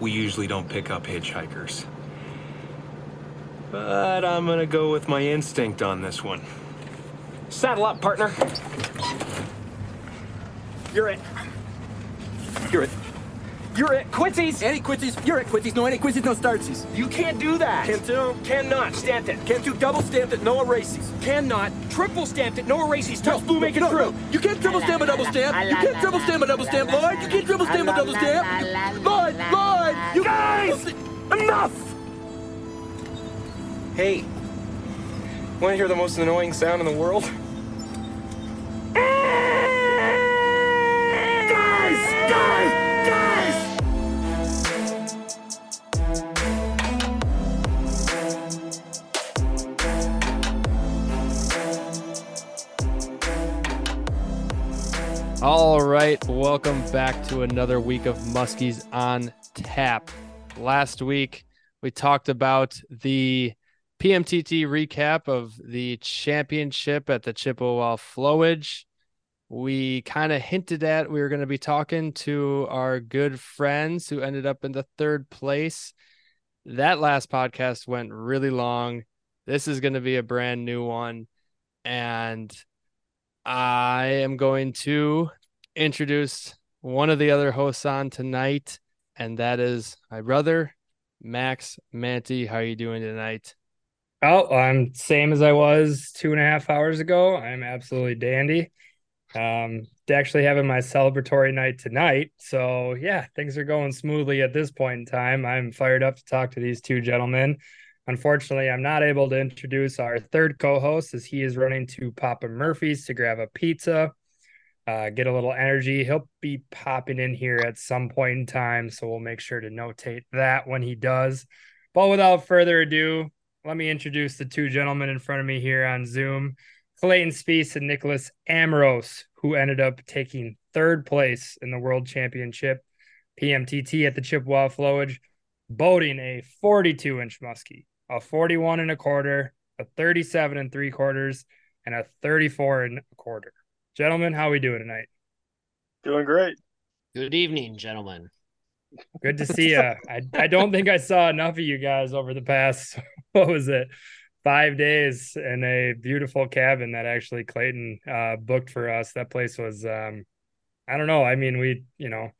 we usually don't pick up hitchhikers. But I'm gonna go with my instinct on this one. Saddle up, partner. You're it. You're it. You're it. Quincy's. Any quincies? You're it. quincies. No any quincies, no startsies. You can't do that. Can't do. Cannot. Stamped it. Can't do double stamped it, no erases. Cannot. Triple stamped it. No erases. Touch blue, make it no, through. no. You can't triple stamp a double stamp. You can't triple stamp a double stamp, Lloyd. You can't triple stamp a double stamp. Lloyd, Lloyd, you Guys! Enough! Hey. Want to hear the most annoying sound in the world? Back to another week of Muskies on Tap. Last week, we talked about the PMTT recap of the championship at the Chippewa Flowage. We kind of hinted at we were going to be talking to our good friends who ended up in the third place. That last podcast went really long. This is going to be a brand new one. And I am going to introduce one of the other hosts on tonight, and that is my brother, Max Manti. How are you doing tonight? Oh, I'm same as I was two and a half hours ago. I'm absolutely dandy. Um, actually having my celebratory night tonight. So yeah, things are going smoothly at this point in time. I'm fired up to talk to these two gentlemen. Unfortunately, I'm not able to introduce our third co-host as he is running to Papa Murphy's to grab a pizza, uh, get a little energy. He'll be popping in here at some point in time, so we'll make sure to notate that when he does. But without further ado, let me introduce the two gentlemen in front of me here on Zoom, Clayton Spiess and Nicholas Amorose, who ended up taking third place in the World Championship PMTT at the Chippewa Flowage, boating a 42 inch muskie, a 41 and a quarter, a 37 and three quarters, and a 34 and a quarter. Gentlemen, how are we doing tonight? Doing great. Good evening, gentlemen. Good to see you. I, I don't think I saw enough of you guys over the past, what was it, five days in a beautiful cabin that actually Clayton uh, booked for us. That place was, um, I don't know. I mean, we, you know,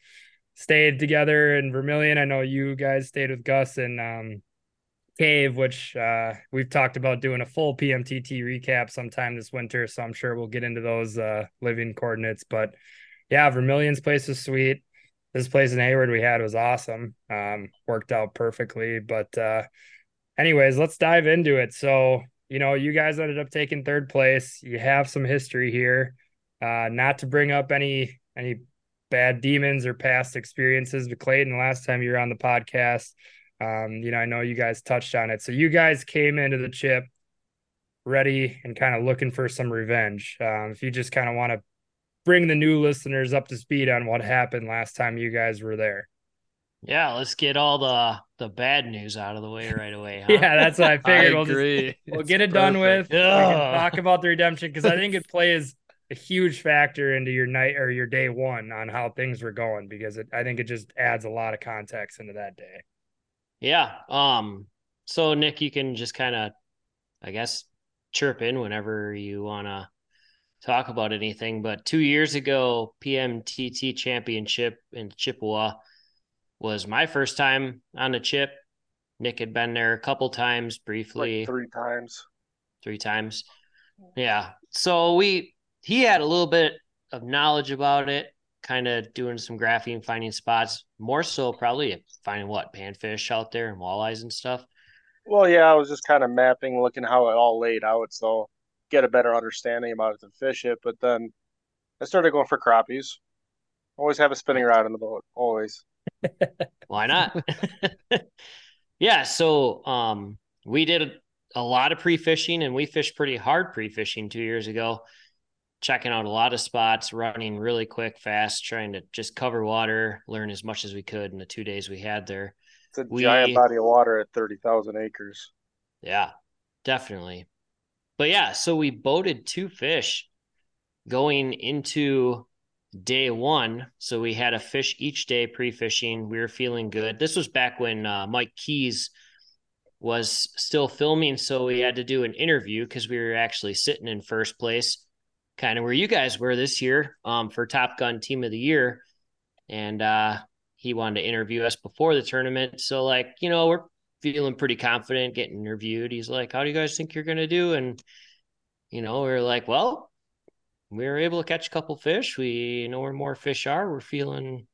stayed together in Vermilion. I know you guys stayed with Gus and um, Cave, which uh, we've talked about doing a full PMTT recap sometime this winter. So I'm sure we'll get into those uh, living coordinates. But yeah, Vermilion's place was sweet. This place in Hayward we had was awesome. Um, worked out perfectly. But uh, anyways, let's dive into it. So, you know, you guys ended up taking third place. You have some history here. Uh, not to bring up any any bad demons or past experiences, but Clayton, last time you were on the podcast, um, you know, I know you guys touched on it. So you guys came into the chip ready and kind of looking for some revenge. Um, if you just kind of want to bring the new listeners up to speed on what happened last time you guys were there. Yeah, let's get all the the bad news out of the way right away. Huh? Yeah, that's what I I figured. we'll, just, we'll get it done with. perfect. We can talk about the redemption because I think it plays a huge factor into your night or your day one on how things were going because it, I think it just adds a lot of context into that day. Yeah. Um. So Nick, you can just kind of, I guess, chirp in whenever you want to talk about anything. But two years ago, PMTT Championship in Chippewa was my first time on the chip. Nick had been there a couple times briefly. Like three times. three times. Yeah. So we he had a little bit of knowledge about it, kind of doing some graphing, finding spots, more so probably finding what panfish out there and walleyes and stuff. Well, yeah, I was just kind of mapping, looking how it all laid out, so get a better understanding about it to fish it. But then I started going for crappies. Always have a spinning rod in the boat. Always. Why not? yeah, so um we did a lot of pre-fishing and we fished pretty hard pre-fishing 2 years ago. Checking out a lot of spots, running really quick, fast, trying to just cover water, learn as much as we could in the 2 days we had there. It's a We- giant body of water at thirty thousand acres. Yeah, definitely. But yeah, so we boated two fish going into day one. So we had a fish each day pre fishing. We were feeling good. This was back when uh, Mike Keys was still filming. So we had to do an interview because we were actually sitting in first place, kind of where you guys were this year um, for Top Gun Team of the Year. And uh, he wanted to interview us before the tournament. So, like, you know, we're feeling pretty confident getting interviewed. He's like, How do you guys think you're going to do? And, you know, we are like, Well, we were able to catch a couple fish. We know where more fish are. We're feeling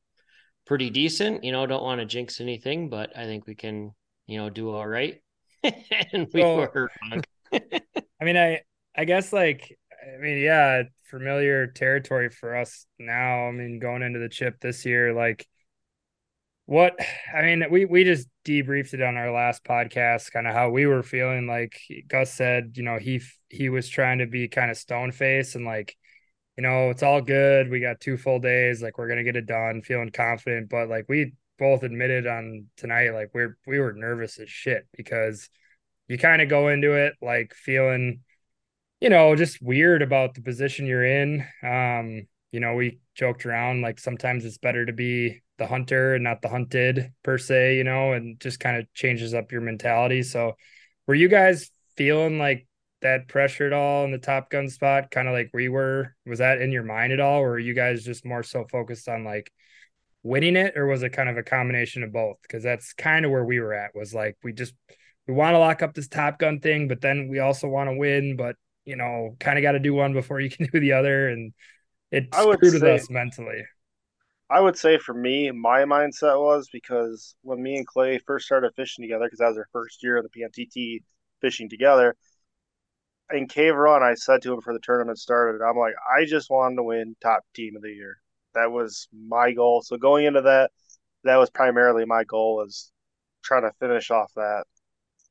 pretty decent. You know, don't want to jinx anything, but I think we can, you know, do all right. and we So- were. I mean, I I guess like I mean, yeah, familiar territory for us now. I mean, going into the chip this year, like what I mean, we we just debriefed it on our last podcast, kind of how we were feeling. Like Gus said, you know, he he was trying to be kind of stone face and like, you know, it's all good. We got two full days, like we're gonna get it done, feeling confident. But like we both admitted on tonight, like we're we were nervous as shit because you kind of go into it like feeling you know, just weird about the position you're in. Um, you know, we joked around like sometimes it's better to be the hunter and not the hunted per se, you know, and just kind of changes up your mentality. So, were you guys feeling like that pressure at all in the Top Gun spot, kind of like we were? Was that in your mind at all, or you guys just more so focused on like winning it, or was it kind of a combination of both? Because that's kind of where we were at. Was like we just we want to lock up this Top Gun thing, but then we also want to win, but you know, kind of got to do one before you can do the other, and it I would screwed with us mentally. I would say for me, my mindset was because when me and Clay first started fishing together, because that was our first year of the PMTT fishing together, in Cave Run, I said to him for the tournament started, I'm like, I just wanted to win top team of the year. That was my goal. So going into that, that was primarily my goal was trying to finish off that.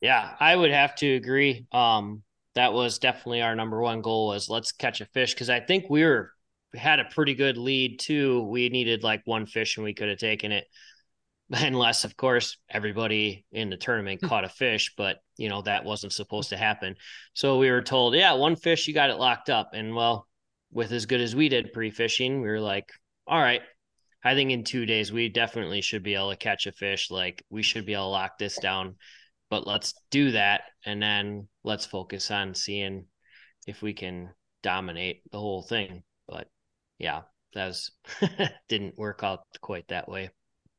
Yeah, I would have to agree. Um, that was definitely our number one goal was let's catch a fish because I think we were had a pretty good lead too. We needed like one fish and we could have taken it. Unless, of course, everybody in the tournament hmm. caught a fish, but you know, that wasn't supposed to happen. So we were told, yeah, one fish, you got it locked up. And well, with as good as we did pre fishing, we were like, all right, I think in two days we definitely should be able to catch a fish. Like we should be able to lock this down but let's do that and then let's focus on seeing if we can dominate the whole thing but yeah that was didn't work out quite that way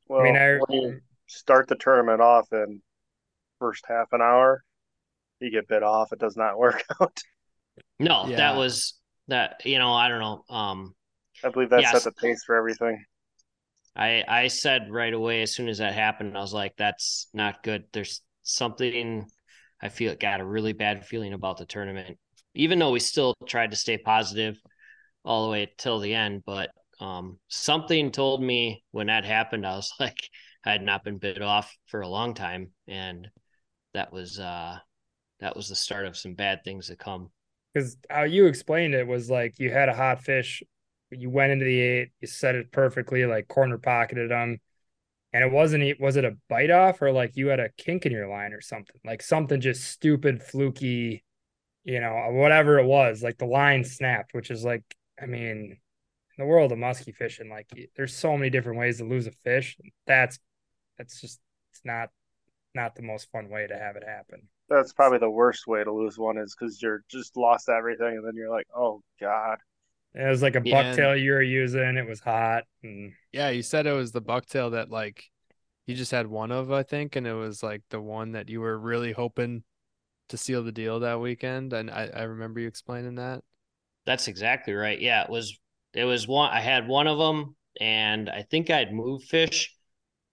Well, mean, I- when you start the tournament off in first half an hour, you get bit off. It does not work out. no Yeah. that was that you know i don't know um I believe that Yes. set the pace for everything. i i said right away as soon as that happened i was like that's not good there's something i feel got a really bad feeling about the tournament even though we still tried to stay positive all the way till the end. But um something told me when that happened i was like i had not been bit off for a long time. And that was uh that was the start of some bad things to come. Because how you explained it was like you had a hot fish, you went into the eight, you set it perfectly, like corner pocketed them, and it wasn't. Was it a bite off or like you had a kink in your line or something? Like something just stupid, fluky, you know, uh, whatever it was. Like the line snapped, which is like, I mean, in the world of musky fishing, like there's so many different ways to lose a fish. That's that's just it's not not the most fun way to have it happen. That's probably the worst way to lose one is because you're just lost everything, and then you're like, oh god. It was like a Yeah, and- bucktail you were using. It was hot, and Yeah, you said it was the bucktail that like you just had one of, I think, and it was like the one that you were really hoping to seal the deal that weekend. And I, I remember you explaining that. That's exactly right. Yeah, it was it was one I had one of them and I think I'd moved fish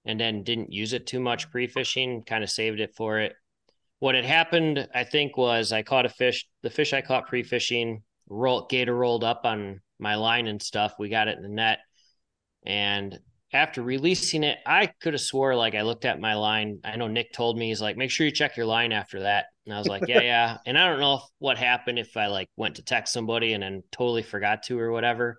and then didn't use it too much pre-fishing, kind of saved it for it. What had happened, I think, was I caught a fish. The fish I caught pre-fishing, roll gator rolled up on my line and stuff. We got it in the net. And after releasing it, I could have swore like I looked at my line. I know Nick told me he's like, make sure you check your line after that. And I was like, yeah, yeah. And I don't know if, what happened if I like went to text somebody and then totally forgot to or whatever.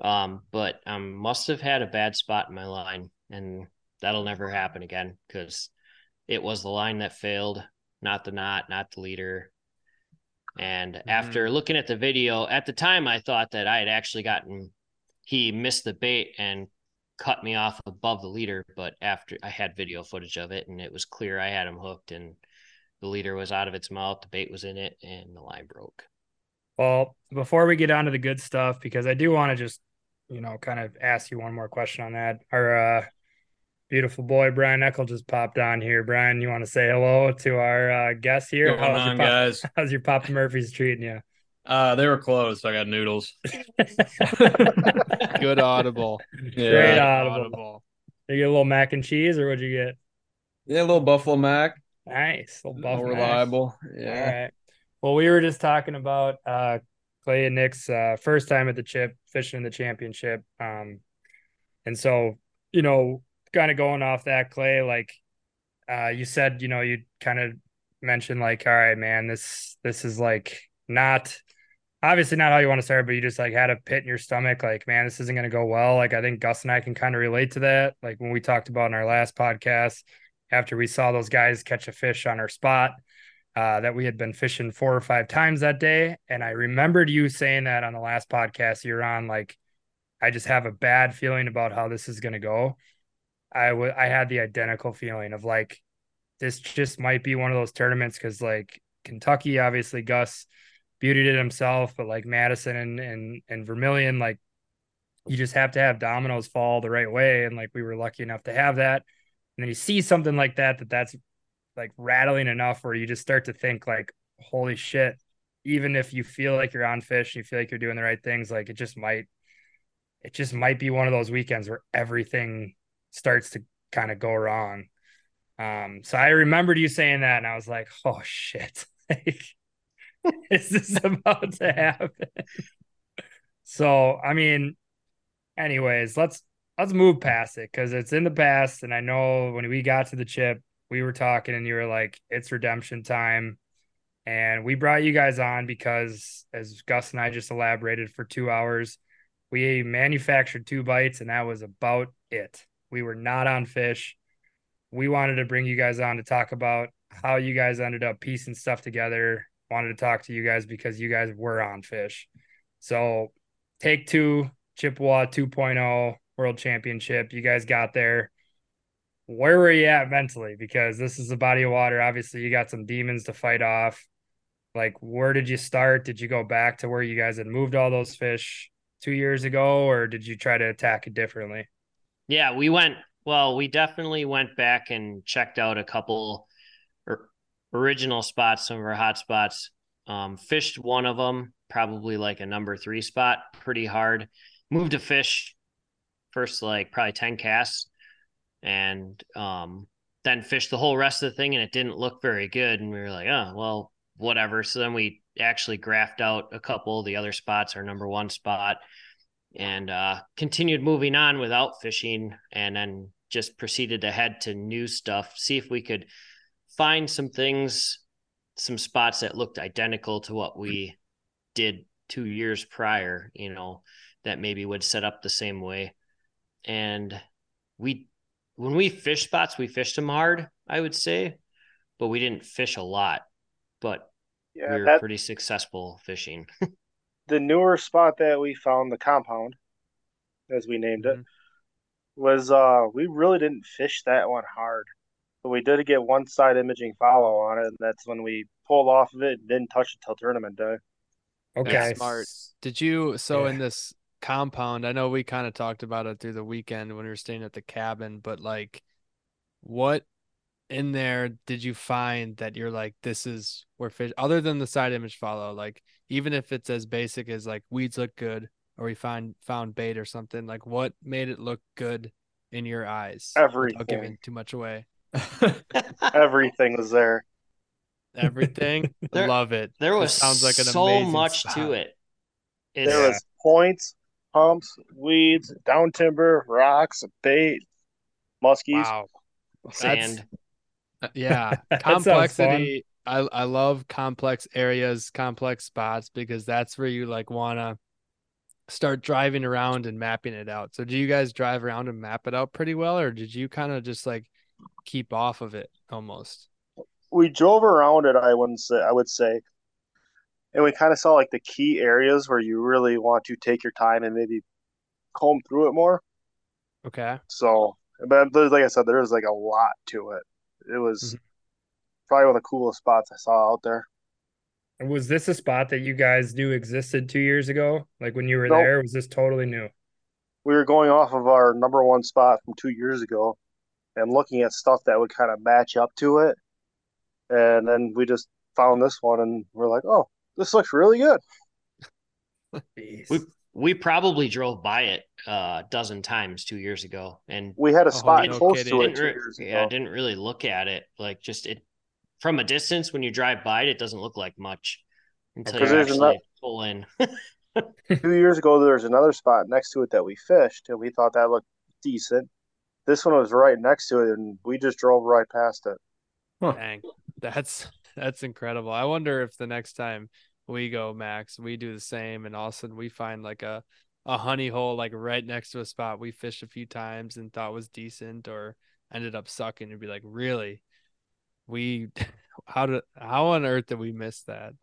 Um, but um, must have had a bad spot in my line, and that'll never happen again because it was the line that failed, not the knot, not the leader. And after looking at the video, at the time I thought that I had actually gotten he missed the bait and cut me off above the leader. But after I had video footage of it and it was clear I had him hooked and the leader was out of its mouth, the bait was in it, and the line broke. Well, before we get on to the good stuff, because I do want to just, you know, kind of ask you one more question on that. Our uh, beautiful boy Brian Eckel just popped on here. Brian, you want to say hello to our uh, guest here? Going how's, on, your Pop- guys? how's your Papa Murphy's treating you? Uh, they were closed, so I got noodles. Good audible. Yeah. Great audible. You get a little mac and cheese, or what'd you get? Yeah, a little Buffalo Mac. Nice, little More buff reliable. All Yeah. right. Well, we were just talking about uh Clay and Nick's uh first time at the chip, fishing in the championship. Um and so, you know, kind of going off that, Clay, like uh you said, you know, you kind of mentioned like, all right, man, this this is like not obviously not how you want to start, but you just like had a pit in your stomach, like, man, this isn't gonna go well. Like I think Gus and I can kind of relate to that. Like when we talked about in our last podcast, after we saw those guys catch a fish on our spot uh, that we had been fishing four or five times that day. And I remembered you saying that on the last podcast you're on, like, I just have a bad feeling about how this is going to go. I would, I had the identical feeling of like, this just might be one of those tournaments because like Kentucky, obviously Gus beautied it himself, but like Madison and and and Vermilion, like you just have to have dominoes fall the right way, and like we were lucky enough to have that. And then you see something like that that that's like rattling enough where you just start to think like, holy shit, even if you feel like you're on fish, you feel like you're doing the right things, like it just might, it just might be one of those weekends where everything starts to kind of go wrong. Um, so I remembered you saying that, and I was like, oh shit, like, is this about to happen? so I mean, anyways, let's let's move past it because it's in the past, and I know when we got to the chip, we were talking, and you were like, it's redemption time. And we brought you guys on because, as Gus and I just elaborated for two hours, we manufactured two bites, and that was about it. We were not on fish. We wanted to bring you guys on to talk about how you guys ended up piecing stuff together. Wanted to talk to you guys because you guys were on fish. So, take two, Chippewa 2.0 World Championship. You guys got there. Where were you at mentally? Because this is a body of water. Obviously, you got some demons to fight off. Like, where did you start? Did you go back to where you guys had moved all those fish two years ago, or did you try to attack it differently? Yeah, we went. Well, we definitely went back and checked out a couple original spots, some of our hot spots. Um, fished one of them, probably like a number three spot, pretty hard. Moved to fish first, like probably ten casts, and um, then fished the whole rest of the thing, and it didn't look very good. And we were like, oh well, whatever. So then we actually graphed out a couple of the other spots, our number one spot, and uh, continued moving on without fishing, and then just proceeded to head to new stuff, see if we could find some things, some spots that looked identical to what we did two years prior, you know, that maybe would set up the same way. And we, when we fish spots, we fished them hard, I would say, but we didn't fish a lot. But Yeah, we were pretty successful fishing. the newer spot that we found, the compound, as we named it, Mhm. was uh we really didn't fish that one hard. But we did get one side imaging follow on it, and that's when we pulled off of it and didn't touch it till tournament day. Okay, That's smart. Did you so Yeah. in this compound? I know we kind of talked about it through the weekend when we were staying at the cabin, but like, what in there did you find that you're like, this is where fish? Other than the side image follow, like even if it's as basic as like weeds look good, or we find found bait or something, like what made it look good in your eyes? everything Without Everything. giving too much away. Everything was there. Everything, There- love it. There This was sounds like an so much spot. to it. It's, There was points, pumps, weeds, down timber, rocks, bait, muskies. Wow. That's- sand. Uh, Yeah, That sounds fun. complexity. I I love complex areas, complex spots because that's where you like want to start driving around and mapping it out. So do you guys drive around and map it out pretty well or did you kind of just like keep off of it almost? we drove around it i wouldn't say i would say and we kind of saw like the key areas where you really want to take your time and maybe comb through it more. Okay. So, but like I said, there is like a lot to it. It was Mhm. probably one of the coolest spots I saw out there. And Was this a spot that you guys knew existed two years ago? Like when you were Nope. there, was this totally new? We were going off of our number one spot from two years ago and looking at stuff that would kind of match up to it. And then we just found this one and we're like, oh, this looks really good. We we probably drove by it uh, a dozen times two years ago, and We had a spot no close kidding. to it two re- years yeah, I didn't really look at it. Like just it from a distance when you drive by it, it doesn't look like much until you actually ano- pull in. Two years ago, there was another spot next to it that we fished and we thought that looked decent. This one was right next to it and we just drove right past it. Dang. That's that's incredible. I wonder if the next time we go, Max, we do the same and all of a sudden we find like a a honey hole like right next to a spot we fished a few times and thought was decent or ended up sucking and be like, really? We how did how on earth did we miss that?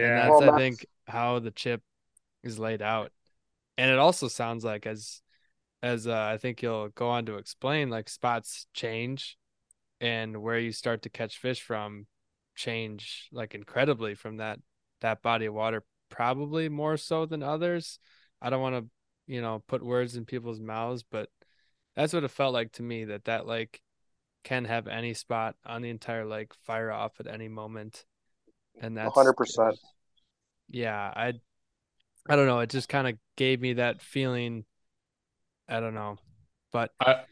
And Yeah. that's Well, I that's- think how the chip is laid out. And it also sounds like as as uh, I think you'll go on to explain like spots change and where you start to catch fish from change like incredibly from that that body of water probably more so than others. I don't want to, you know, put words in people's mouths, but that's what it felt like to me that that lake can have any spot on the entire lake fire off at any moment. And that's 100%. yeah, I I don't know, it just kind of gave me that feeling I don't know. But I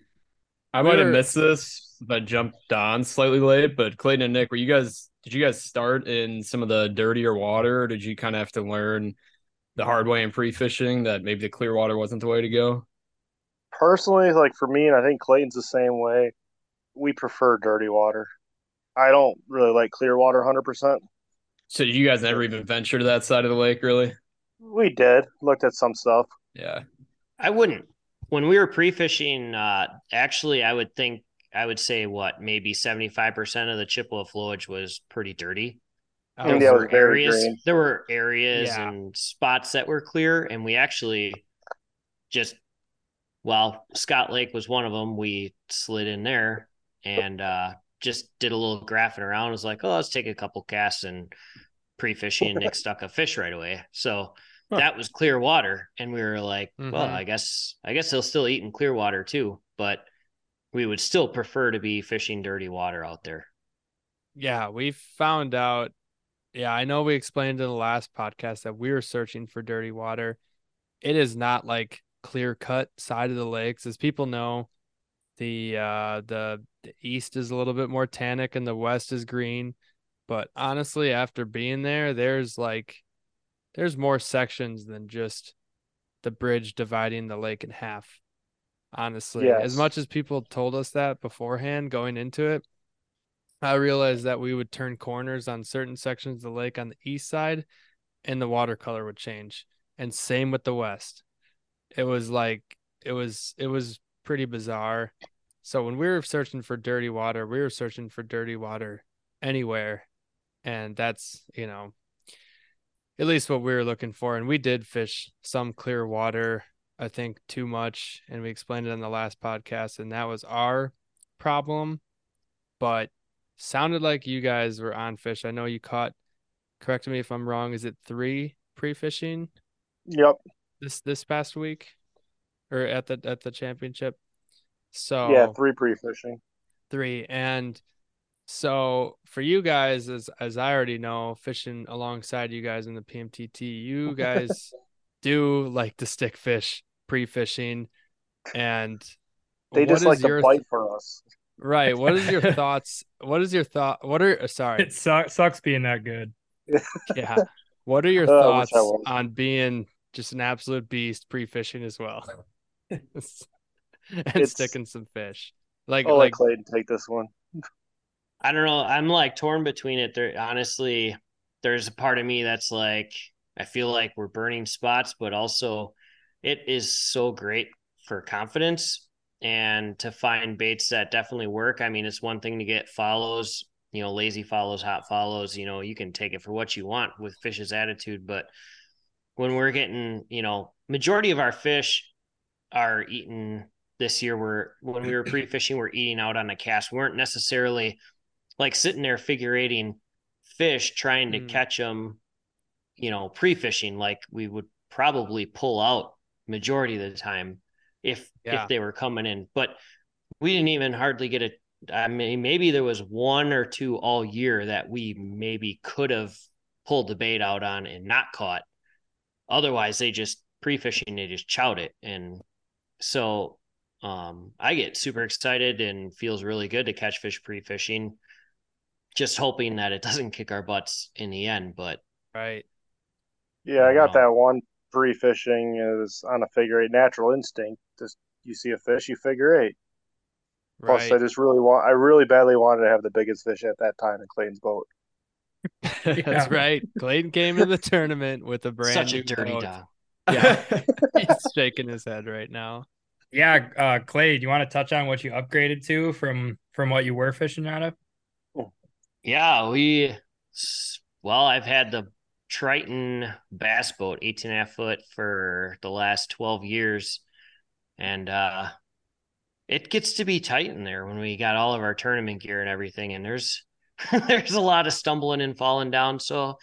I might have missed this, but jumped on slightly late. But Clayton and Nick, were you guys? Did you guys start in some of the dirtier water, or did you kind of have to learn the hard way in pre-fishing that maybe the clear water wasn't the way to go? Personally, like for me, and I think Clayton's the same way, we prefer dirty water. I don't really like clear water 100%. So did you guys never even venture to that side of the lake, really? We did, looked at some stuff. Yeah. I wouldn't. When we were pre-fishing, uh, actually, I would think I would say what maybe seventy-five percent of the Chippewa flowage was pretty dirty. I There were areas. green. There were areas Yeah. and spots that were clear, and we actually just well, Scott Lake was one of them. We slid in there and uh, just did a little graphing around. It was like, oh, let's take a couple casts and pre-fishing. Nick stuck a fish right away. So Huh. that was clear water, and we were like, well, Mhm. I guess I guess they'll still eat in clear water too, but we would still prefer to be fishing dirty water out there. Yeah, we found out. Yeah, I know we explained in the last podcast that we were searching for dirty water. It is not like clear cut side of the lakes. As people know, the uh the, the east is a little bit more tannic and the west is green. But honestly, after being there, there's like there's more sections than just the bridge dividing the lake in half. Honestly, as much as people told us that beforehand going into it, I realized that we would turn corners on certain sections of the lake on the east side and the watercolor would change. And same with the west. It was like it was it was pretty bizarre. So when we were searching for dirty water, we were searching for dirty water anywhere. And that's, you know, at least what we were looking for. And we did fish some clear water, I think too much. And we explained it on the last podcast. And that was our problem. But sounded like you guys were on fish. I know you caught, correct me if I'm wrong, is it three pre fishing Yep. this this past week or at the at the championship? So Yeah, three pre-fishing. three and so for you guys as as i already know fishing alongside you guys in the pmtt you guys do like to stick fish pre-fishing and They just is like to your bite for us. right what is your thoughts what is your thought what are sorry It su- sucks being that good. yeah what are your Uh, thoughts wish I on being just an absolute beast pre-fishing as well and It's- sticking some fish like I'll like Clayton take this one. I don't know. I'm like torn between it. There, honestly, there's a part of me that's like, I feel like we're burning spots, but also it is so great for confidence and to find baits that definitely work. I mean, it's one thing to get follows, you know, lazy follows, hot follows, you know, you can take it for what you want with fish's attitude. But when we're getting, you know, majority of our fish are eating this year were when we were pre-fishing, we're eating out on the cast. We weren't necessarily like sitting there figure eighting fish trying to Mm. catch them, you know, pre-fishing like we would probably pull out majority of the time if Yeah. if they were coming in. But we didn't even hardly get a I mean maybe there was one or two all year that we maybe could have pulled the bait out on and not caught. Otherwise they just pre-fishing they just chowed it and so um I get super excited and feels really good to catch fish pre-fishing just hoping that it doesn't kick our butts in the end but Right. Yeah, I got Wow. that one pre fishing is on a figure eight natural instinct. Just you see a fish, you figure eight. Plus, I just really want, I really badly wanted to have the biggest fish at that time in Clayton's boat. That's right. Clayton came to the tournament with a brand such new a dirty boat. dog Yeah. He's shaking his head right now. Yeah, uh, Clay, do you want to touch on what you upgraded to from from what you were fishing out of? Yeah, we well, I've had the Triton bass boat, 18 and a half foot for the last 12 years. And uh it gets to be tight in there when we got all of our tournament gear and everything. And there's there's a lot of stumbling and falling down. So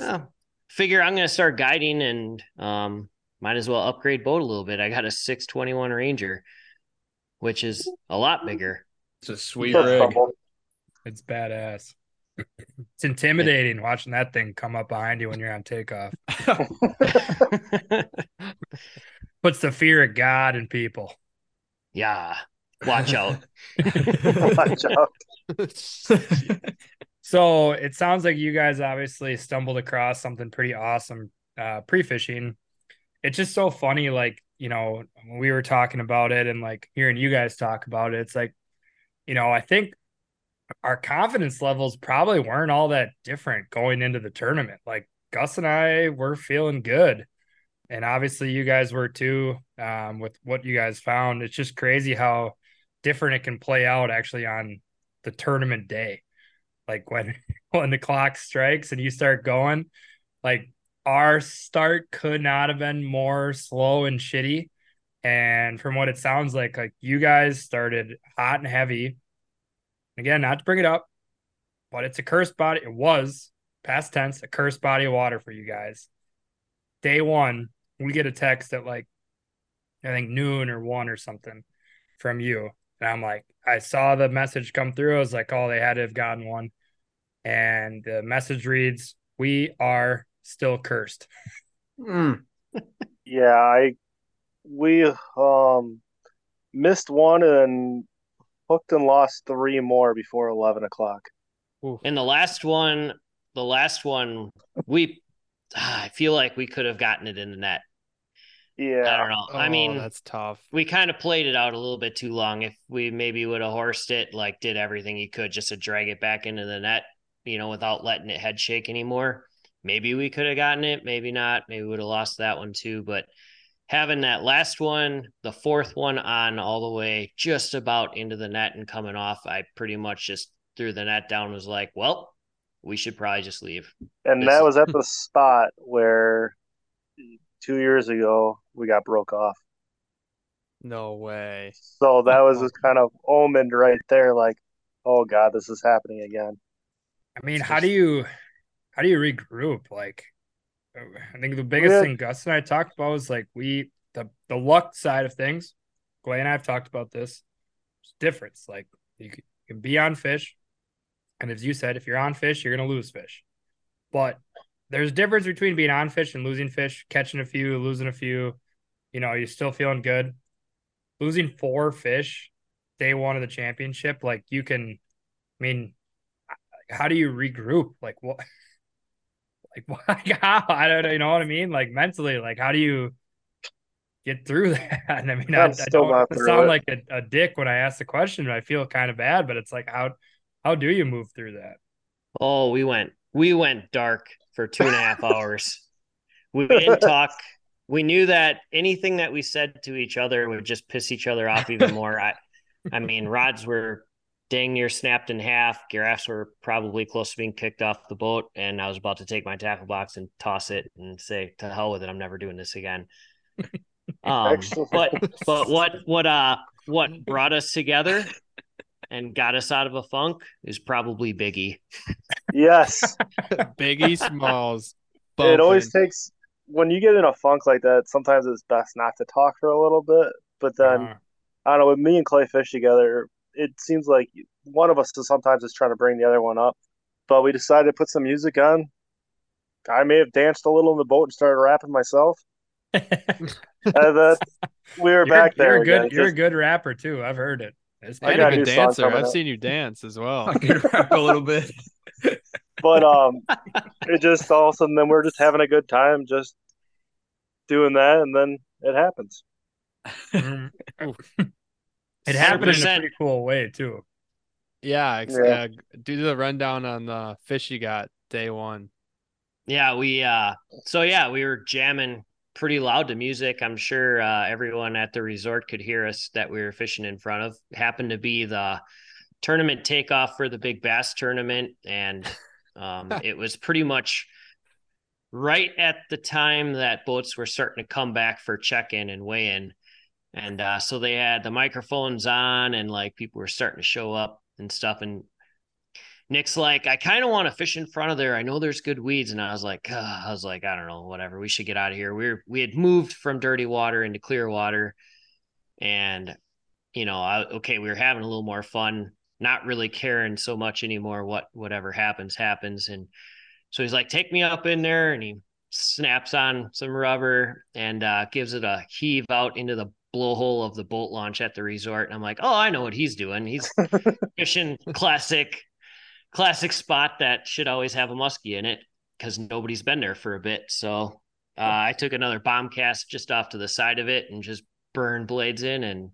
uh, figure I'm gonna start guiding and um might as well upgrade boat a little bit. I got a 621 Ranger, which is a lot bigger. It's a sweet That's rig. It's badass. It's intimidating watching that thing come up behind you when you're on takeoff. Puts the fear of God in people. yeah. Watch out. Watch out. So it sounds like you guys obviously stumbled across something pretty awesome uh, pre fishing. It's just so funny, like, you know, when we were talking about it and like hearing you guys talk about it, it's like, you know, I think our confidence levels probably weren't all that different going into the tournament. Like Gus and I were feeling good. And obviously you guys were too, um, with what you guys found. It's just crazy how different it can play out actually on the tournament day like when when the clock strikes and you start going like our start could not have been more slow and shitty and from what it sounds like like you guys started hot and heavy again not to bring it up but it's a cursed body. It was past tense a cursed body of water for you guys. Day one we get a text at like i think noon or one or something from you. And i'm like i saw the message come through. I was like oh they had to have gotten one. And the message reads, "We are still cursed." Mm. Yeah, I we um missed one and hooked and lost three more before eleven o'clock. And the last one, the last one, we, ah, I feel like we could have gotten it in the net. Yeah, I don't know. I Oh, mean, that's tough. we kind of played it out a little bit too long. If we maybe would have horsed it, like did everything you could just to drag it back into the net, you know, without letting it head shake anymore, maybe we could have gotten it. Maybe not. Maybe we would have lost that one too. But having that last one, the fourth one on all the way just about into the net and coming off, I pretty much just threw the net down. Was like, well, we should probably just leave. and this that is- was at the spot where two years ago we got broke off. No way. So that was uh-huh. just kind of omened right there, like, oh God, this is happening again. I mean, It's how just- do you how do you regroup? Like, I think the biggest Yeah. thing Gus and I talked about was like we the the luck side of things. Clay and I have talked about this. It's difference. Like you can, you can be on fish, and as you said, if you're on fish, you're gonna lose fish. But there's a difference between being on fish and losing fish, catching a few, losing a few. You know, you're still feeling good. Losing four fish day one of the championship, like you can. I mean, how do you regroup? Like what? Like why? How? I don't know. You know what I mean? Like mentally, like how do you get through that? I mean, I, I'm I still don't not sound it. like a, a dick when I ask the question. But I feel kind of bad, but it's like how how do you move through that? Oh, we went we went dark for two and a half hours. We didn't talk. We knew that anything that we said to each other would just piss each other off even more. I I mean, rods were dang near snapped in half. Giraffes were probably close to being kicked off the boat, and I was about to take my tackle box and toss it and say, "To hell with it! I'm never doing this again." Um, but but what what uh what brought us together and got us out of a funk is probably Biggie. Yes. Biggie Smalls. it always bumping. takes when you get in a funk like that. Sometimes it's best not to talk for a little bit. But then Uh, I don't know. With me and Clay fish together, it seems like one of us is sometimes is trying to bring the other one up. But we decided to put some music on. I may have danced a little in the boat and started rapping myself. and then we were you're, back there. You're a good. again. You're a good rapper too. I've heard it. It's I And got a a good dancer. I've up. seen you dance as well. I could rap a little bit. but um, it just all of a sudden then we're just having a good time, just doing that, and then it happens. It happened in a pretty cool way too. Yeah, ex- Yeah. uh, do the rundown on the fish you got day one. Yeah, we uh so yeah, we were jamming pretty loud to music. I'm sure uh everyone at the resort could hear us that we were fishing in front of. Happened to be the tournament takeoff for the big bass tournament and um it was pretty much right at the time that boats were starting to come back for check-in and weigh-in. And uh so they had the microphones on and like people were starting to show up and stuff and Nick's like, I kind of want to fish in front of there. I know there's good weeds, and I was like, "Ugh," I was like, I don't know, whatever. We should get out of here. We are we had moved from dirty water into clear water, and you know, I, okay, we were having a little more fun, not really caring so much anymore. What whatever happens, happens. And so he's like, take me up in there, and he snaps on some rubber and uh, gives it a heave out into the blowhole of the boat launch at the resort. And I'm like, oh, I know what he's doing. He's fishing classic classic spot that should always have a muskie in it because nobody's been there for a bit. So uh, I took another bomb cast just off to the side of it and just burned blades in, and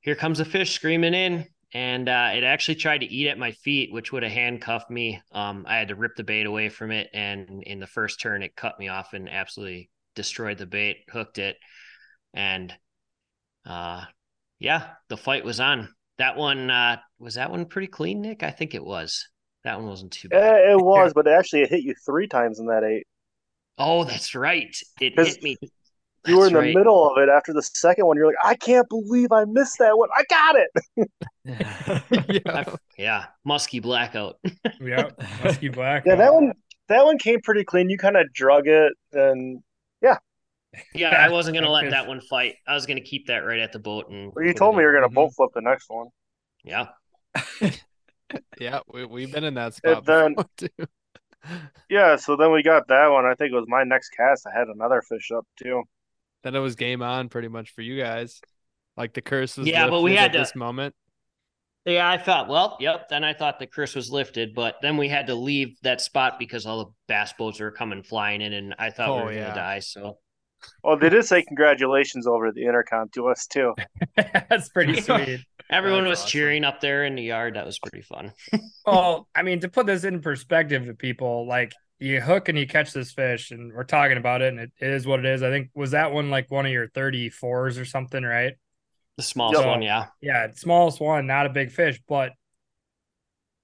here comes a fish screaming in. And uh, it actually tried to eat at my feet, which would have handcuffed me. Um, I had to rip the bait away from it, and in the first turn, it cut me off and absolutely destroyed the bait, hooked it, and uh, yeah, the fight was on that one uh was that one pretty clean nick i think it was that one wasn't too bad Yeah, it was, but actually it hit you three times in that eight. oh that's right It hit me You were in That's the right. middle of it after the second one. You're like, I can't believe I missed that one. I got it. yeah. Yeah musky blackout Yep. Musky black. Yeah, that one that one came pretty clean. You kind of drug it, and yeah i wasn't gonna let that one fight i was gonna keep that right at the boat and well, you told me you're gonna Mhm. boat flip the next one. yeah Yeah, we, we've been in that spot then- before too. Yeah, so then we got that one. I think it was my next cast. I had another fish up too. Then it was game on pretty much for you guys. Like the curse was Yeah, but we lifted had at to- this moment. yeah i thought well yep then i thought the curse was lifted but then we had to leave that spot because all the bass boats were coming flying in and i thought we Oh, were yeah. gonna die so Well, they did say congratulations over the intercom to us too. That's pretty sweet. everyone That's was awesome. cheering up there in the yard that was pretty fun Well, I mean, to put this in perspective to people, like you hook and you catch this fish, and we're talking about it, and it, it is what it is. I think was that one like one of your 34s or something, right? the smallest Yep. one yeah Yeah, smallest one, not a big fish, but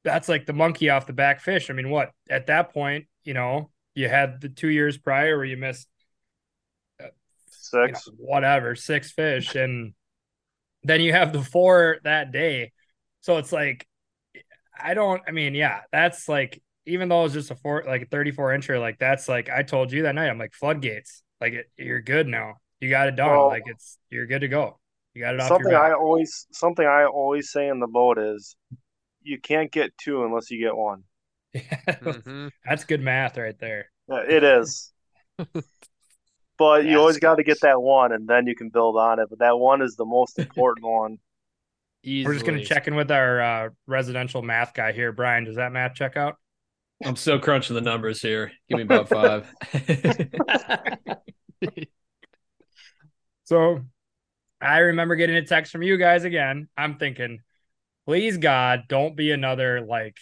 that's like the monkey off the back fish. I mean, what at that point, you know, you had the two years prior where you missed you know, Six. whatever, six fish, and then you have the four that day. So it's like, I don't. I mean, yeah, that's like even though it's just a four, like a thirty-four incher, like that's like I told you that night. I'm like floodgates. Like it, you're good now. You got it done. Well, like it's you're good to go. You got it off Something your I always something I always say in the boat is you can't get two unless you get one. Mhm. That's good math right there. Yeah, It is. But Yeah, you always got to get that one, and then you can build on it. But that one is the most important one. We're just gonna check in with our uh, residential math guy here, Brian. Does that math check out? I'm still crunching the numbers here. Give me about five. So I remember getting a text from you guys again. I'm thinking, please God, don't be another like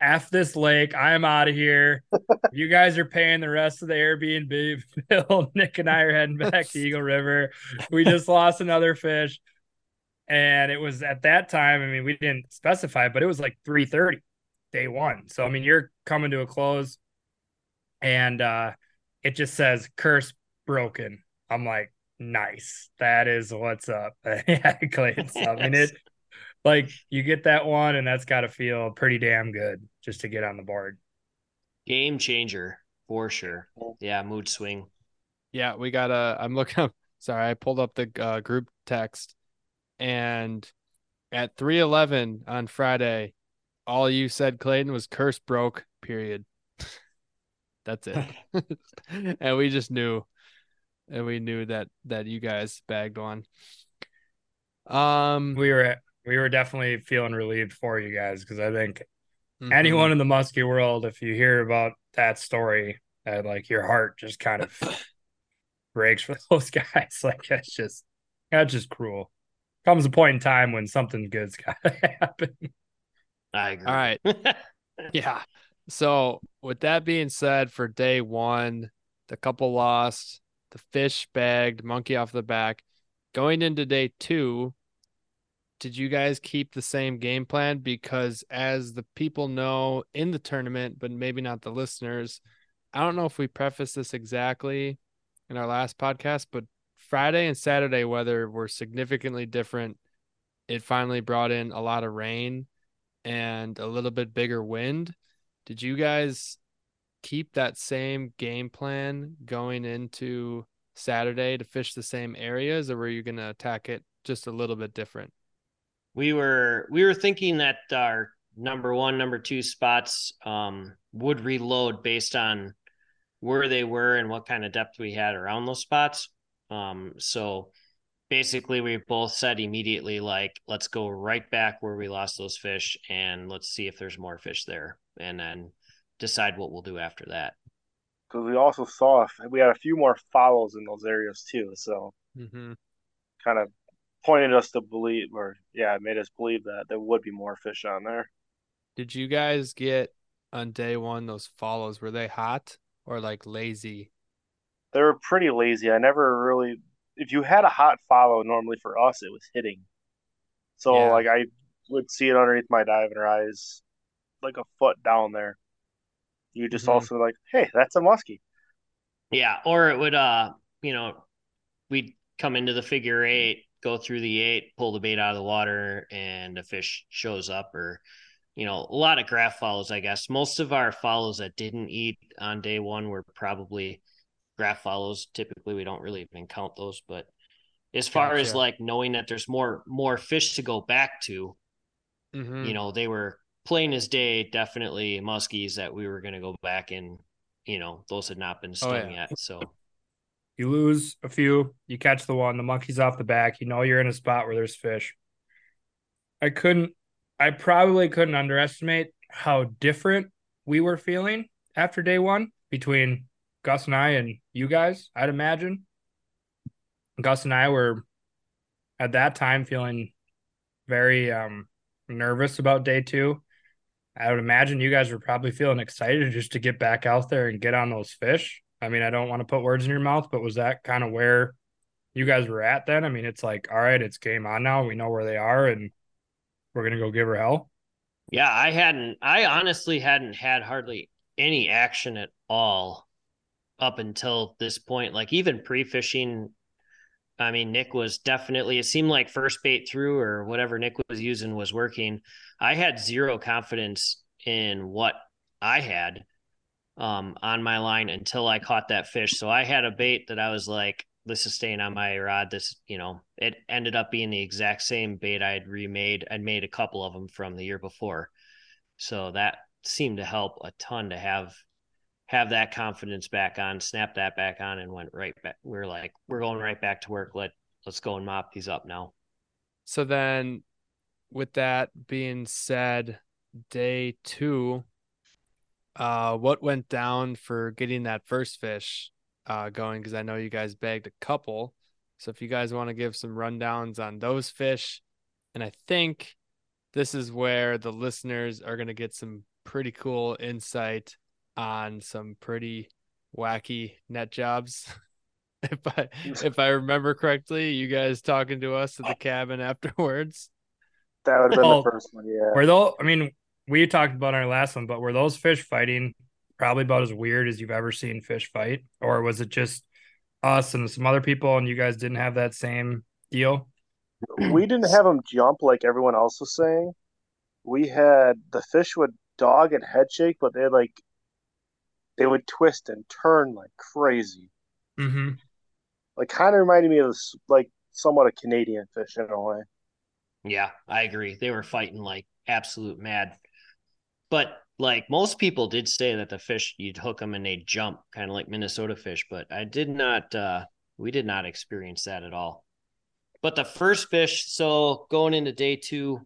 F this lake. I'm out of here. you guys are paying the rest of the Airbnb bill. Nick and I are heading back to Eagle River. We just lost another fish. And it was at that time, I mean, we didn't specify, but it was like 3:30 day one. So I mean, you're coming to a close and uh it just says curse broken. I'm like, nice. That is what's up. yeah, Clayton. I mean it like you get that one and that's gotta feel pretty damn good just to get on the board. Game changer for sure. Yeah, mood swing. Yeah, we got a. I'm looking up. Sorry, I pulled up the uh, group text, and at 3:11 on Friday, all you said, Clayton, was curse broke. Period. That's it. and we just knew, and we knew that that you guys bagged one. Um, We were we were definitely feeling relieved for you guys because I think mhm. anyone in the muskie world, if you hear about that story, uh, like your heart just kind of breaks for those guys. Like that's just that's just cruel. Comes a point in time when something good's got to happen. I agree. All right. Yeah. So with that being said, for day one, the couple lost, the fish bagged, monkey off the back. Going into day two, did you guys keep the same game plan? Because as the people know in the tournament, but maybe not the listeners, I don't know if we prefaced this exactly in our last podcast, but Friday and Saturday weather were significantly different. It finally brought in a lot of rain and a little bit bigger wind. Did you guys keep that same game plan going into Saturday to fish the same areas, or were you going to attack it just a little bit different? We were we were thinking that our number one number two spots um would reload based on where they were and what kind of depth we had around those spots um so basically we both said immediately like let's go right back where we lost those fish and let's see if there's more fish there and then decide what we'll do after that Because we also saw we had a few more follows in those areas too, so Mm-hmm. kind of pointed us to believe, or yeah, made us believe that there would be more fish on there. Did you guys get on day one those follows? Were they hot or like lazy? They were pretty lazy. I never really. If you had a hot follow, normally for us it was hitting. So Yeah. like I would see it underneath my diving eyes, like a foot down there. You just Mhm. also like, hey, that's a muskie. Yeah, or it would uh, you know, we'd come into the figure eight, go through the eight, pull the bait out of the water, and a fish shows up, or you know, a lot of graph follows, I guess. Most of our follows that didn't eat on day one were probably graph follows. Typically we don't really even count those, but as far as like knowing that there's more more fish to go back to, Mm-hmm. you know, they were plain as day, definitely muskies that we were gonna go back and you know, those had not been Oh, stung yeah. yet. So You lose a few, you catch the one, the monkey's off the back, you know you're in a spot where there's fish. I couldn't I probably couldn't underestimate how different we were feeling after day one between Gus and I and you guys, I'd imagine. Gus and I were at that time feeling very um nervous about day two. I would imagine you guys were probably feeling excited just to get back out there and get on those fish. I mean, I don't want to put words in your mouth, but was that kind of where you guys were at then? I mean, it's like, all right, it's game on now. We know where they are and we're gonna go give her hell. Yeah, I hadn't. I honestly hadn't had hardly any action at all up until this point. Like even pre-fishing, I mean, Nick was definitely. It seemed like first bait through or whatever Nick was using was working. I had zero confidence in what I had um, on my line until I caught that fish. So I had a bait that I was like, "This is staying on my rod." This, you know, it ended up being the exact same bait I had remade. I'd made a couple of them from the year before, so that seemed to help a ton to have have that confidence back on, snap that back on, and went right back. We are like, we're going right back to work. Let let's go and mop these up now. So then, with that being said, day two, uh, what went down for getting that first fish uh, going? Because I know you guys bagged a couple. So if you guys want to give some rundowns on those fish, and I think this is where the listeners are going to get some pretty cool insight on some pretty wacky net jobs. if I if I remember correctly, you guys talking to us at the cabin afterwards. That would have been Well, the first one, yeah. Were those I mean, we talked about our last one, but were those fish fighting probably about as weird as you've ever seen fish fight? Or was it just us and some other people, and you guys didn't have that same deal. we didn't have them jump like everyone else was saying. We had the fish would dog and head shake, but they like they would twist and turn like crazy. Mm-hmm. Like kind of reminded me of this, like somewhat a Canadian fish in a way. Yeah, I agree. They were fighting like absolute mad. But like most people did say that the fish you'd hook them and they'd jump, kind of like Minnesota fish. But I did not. uh We did not experience that at all. But the first fish, so going into day two,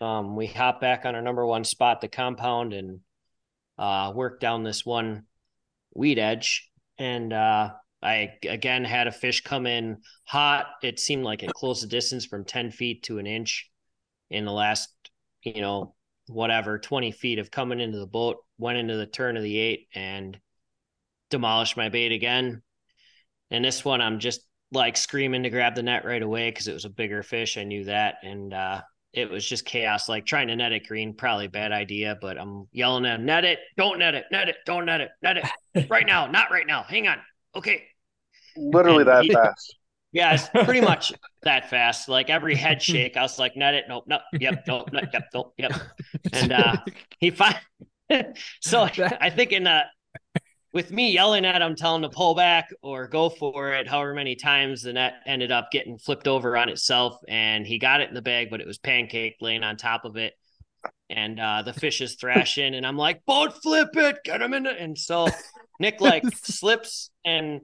um, we hop back on our number one spot, the compound, and uh, work down this one weed edge. And uh, I again had a fish come in hot. It seemed like it closed the distance from 10 feet to an inch in the last, you know, whatever, 20 feet of coming into the boat, went into the turn of the eight and demolished my bait again. And this one, I'm just like screaming to grab the net right away because it was a bigger fish. I knew that. And uh, it was just chaos, like trying to net it green, probably a bad idea, but I'm yelling at him, net it, don't net it, net it, don't net it, net it right now, not right now. Hang on. Okay. Literally And that he- fast. Yeah, it's pretty much that fast. Like every head shake, I was like, net it, nope, nope, yep, nope, nope, yep, nope, yep. And uh he find so I think in uh with me yelling at him, telling him to pull back or go for it, however many times the net ended up getting flipped over on itself, and he got it in the bag, but it was pancake laying on top of it, and uh, the fish is thrashing, and I'm like, boat flip it, get him in it, and so Nick like slips and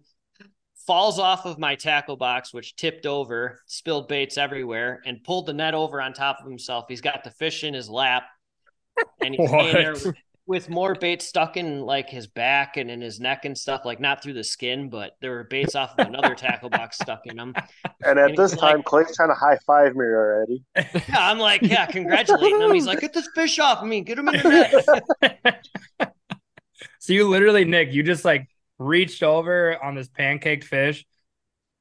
falls off of my tackle box, which tipped over, spilled baits everywhere, and pulled the net over on top of himself. He's got the fish in his lap, and he's there with, with more baits stuck in like his back and in his neck and stuff, like not through the skin, but there were baits off of another tackle box stuck in him. And And at he's this time, like- Clay's trying to high five me already. Yeah, I'm like, yeah, congratulating him. He's like, get this fish off of me, get him in the net. So you literally, Nick, you just like reached over on this pancaked fish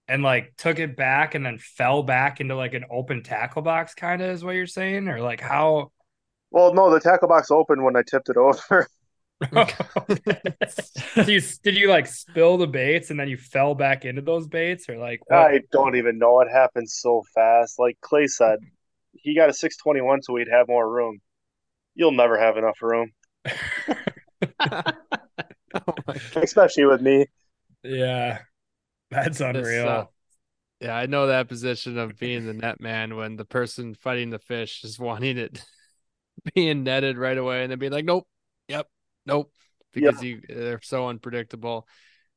and like took it back and then fell back into like an open tackle box, kind of is what you're saying, or like how? Well, no, the tackle box opened when I tipped it over. so you did you like spill the baits and then you fell back into those baits, or like what? I don't even know. It happened so fast. Like Clay said, he got a 621 so we'd have more room. You'll never have enough room, Oh especially with me. yeah, that's unreal. uh, Yeah, I know that position of being the net man when the person fighting the fish is wanting it being netted right away and then being like, nope, yep, nope, because you they're so unpredictable.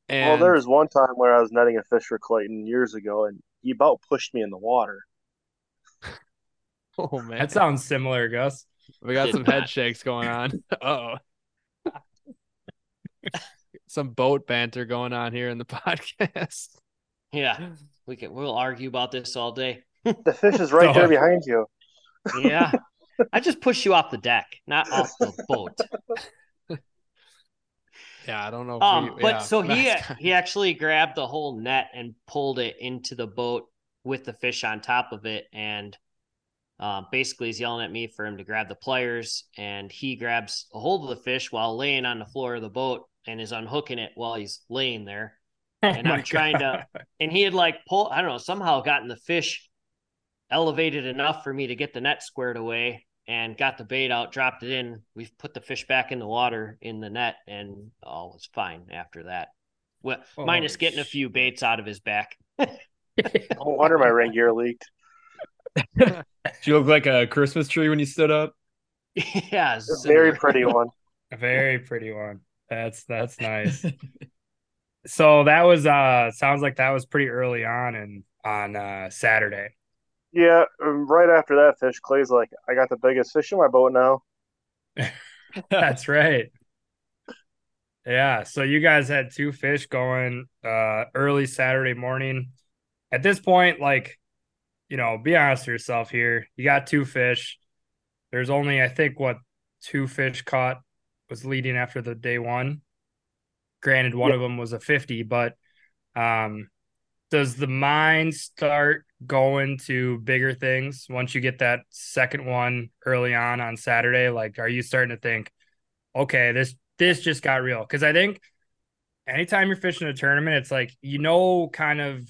And Well, there was one time where I was netting a fish for Clayton years ago, and he about pushed me in the water. oh man, that sounds similar, Gus. we got some head shakes going on. oh. Some boat banter going on here in the podcast. Yeah, we can we'll argue about this all day. The fish is right there behind you. Yeah. I just pushed you off the deck, not off the boat. Yeah, I don't know. If Um, we, but yeah, so he Matt's he actually grabbed the whole net and pulled it into the boat with the fish on top of it, and um, basically he's yelling at me for him to grab the pliers, and he grabs a hold of the fish while laying on the floor of the boat and is unhooking it while he's laying there. And Oh I'm my trying to- And he had like pulled, I don't know, somehow gotten the fish elevated enough for me to get the net squared away and got the bait out, dropped it in. We've put the fish back in the water in the net, and all was fine after that. Well, Oh, minus getting a few baits out of his back. No wonder my ring gear leaked. Did you look like a Christmas tree when you stood up? yeah, A very pretty one. A very pretty one. That's that's nice. so that was uh sounds like that was pretty early on and on uh Saturday. Yeah, um, right after that fish, Clay's like, I got the biggest fish in my boat now. That's right. Yeah, so you guys had two fish going uh early Saturday morning. At this point, like, you know, be honest with yourself here. You got two fish. There's only, I think, what two fish caught was leading after the day one. Granted, one of them was a 50, but um does the mind start going to bigger things once you get that second one early on on Saturday? Like, are you starting to think, okay, this this just got real? Because I think anytime you're fishing a tournament, it's like you know, kind of,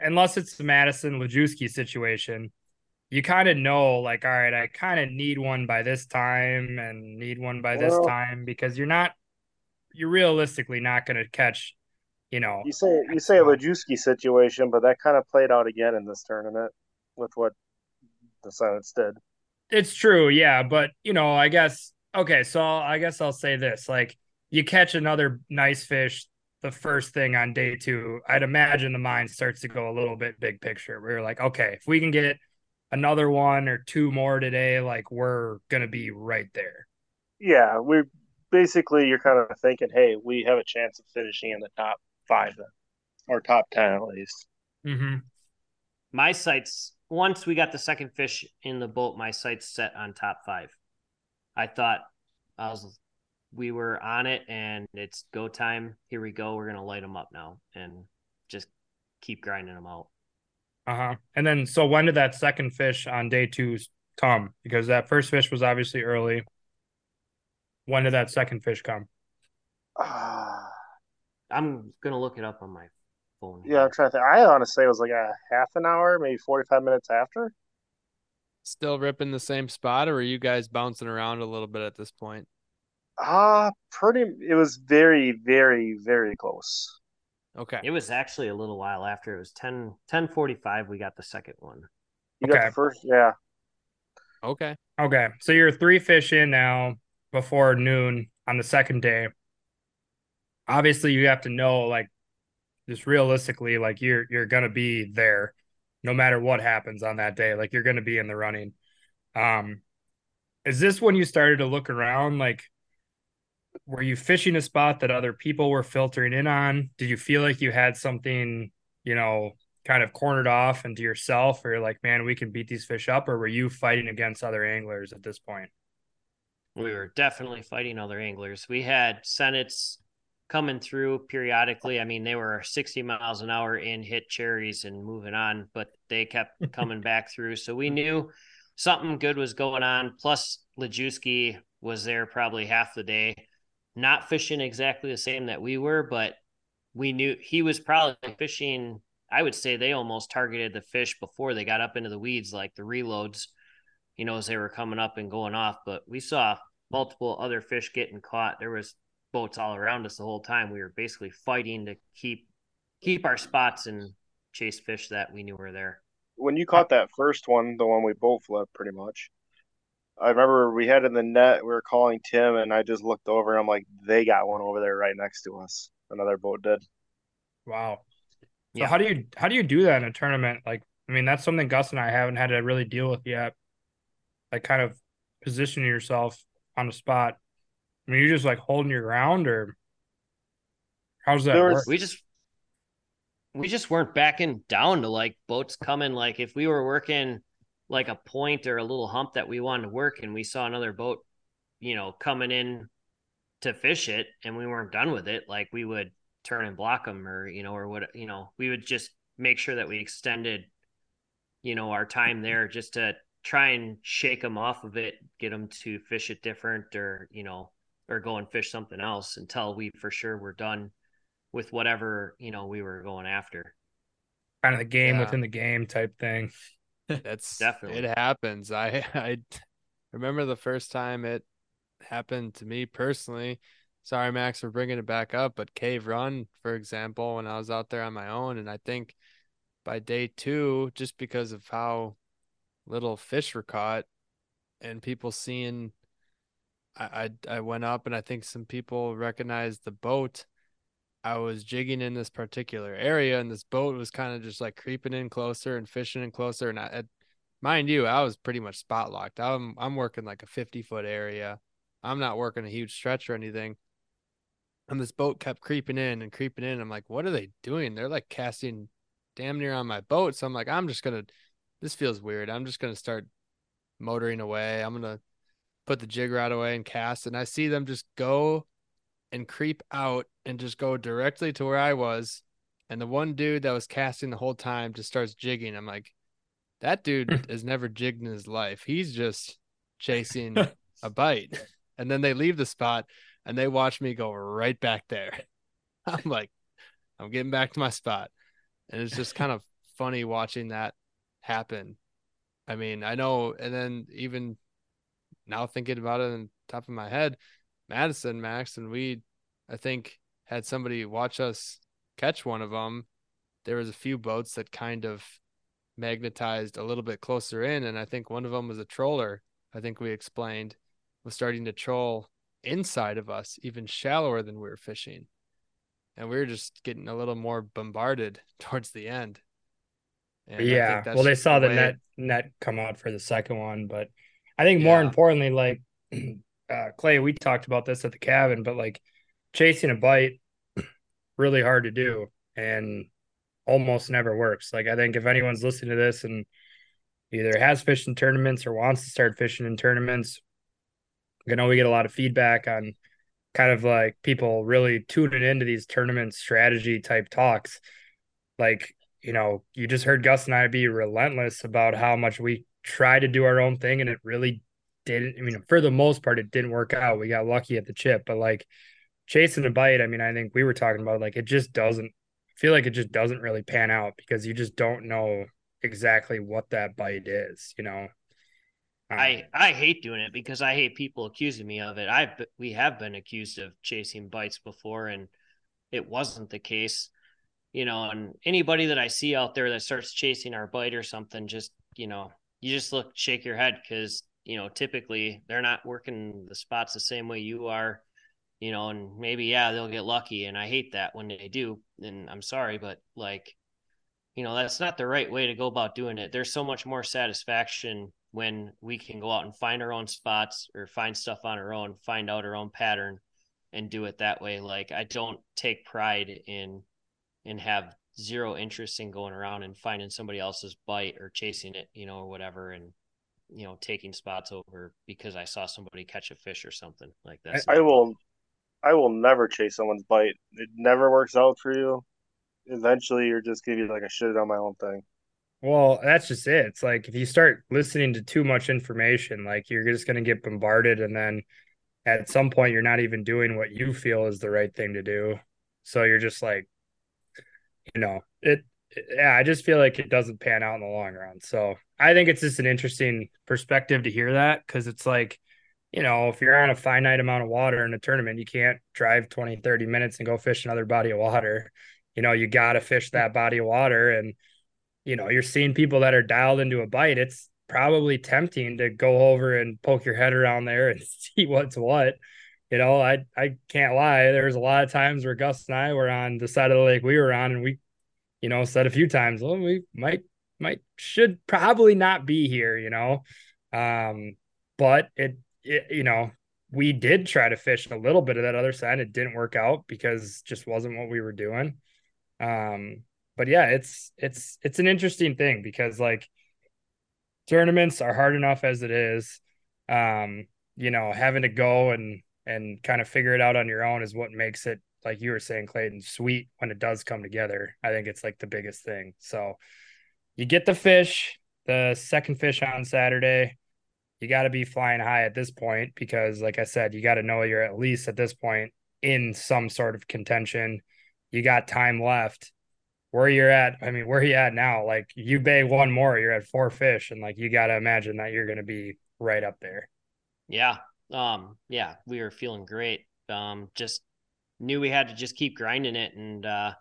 unless it's the Madison Lajewski situation, you kind of know, like, all right, I kind of need one by this time and need one by this time because you're not, you're realistically not going to catch, you know, You say you say a Lajewski situation, but that kind of played out again in this tournament with what the Silence did. It's true, yeah, but you know, I guess okay, so I guess I'll say this, like you catch another nice fish the first thing on day 2, I'd imagine the mind starts to go a little bit big picture. We're like, okay, if we can get another one or two more today, like we're going to be right there. Yeah, we basically you're kind of thinking, hey, we have a chance of finishing in the top five then, or top ten at least. Mhm. My sights once we got the second fish in the boat, my sights set on top five. I thought I was we were on it and it's go time. Here we go. We're gonna light them up now and just keep grinding them out. Uh-huh. And then so when did that second fish on day 2 come? Because that first fish was obviously early. When did that second fish come? Ah, I'm gonna look it up on my phone. yeah, I'm trying to think. I honestly it was like a half an hour, maybe forty five minutes after. Still ripping the same spot, or are you guys bouncing around a little bit at this point? Ah, pretty. It was very, very, very close. Okay. It was actually a little while after. It was 10 1045 we got the second one. You got Okay. the first, yeah. Okay. Okay, so you're three fish in now before noon on the second day. Obviously, you have to know, like, just realistically, like you're you're gonna be there, no matter what happens on that day. Like you're gonna be in the running. Um, is this when you started to look around? Like, were you fishing a spot that other people were filtering in on? Did you feel like you had something, you know, kind of cornered off into yourself, or you're like, man, we can beat these fish up, or were you fighting against other anglers at this point? we were definitely fighting other anglers. We had senates coming through periodically. I mean, they were 60 miles an hour in, hit cherries and moving on, but they kept coming back through. So we knew something good was going on. Plus, Lajewski was there probably half the day, not fishing exactly the same that we were, but we knew he was probably fishing. I would say they almost targeted the fish before they got up into the weeds, like the reloads you know, as they were coming up and going off. But we saw multiple other fish getting caught. There was boats all around us the whole time. We were basically fighting to keep keep our spots and chase fish that we knew were there. When you caught that first one, the one we both flipped pretty much. I remember we had in the net, we were calling Tim, and I just looked over and I'm like, they got one over there right next to us. Another boat did. Wow. So Yeah. how do you how do you do that in a tournament? Like, I mean, that's something Gus and I haven't had to really deal with yet. Like, kind of positioning yourself on the spot. I mean, you're just like holding your ground, or how's that was- work? We just we just weren't backing down to like boats coming. Like if we were working like a point or a little hump that we wanted to work and we saw another boat, you know, coming in to fish it and we weren't done with it, like we would turn and block them or, you know, or what, you know, we would just make sure that we extended, you know, our time there just to try and shake them off of it, get them to fish it different or, you know, or go and fish something else until we for sure were done with whatever, you know, we were going after. Kind of the game Yeah. within the game type thing. That's Definitely. it happens. I I remember the first time it happened to me personally. Sorry, Max, for bringing it back up, but Cave Run, for example, when I was out there on my own, and I think by day two, just because of how little fish were caught, and people seeing, I I, I went up, and I think some people recognized the boat. I was jigging in this particular area, and this boat was kind of just like creeping in closer and fishing in closer. And I, I- mind you, I was pretty much spot locked. I'm I'm working like a 50 foot area. I'm not working a huge stretch or anything. And this boat kept creeping in and creeping in. I'm like, what are they doing? They're like casting damn near on my boat. So I'm like, I'm just gonna. This feels weird. I'm just gonna start motoring away. I'm gonna put the jig rod away and cast. And I see them just go and creep out and just go directly to where I was. And the one dude that was casting the whole time just starts jigging. I'm like, that dude has never jigged in his life. He's just chasing a bite. And then they leave the spot and they watch me go right back there. I'm like, I'm getting back to my spot. And it's just kind of funny watching that happen. I mean, I know, and then even now thinking about it on top of my head, Madison, Max, and we, I think, had somebody watch us catch one of them. There was a few boats that kind of magnetized a little bit closer in, and I think one of them was a troller. I think we explained was starting to troll inside of us, even shallower than we were fishing, and we were just getting a little more bombarded towards the end. And yeah, well, they saw the, the net net come out for the second one, but I think more importantly, like uh, Clay, we talked about this at the cabin, but like chasing a bite, really hard to do, and almost never works. Like I think if anyone's listening to this and either has fished in tournaments or wants to start fishing in tournaments, I know we get a lot of feedback on kind of like people really tuning into these tournament strategy type talks. Like, you know, you just heard Gus and I be relentless about how much we try to do our own thing and it really didn't. I mean, for the most part, it didn't work out. We got lucky at the chip, but like chasing a bite, I mean, I think we were talking about like it just doesn't feel like it just doesn't really pan out because you just don't know exactly what that bite is, you know. Um, I I hate doing it because I hate people accusing me of it. I we have been accused of chasing bites before and it wasn't the case. You know, and anybody that I see out there that starts chasing our bite or something just, you know, you just look shake your head cuz you know, typically they're not working the spots the same way you are you know, and maybe yeah, they'll get lucky, and I hate that when they do, and I'm sorry, but like, you know, that's not the right way to go about doing it. There's so much more satisfaction when we can go out and find our own spots or find stuff on our own, find out our own pattern, and do it that way. Like I don't take pride in and have zero interest in going around and finding somebody else's bite or chasing it, you know, or whatever, and you know, taking spots over because I saw somebody catch a fish or something like that. I, I will I will never chase someone's bite. It never works out for you. Eventually, you're just gonna be like, I should have done my own thing. Well, that's just it. It's like if you start listening to too much information, like you're just going to get bombarded. And then at some point, you're not even doing what you feel is the right thing to do. So you're just like, you know, it, it, yeah, I just feel like it doesn't pan out in the long run. So I think it's just an interesting perspective to hear that because it's like, you know, if you're on a finite amount of water in a tournament, you can't drive 20, 30 minutes and go fish another body of water. You know, you got to fish that body of water. And, you know, you're seeing people that are dialed into a bite. It's probably tempting to go over and poke your head around there and see what's what. You know, I I can't lie. There was a lot of times where Gus and I were on the side of the lake we were on, and we, you know, said a few times, well, we might might should probably not be here, you know. Um, but it it, you know, we did try to fish a little bit of that other side. It didn't work out because just wasn't what we were doing. Um, but yeah, it's it's it's an interesting thing because like tournaments are hard enough as it is. Um, you know, having to go and and kind of figure it out on your own is what makes it like you were saying, Clayton, sweet when it does come together. I think it's like the biggest thing. So you get the fish, the second fish on Saturday you got to be flying high at this point because, like I said, you got to know you're at least at this point in some sort of contention. You got time left. Where you're at, I mean, where you at now? Like you bay one more, you're at four fish, and like you got to imagine that you're going to be right up there. Yeah, um, yeah, we were feeling great. Um, just knew we had to just keep grinding it, and uh,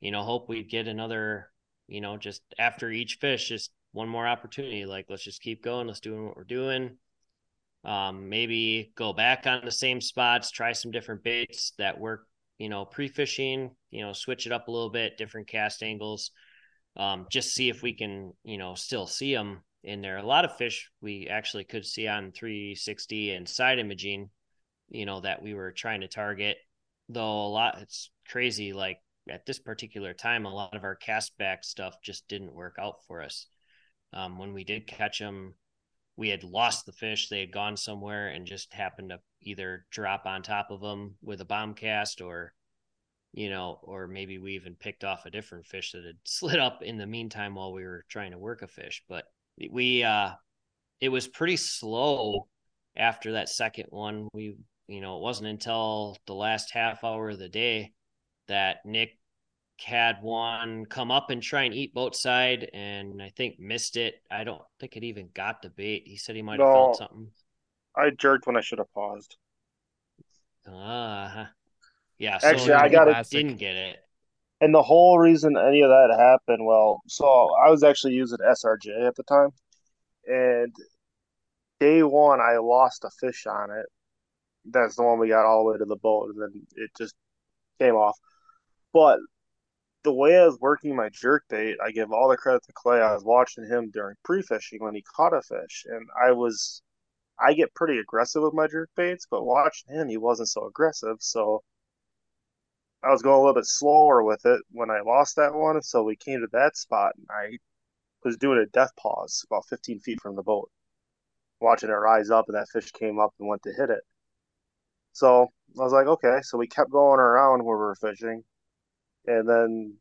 you know, hope we'd get another, you know, just after each fish, just one more opportunity. Like, let's just keep going. Let's do what we're doing. Um, maybe go back on the same spots, try some different baits that work, you know, pre fishing, you know, switch it up a little bit, different cast angles. Um, just see if we can, you know, still see them in there. A lot of fish we actually could see on 360 and side imaging, you know, that we were trying to target. Though a lot, it's crazy. Like at this particular time, a lot of our cast back stuff just didn't work out for us. Um, when we did catch them, we had lost the fish. They had gone somewhere and just happened to either drop on top of them with a bomb cast or, you know, or maybe we even picked off a different fish that had slid up in the meantime while we were trying to work a fish. But we, uh, it was pretty slow after that second one. We, you know, it wasn't until the last half hour of the day that Nick had one come up and try and eat boat side and I think missed it. I don't think it even got the bait. He said he might have No. felt something. I jerked when I should have paused. Uh, yeah. Actually, I got it. Didn't get it. And the whole reason any of that happened, well, so I was actually using SRJ at the time, and day one I lost a fish on it. That's the one we got all the way to the boat, and then it just came off. But the way I was working my jerk bait, I give all the credit to Clay. I was watching him during pre-fishing when he caught a fish, and I was, I get pretty aggressive with my jerk baits, but watching him, he wasn't so aggressive, so. I was going a little bit slower with it when I lost that one, so we came to that spot, and I was doing a death pause about 15 feet from the boat, watching it rise up, and that fish came up and went to hit it. So I was like, okay. So we kept going around where we were fishing, and then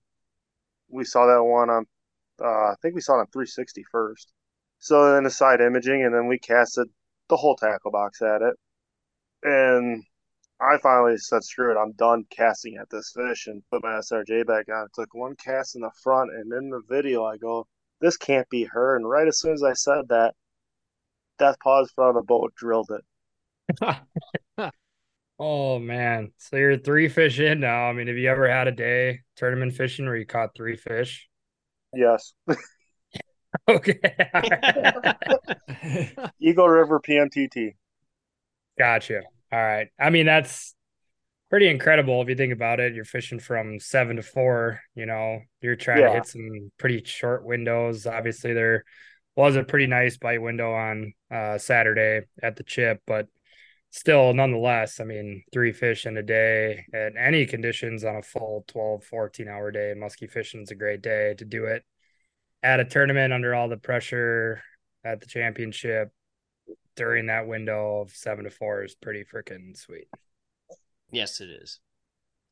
we saw that one on, uh, I think we saw it on 360 first. So then the side imaging, and then we casted the whole tackle box at it, and I finally said, screw it, I'm done casting at this fish and put my SRJ back on. I Took one cast in the front, and in the video, I go, this can't be her. And right as soon as I said that, death pause front of the boat drilled it. Oh man. So you're three fish in now. I mean, have you ever had a day tournament fishing where you caught three fish? Yes. Okay. Eagle River PMTT. Gotcha. All right. I mean, that's pretty incredible if you think about it. You're fishing from seven to four, you know, you're trying to hit some pretty short windows. Obviously, there was a pretty nice bite window on uh, Saturday at the chip, but still, nonetheless, I mean, three fish in a day at any conditions on a full 12, 14 hour day. Muskie fishing is a great day to do it at a tournament under all the pressure at the championship during that window of seven to four is pretty freaking sweet. Yes, it is.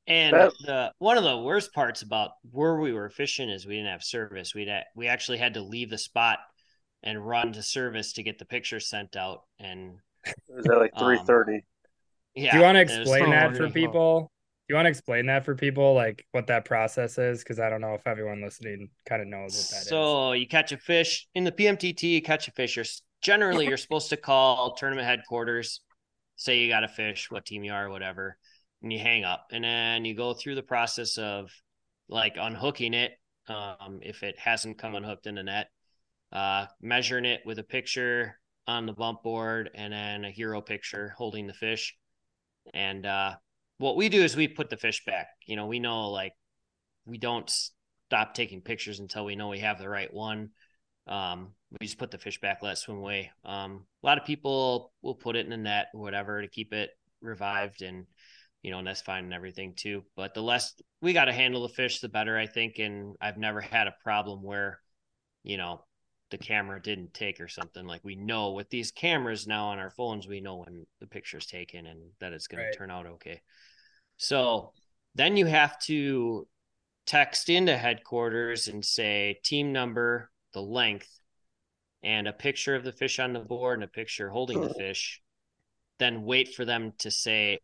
And the one of the worst parts about where we were fishing is we didn't have service. We would we actually had to leave the spot and run to service to get the picture sent out. And It was at like Um, 330. yeah, Do you want to explain that for people? Do you want to explain that for people, like what that process is? Because I don't know if everyone listening kind of knows what that is. so you catch a fish in the PMTT. You catch a fish. You're generally you're supposed to call tournament headquarters, say you got a fish, what team you are, whatever, and you hang up, and then you go through the process of like unhooking it um, if it hasn't come unhooked in the net, uh, measuring it with a picture on the bump board, and then a hero picture holding the fish, and uh, what we do is we put the fish back. You know, we know like we don't stop taking pictures until we know we have the right one. Um, we just put the fish back, let it swim away. Um, a lot of people will put it in the net or whatever to keep it revived and you know, and that's fine and everything too. But the less we got to handle the fish, the better, I think. And I've never had a problem where, you know, the camera didn't take or something. Like we know with these cameras now on our phones, we know when the picture's taken and that it's going Right. to turn out okay. So then you have to text into headquarters and say team number, the length, and a picture of the fish on the board and a picture holding the fish. Then wait for them to say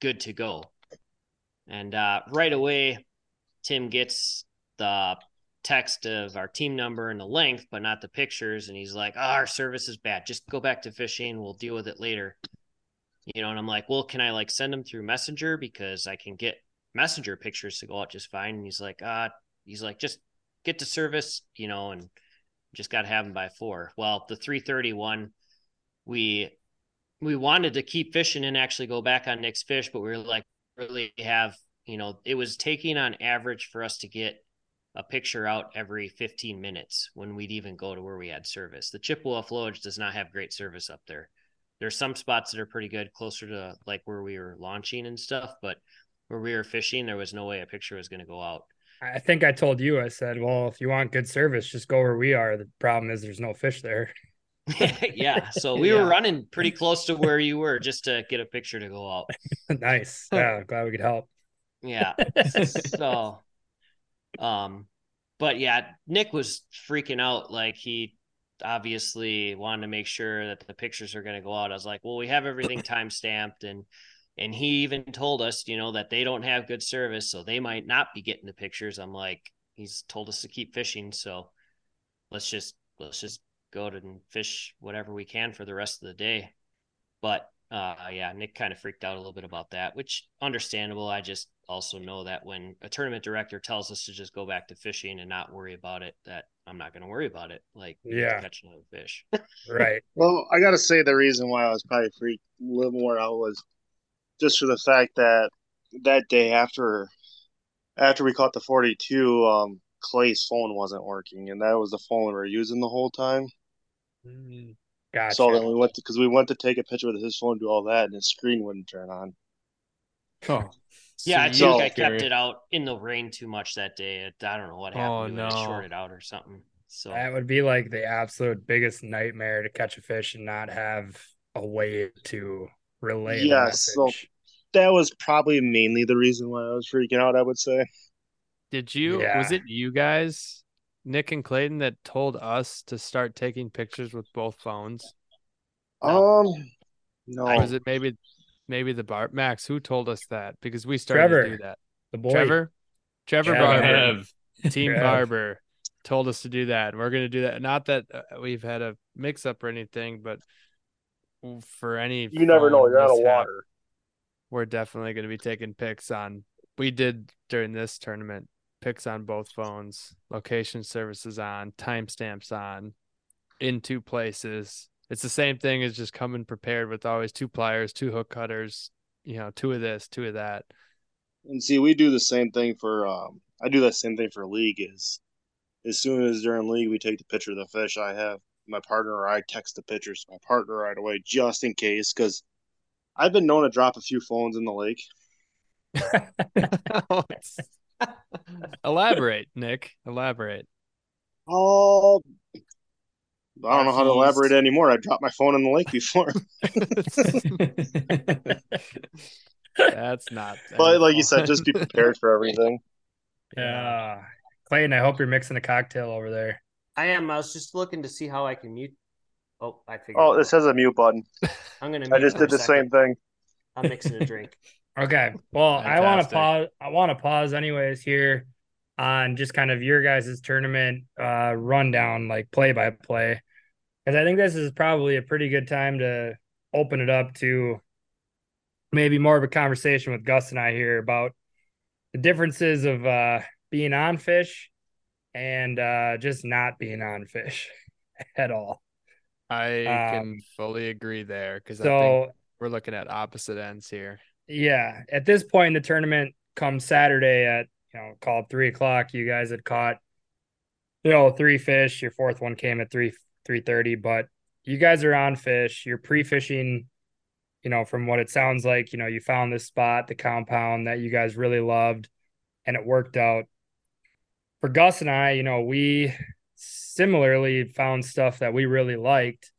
good to go. And uh, right away, Tim gets the text of our team number and the length, but not the pictures. And he's like, oh, our service is bad. Just go back to fishing. We'll deal with it later. You know, and I'm like, well, can I like send them through Messenger because I can get Messenger pictures to go out just fine. And he's like, uh, he's like, just get to service, you know, and just got to have them by four. Well, the 331, we we wanted to keep fishing and actually go back on Nick's fish, but we were like, really have, you know, it was taking on average for us to get a picture out every 15 minutes when we'd even go to where we had service. The Chippewa flowage does not have great service up there. There's some spots that are pretty good closer to like where we were launching and stuff, but where we were fishing, there was no way a picture was going to go out. I think I told you, I said, well, if you want good service, just go where we are. The problem is there's no fish there. yeah. So we Yeah. were running pretty close to where you were just to get a picture to go out. nice. Yeah, glad we could help. Yeah. so um but yeah, Nick was freaking out like he obviously wanted to make sure that the pictures are going to go out. I was like, "Well, we have everything time stamped and And he even told us, you know, that they don't have good service, so they might not be getting the pictures. I'm like, he's told us to keep fishing, so let's just let's just go and fish whatever we can for the rest of the day. But uh, yeah, Nick kind of freaked out a little bit about that, which understandable. I just also know that when a tournament director tells us to just go back to fishing and not worry about it, that I'm not going to worry about it. Like, Yeah. catch another fish. Right. Well, I gotta say the reason why I was probably freaked a little more out was just for the fact that that day after after we caught the 42, um, Clay's phone wasn't working, and that was the phone we were using the whole time. Gotcha. So then we went because we went to take a picture with his phone, do all that, and his screen wouldn't turn on. Oh, yeah, I So think I scary. kept it out in the rain too much that day. It, I don't know what happened. Oh, to it. It no. shorted out or something. So That would be like the absolute biggest nightmare to catch a fish and not have a way to relay the Yes, so- That was probably mainly the reason why I was freaking out. I would say. Did you? Was it you guys, Nick and Clayton, that told us to start taking pictures with both phones? Um, no, Or was it maybe, maybe the bar Max? Who told us that? Because we started to do that. the boy Trevor, Trevor Trevor. Barber, Have. Team Trev. Barber, told us to do that. We're gonna do that. Not that uh, we've had a mix up or anything, but for any you never know. You're out of water. we're definitely going to be taking pics on we did during this tournament pics on both phones location services on timestamps on in two places it's the same thing as just coming prepared with always two pliers two hook cutters you know two of this two of that And see, we do the same thing for um I do that same thing for league is as soon as during league we take the picture of the fish, I have my partner or I text the pictures to my partner right away just in case because I've been known to drop a few phones in the lake. elaborate nick elaborate Oh, I don't know how to elaborate anymore. I dropped my phone in the lake before, that's not but like you said, just be prepared for everything. Yeah. Clayton, I hope you're mixing a cocktail over there. I am. I was just looking to see how I can mute. Oh, I figured. Oh, this has a mute button. I'm gonna. I just did the second. same thing. I'm mixing a drink. Okay. Well, I want to pause. I want to pause, anyways, here on just kind of your guys' tournament uh, rundown, like play by play, because I think this is probably a pretty good time to open it up to maybe more of a conversation with Gus and I here about the differences of uh, being on fish and uh, just not being on fish at all. i Um, can fully agree there because i So think we're looking at opposite ends here yeah, at this point in the tournament, come Saturday at you know, called three o'clock, you guys had caught, you know, three fish. Your fourth one came at three three thirty, but you guys are on fish. You're pre-fishing. You know, from what it sounds like, you know, you found this spot, the compound that you guys really loved, and it worked out. For Gus and I, you know, we similarly found stuff that we really liked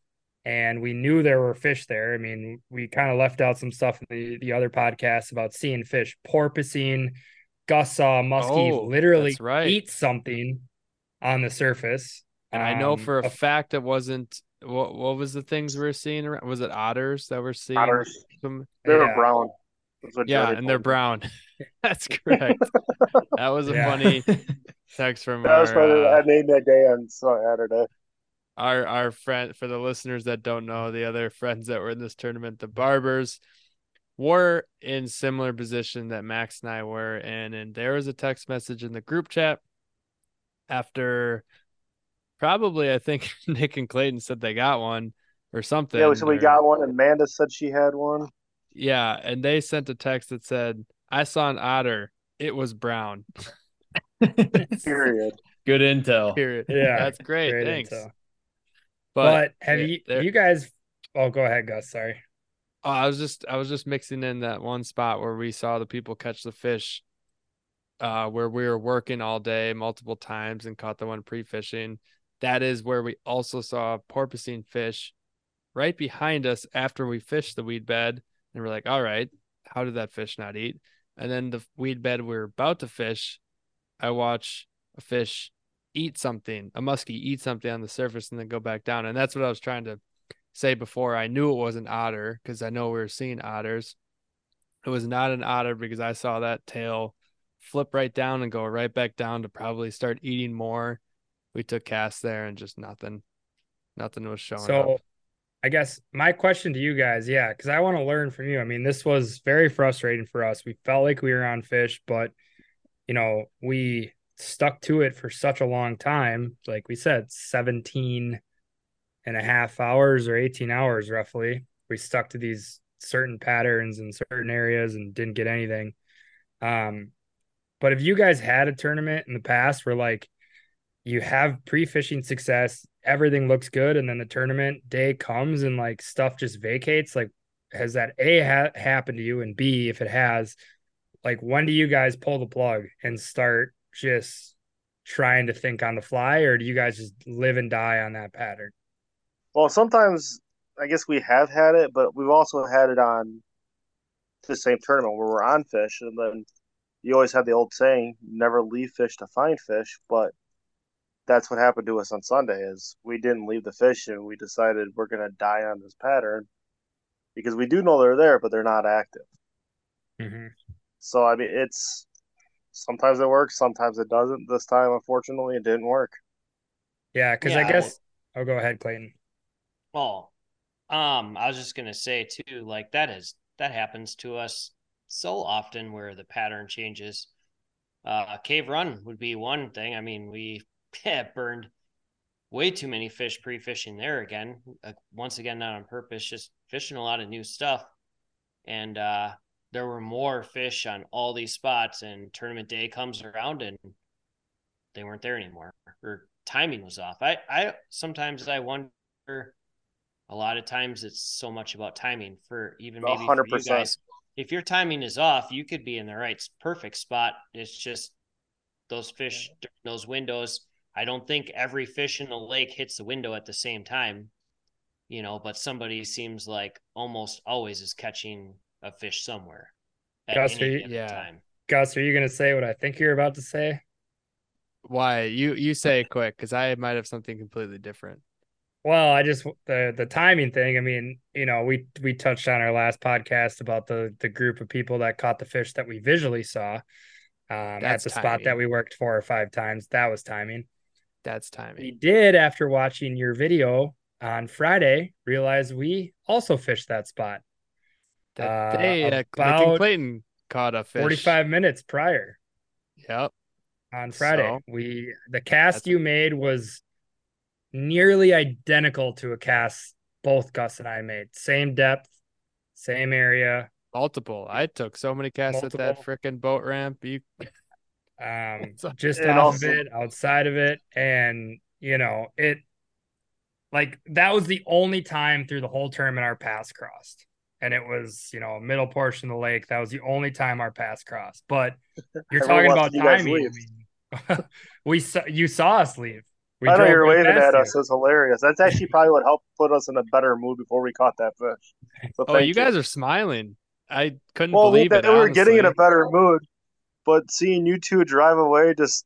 and we knew there were fish there. I mean, we kind of left out some stuff in the, the other podcasts about seeing fish, porpoising. Gus saw muskie Oh, literally right. eat something on the surface. And I know Um, for a a- fact it wasn't what what was the things we were seeing around? Was it otters that we're seeing? Otters. Some, They were Yeah. brown. Yeah, Jody and they're brown. That's correct. that was a Yeah. funny text from That was our, probably uh, I named that day on Saturday. our our friend for the listeners that don't know the other friends that were in this tournament the barbers were in similar position that max and i were in and there was a text message in the group chat after probably i think nick and clayton said they got one or something Yeah, so we or- got one, and Amanda said she had one. yeah and they sent a text that said i saw an otter it was brown Period. Good intel. period Yeah, that's great, great thanks intel. but, But, have yeah, you you guys? Oh, go ahead, Gus. Sorry. Oh, I was just I was just mixing in that one spot where we saw the people catch the fish uh where we were working all day multiple times and caught the one pre-fishing. That is where we also saw porpoising fish right behind us after we fished the weed bed and we're like, "All right, how did that fish not eat?" And then the weed bed we are about to fish, I watch a fish eat something, a muskie eat something on the surface and then go back down. And that's what I was trying to say before. I knew it wasn't otter because I know we were seeing otters. It was not an otter because I saw that tail flip right down and go right back down to probably start eating more. We took casts there and just nothing, nothing was showing So up. I guess my question to you guys, yeah, because I want to learn from you. I mean, this was very frustrating for us. We felt like we were on fish, but you know, we stuck to it for such a long time. Like we said, 17 and a half hours or 18 hours roughly. We stuck to these certain patterns in certain areas and didn't get anything. Um, but if you guys had a tournament in the past where like you have pre-fishing success, everything looks good, and then the tournament day comes and like stuff just vacates, like has that A ha- happened to you? And B, if it has, like when do you guys pull the plug and start just trying to think on the fly, or do you guys just live and die on that pattern? Well, sometimes I guess we have had it, but we've also had it on the same tournament where we're on fish, and then you always have the old saying, "Never leave fish to find fish." But that's what happened to us on Sunday. Is we didn't leave the fish, and we decided we're going to die on this pattern because we do know they're there, but they're not active. Mm-hmm. So I mean, it's sometimes it works, sometimes it doesn't. This time, unfortunately, it didn't work. Yeah, because Yeah, I I guess. Oh, go ahead, Clayton. Well, um, I was just gonna say too, like that is that happens to us so often where the pattern changes. Uh, cave run would be one thing. I mean, we burned way too many fish pre-fishing there again. Uh, once again, not on purpose, just fishing a lot of new stuff, and uh, there were more fish on all these spots. And tournament day comes around, and they weren't there anymore, or timing was off. I, I sometimes I wonder a lot of times it's so much about timing for even A maybe for you guys. If your timing is off, you could be in the right perfect spot. It's just those fish during those windows. I don't think every fish in the lake hits the window at the same time, you know, but somebody seems like almost always is catching a fish somewhere at Gus, any are you- Yeah. time. Gus, are you gonna say what I think you're about to say? Why you you say it quick because I might have something completely different. Well, I just the the timing thing. I mean, you know, we we touched on our last podcast about the the group of people that caught the fish that we visually saw um, at That's the spot that we worked four or five times. That was timing. That's timing. We did after watching your video on Friday realize we also fished that spot That uh, day, uh, Nick about and Clayton caught a fish. forty five minutes prior. Yep. on Friday. So? we the cast you made was nearly identical to a cast both Gus and I made. Same depth, same area. Multiple. I took so many casts at that Multiple. freaking boat ramp. You Um just And off also- of it, outside of it. And you know, it like that was the only time through the whole tournament our paths crossed. And it was, you know, middle portion of the lake. That was the only time our paths crossed. But you're talking about watched timing. I mean, we saw you saw us leave. We I know you're waving at you. us. It's hilarious. That's actually probably what helped put us in a better mood before we caught that fish. So Oh, thank you guys are smiling. I couldn't well, we, believe it. we were getting in a better mood, but seeing you two drive away, just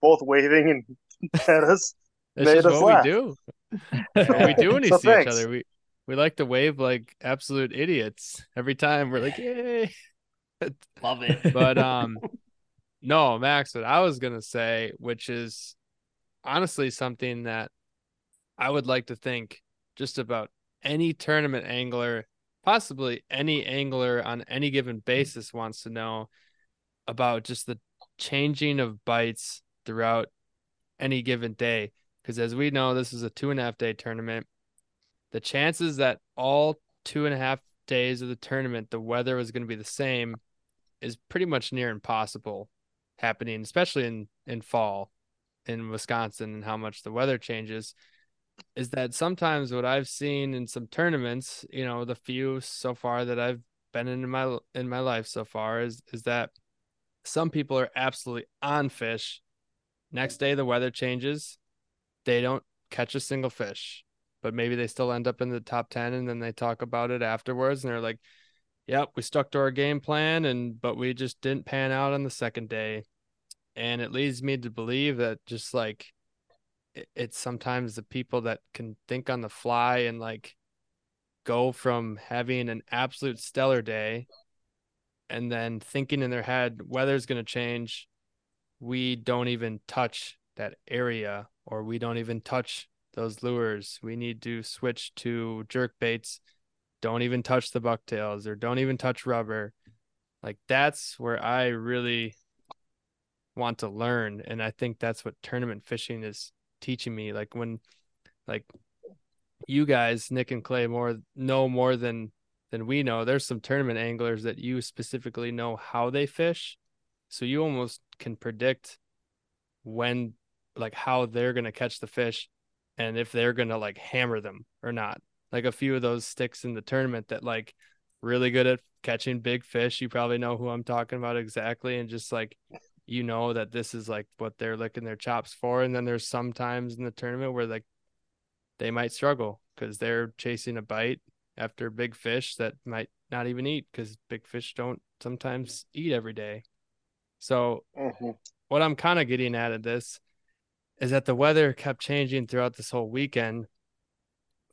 both waving and at us, It's made just us what laugh. we do. What we do when we So see each other. We we like to wave like absolute idiots every time. We're like, yay. Love it. But um no, Max, what I was gonna say, which is honestly something that I would like to think just about any tournament angler, possibly any angler on any given basis wants to know about just the changing of bites throughout any given day. Because as we know, this is a two and a half day tournament. The chances that all two and a half days of the tournament the weather was going to be the same is pretty much near impossible happening, especially in in fall in Wisconsin and how much the weather changes. Is that sometimes what I've seen in some tournaments, you know, the few so far that I've been in my in my life so far is is that some people are absolutely on fish. Next day the weather changes, they don't catch a single fish, but maybe they still end up in the top 10 and then they talk about it afterwards and they're like, "Yep, we stuck to our game plan and but we just didn't pan out on the second day." And it leads me to believe that just like it's sometimes the people that can think on the fly and like go from having an absolute stellar day and then thinking in their head weather's going to change. We don't even touch that area or we don't even touch those lures. We need to switch to jerk baits. Don't even touch the bucktails or don't even touch rubber. Like that's where i really want to learn and i think that's what tournament fishing is teaching me like when like you guys nick and clay more know more than than we know there's some tournament anglers that you specifically know how they fish so you almost can predict when like how they're going to catch the fish and if they're going to like hammer them or not. Like a few of those sticks in the tournament that like really good at catching big fish you probably know who i'm talking about exactly and just like you know that this is like what they're licking their chops for and then there's some times in the tournament where like they might struggle because they're chasing a bite after big fish that might not even eat because big fish don't sometimes eat every day so hmm what I'm kind of getting at at this is that the weather kept changing throughout this whole weekend.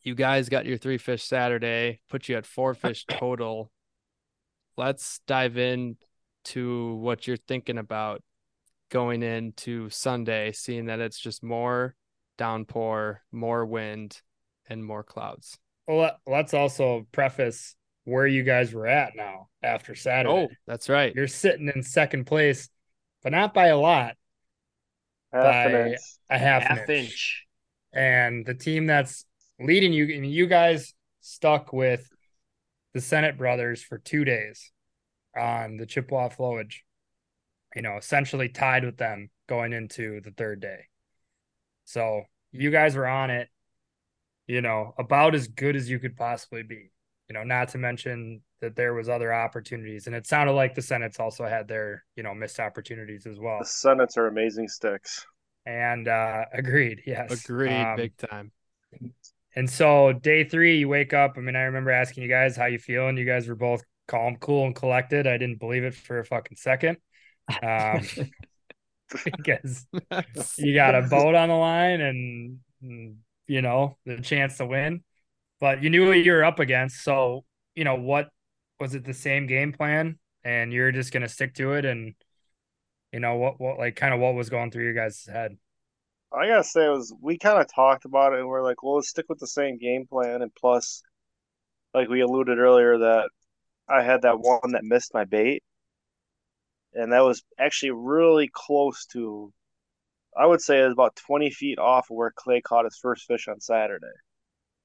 You guys got your three fish Saturday, put you at four fish total. Let's dive in to what you're thinking about going into Sunday, seeing that it's just more downpour, more wind, and more clouds. Well, let- let's also preface where you guys were at now after Saturday. Oh, that's right. You're sitting in second place, but not by a lot, Half an By- inch. a half, Half an inch. inch. And the team that's leading you, and you guys stuck with the Senate brothers for two days on the Chippewa flowage. You know, essentially tied with them going into the third day. So you guys were on it, you know, about as good as you could possibly be. You know, not to mention that there was other opportunities, and it sounded like the Senates also had their, you know, missed opportunities as well. The Senates are amazing sticks. And uh agreed, yes, Agreed, Um, big time. and so day three, you wake up. I mean, I remember asking you guys how you feeling. You guys were both calm, cool, and collected. I didn't believe it for a fucking second. Um, because you got a boat on the line and, and, you know the chance to win, but you knew what you were up against. So you know what was it the same game plan, and you're just gonna stick to it, and you know what what like kind of what was going through your guys' head. I gotta say, it was we kind of talked about it, and we're like, well, let's stick with the same game plan. And plus, like we alluded earlier, that I had that one that missed my bait, and that was actually really close to, I would say, it was about twenty feet off of where Clay caught his first fish on Saturday.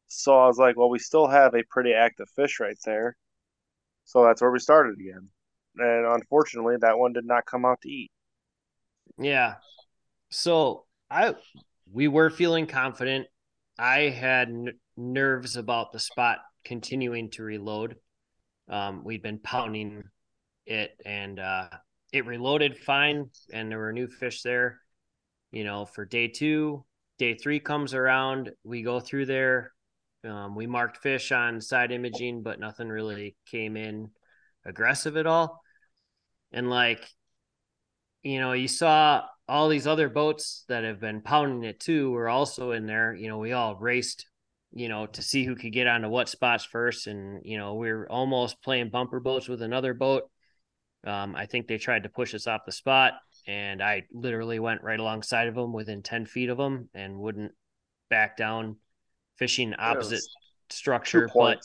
So I was like, well, we still have a pretty active fish right there, so that's where we started again. And unfortunately, that one did not come out to eat. Yeah. So I we were feeling confident. I had n- nerves about the spot continuing to reload. Um, we'd been pounding it, and uh, it reloaded fine, and there were new fish there. You know, for day two, day three comes around, we go through there. Um, we marked fish on side imaging, but nothing really came in aggressive at all. And like, you know, you saw all these other boats that have been pounding it too were also in there. You know, we all raced, you know, to see who could get onto what spots first. And, you know, we are almost playing bumper boats with another boat. Um, I think they tried to push us off the spot, and I literally went right alongside of them within 10 feet of them and wouldn't back down fishing opposite structure. But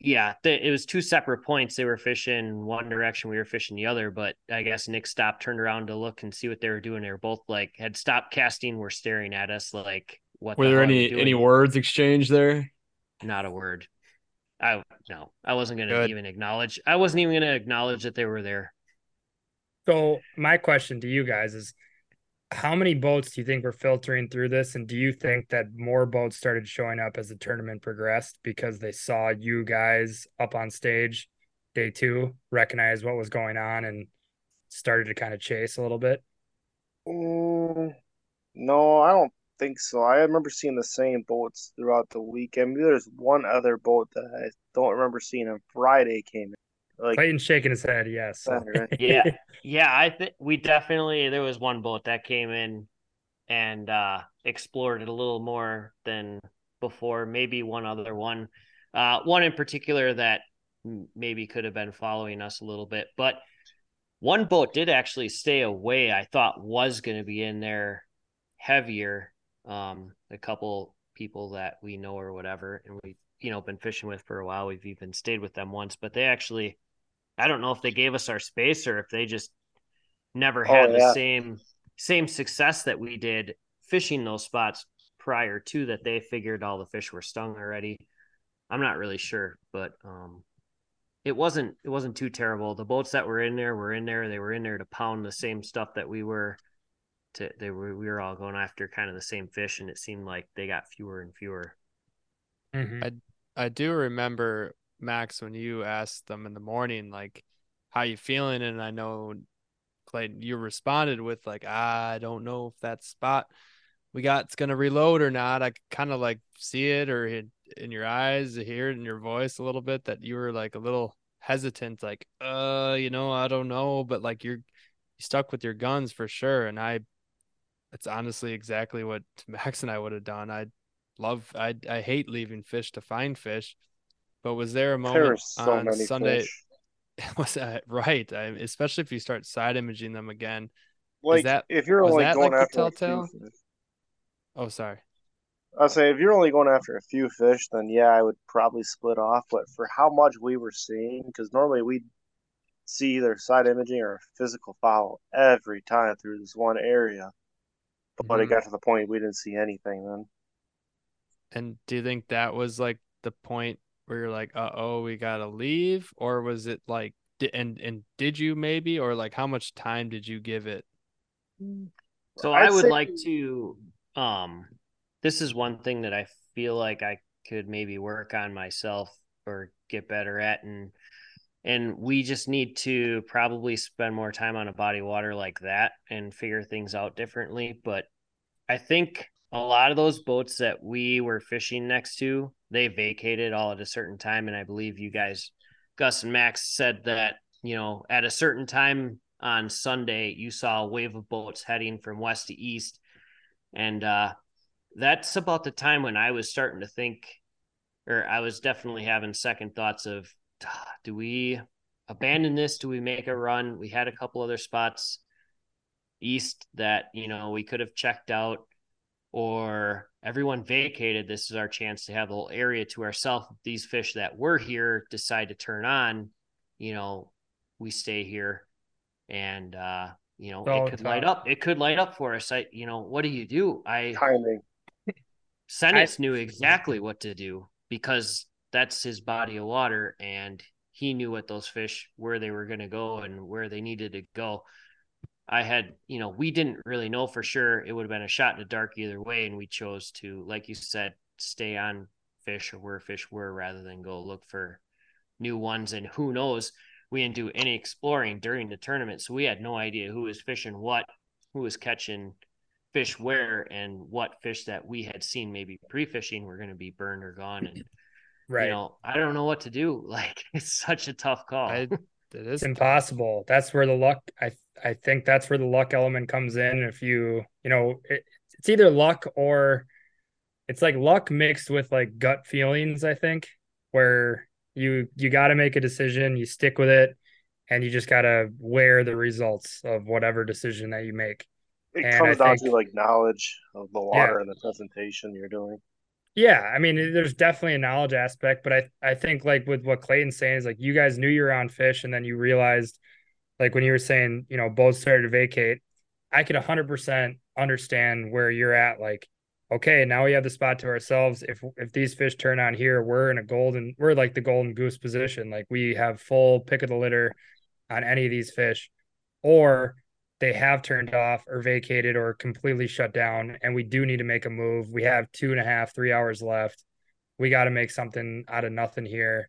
yeah, th- it was two separate points. They were fishing one direction, we were fishing the other. But I guess Nick stopped, turned around to look and see what they were doing. They were both like had stopped casting, were staring at us like, "What?" Were the there hell are you any any words exchanged there? Not a word. I no, I wasn't gonna Good. even acknowledge. I wasn't even gonna acknowledge that they were there. So my question to you guys is how many boats do you think were filtering through this and do you think that more boats started showing up as the tournament progressed because they saw you guys up on stage day 2 recognize what was going on and started to kind of chase a little bit Mm, no, I don't think so. I remember seeing the same boats throughout the weekend. Maybe there's one other boat that I don't remember seeing on Friday came in. Like Clayton's shaking his head yes. Saturday. Yeah, yeah. I think we definitely there was one boat that came in and uh explored it a little more than before. Maybe one other one. Uh, one in particular that m- maybe could have been following us a little bit. But one boat did actually stay away. I thought was going to be in there heavier. Um, a couple people that we know or whatever, and we you know been fishing with for a while. We've even stayed with them once, but they actually, I don't know if they gave us our space or if they just never Oh, had yeah. the same same success that we did fishing those spots prior to that. They figured all the fish were stung already. I'm not really sure, but um, it wasn't it wasn't too terrible. The boats that were in there were in there. They were in there to pound the same stuff that we were. To they were we were all going after kind of the same fish, and it seemed like they got fewer and fewer. Mhm. I do remember Max when you asked them in the morning, like, how you feeling? And I know Clayton, you responded with like, I don't know if that spot we got's gonna reload or not. I kind of like see it or in, in your eyes, hear it in your voice a little bit that you were like a little hesitant, like, uh, you know, I don't know, but like you're you stuck with your guns for sure. And I, it's honestly exactly what Max and I would have done. I love I I hate leaving fish to find fish. But was there a moment are so on Sunday? fish. Was that right? I, especially if you start side imaging them again. Like that- if you're only going like after telltale? Oh, sorry. I say if you're only going after a few fish, then yeah, I would probably split off. But for how much we were seeing, because normally we'd see either side imaging or a physical follow every time through this one area. But it Mhm. got to the point we didn't see anything then. And do you think that was like the point where you're like, uh oh, we gotta leave, or was it like, di- and and did you maybe, or like how much time did you give it? So I'd I would say- like to um this is one thing that I feel like I could maybe work on myself or get better at and and we just need to probably spend more time on a body water like that and figure things out differently but I think a lot of those boats that we were fishing next to they vacated all at a certain time and I believe you guys Gus and Max said that you know at a certain time on Sunday you saw a wave of boats heading from west to east and uh that's about the time when I was starting to think or I was definitely having second thoughts of "Ah, do we abandon this? Do we make a run? We had a couple other spots east that you know we could have checked out or everyone vacated. This is our chance to have the whole area to ourselves. These fish that were here decide to turn on you know we stay here and uh you know So it could light up. It could light up for us. I you know what do you do? I Timing. Senates knew exactly what to do because that's his body of water and he knew what those fish where they were going to go and where they needed to go. I had, you know, we didn't really know for sure. It would have been a shot in the dark either way. And we chose to, like you said, stay on fish or where fish were rather than go look for new ones. And who knows, we didn't do any exploring during the tournament. So we had no idea who was fishing what, who was catching fish where, and what fish that we had seen maybe pre fishing were going to be burned or gone. And, Right. you know, I don't know what to do. Like, it's such a tough call. I, it is it's impossible. That's where the luck. I I think that's where the luck element comes in. If you you know, it, it's either luck or it's like luck mixed with like gut feelings. I think where you you got to make a decision, you stick with it, and you just got to wear the results of whatever decision that you make. It And comes I down think- to like knowledge of the water and the presentation you're doing. Yeah, I mean, there's definitely a knowledge aspect, but I I think like with what Clayton's saying is like you guys knew you were on fish, and then you realized, like when you were saying, you know, both started to vacate. I could 100% understand where you're at. Like, okay, now we have the spot to ourselves. If if these fish turn on here, we're in a golden, we're like the golden goose position. Like we have full pick of the litter on any of these fish, or they have turned off or vacated or completely shut down and we do need to make a move. We have two and a half three hours left. We got to make something out of nothing here.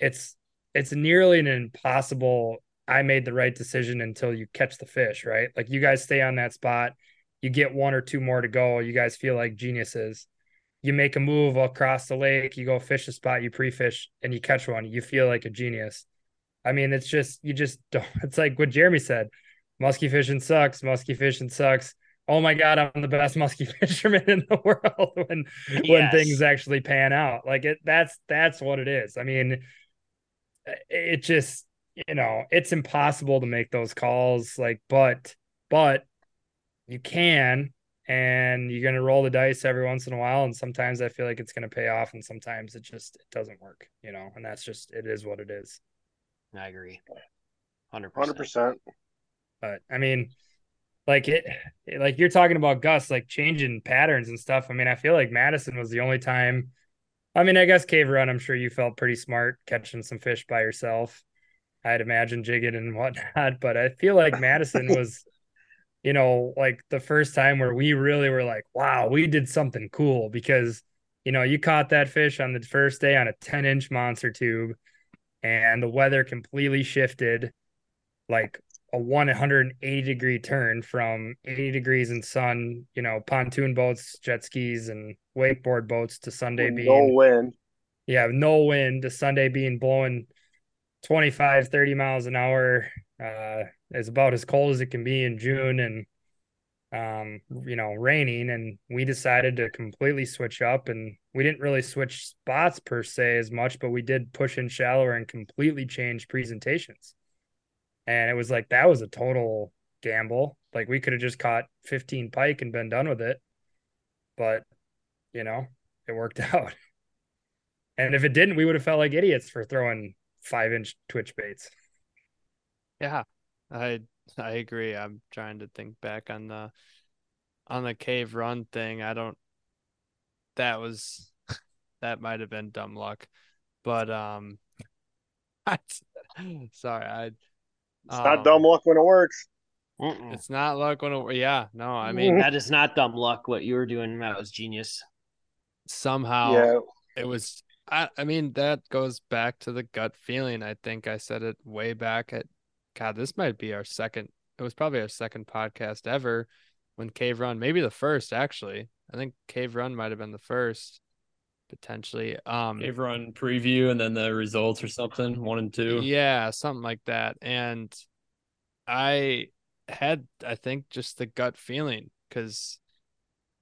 It's it's nearly an impossible i made the right decision until you catch the fish right? Like you guys stay on that spot. You get one or two more to go. You guys feel like geniuses. You make a move across the lake. You go fish a spot you pre-fish and you catch one. You feel like a genius. I mean it's just you just don't it's like what jeremy said musky fishing sucks. Musky fishing sucks. Oh my god, I'm the best musky fisherman in the world when when things actually pan out. Like it that's that's what it is. I mean, it just you know it's impossible to make those calls like but but you can and you're going to roll the dice every once in a while and sometimes i feel like it's going to pay off and sometimes it just it doesn't work you know and that's just it is what it is I agree. 100%. Hundred percent. But i mean like it like you're talking about gus like changing patterns and stuff. I mean i feel like madison was the only time i mean i guess cave run i'm sure you felt pretty smart catching some fish by yourself. I'd imagine jigging and whatnot but i feel like madison was you know like the first time where we really were like wow we did something cool because you know you caught that fish on the first day on a 10 inch monster tube and the weather completely shifted. Like a 180 degree turn from 80 degrees in sun, you know, pontoon boats, jet skis, and wakeboard boats to Sunday being No being win. yeah, no wind to Sunday being blowing 25, 30 miles an hour. Uh, is about as cold as it can be in June and um, you know, raining. And we decided to completely switch up and we didn't really switch spots per se as much, but we did push in shallower and completely change presentations. And it was like that was a total gamble. Like we could have just caught 15 pike and been done with it. But you know, it worked out. And if it didn't, we would have felt like idiots for throwing five inch twitch baits. Yeah, I I agree. I'm trying to think back on the on the cave run thing. I don't. That was that might have been dumb luck, but um, I, sorry, I. It's not um, dumb luck when it works. Mm-mm. It's not luck when it. Yeah, no, I mean that is not dumb luck. What you were doing, that was genius. somehow Yeah, it was. I I mean that goes back to the gut feeling. I think I said it way back at. God, this might be our second. It was probably our second podcast ever when Cave Run, maybe the first actually. I think Cave Run might have been the first, potentially. Um, Cave run preview and then the results or something. One and two. yeah, something like that. And I had, I think, just the gut feeling because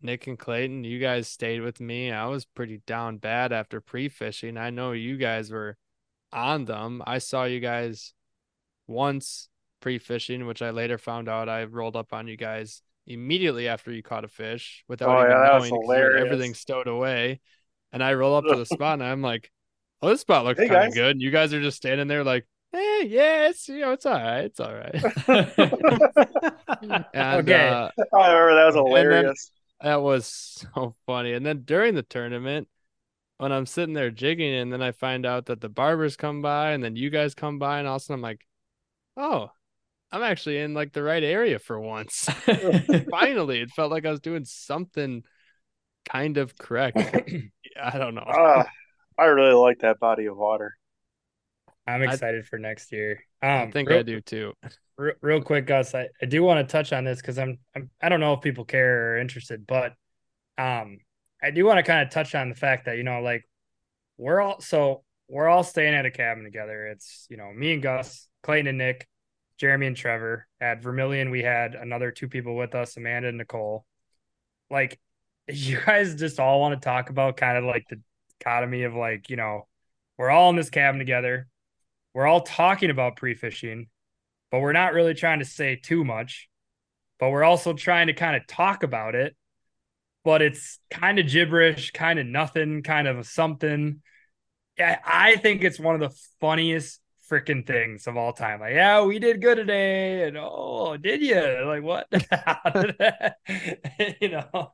Nick and Clayton, you guys stayed with me. I was pretty down bad after pre fishing. I know you guys were on them. I saw you guys once pre fishing, which I later found out I rolled up on you guys immediately after you caught a fish without Oh, even yeah, that was knowing 'cause you had hilarious. everything stowed away. And I roll up to the spot and I'm like, oh, this spot looks Hey, kind of good. And you guys are just standing there like, hey, yeah, it's, you know, it's all right. It's all right. and, Okay. uh, I remember that was hilarious. that was so funny. And then during the tournament, when I'm sitting there jigging, and then I find out that the barbers come by, and then you guys come by, and all of a sudden I'm like, oh, I'm actually in like the right area for once. Finally, it felt like I was doing something kind of correct. I don't know. Ah, I really like that body of water. I'm I- excited for next year. I Um, think real, I do too. Real, real quick, Gus, I, I do want to touch on this because I'm, I'm I don't know if people care or interested, but um, I do want to kind of touch on the fact that you know, like we're all so we're all staying at a cabin together. It's you know me and Gus, Clayton and Nick, Jeremy and Trevor. At Vermilion, we had another two people with us, Amanda and Nicole. Like, you guys just all want to talk about kind of like the dichotomy of like you know, we're all in this cabin together. We're all talking about pre-fishing but we're not really trying to say too much. But we're also trying to kind of talk about it. But it's kind of gibberish, kind of nothing, kind of something. Yeah, I think it's one of the funniest freaking things of all time. Like, yeah, we did good today, and oh, did you? Like, what? You know?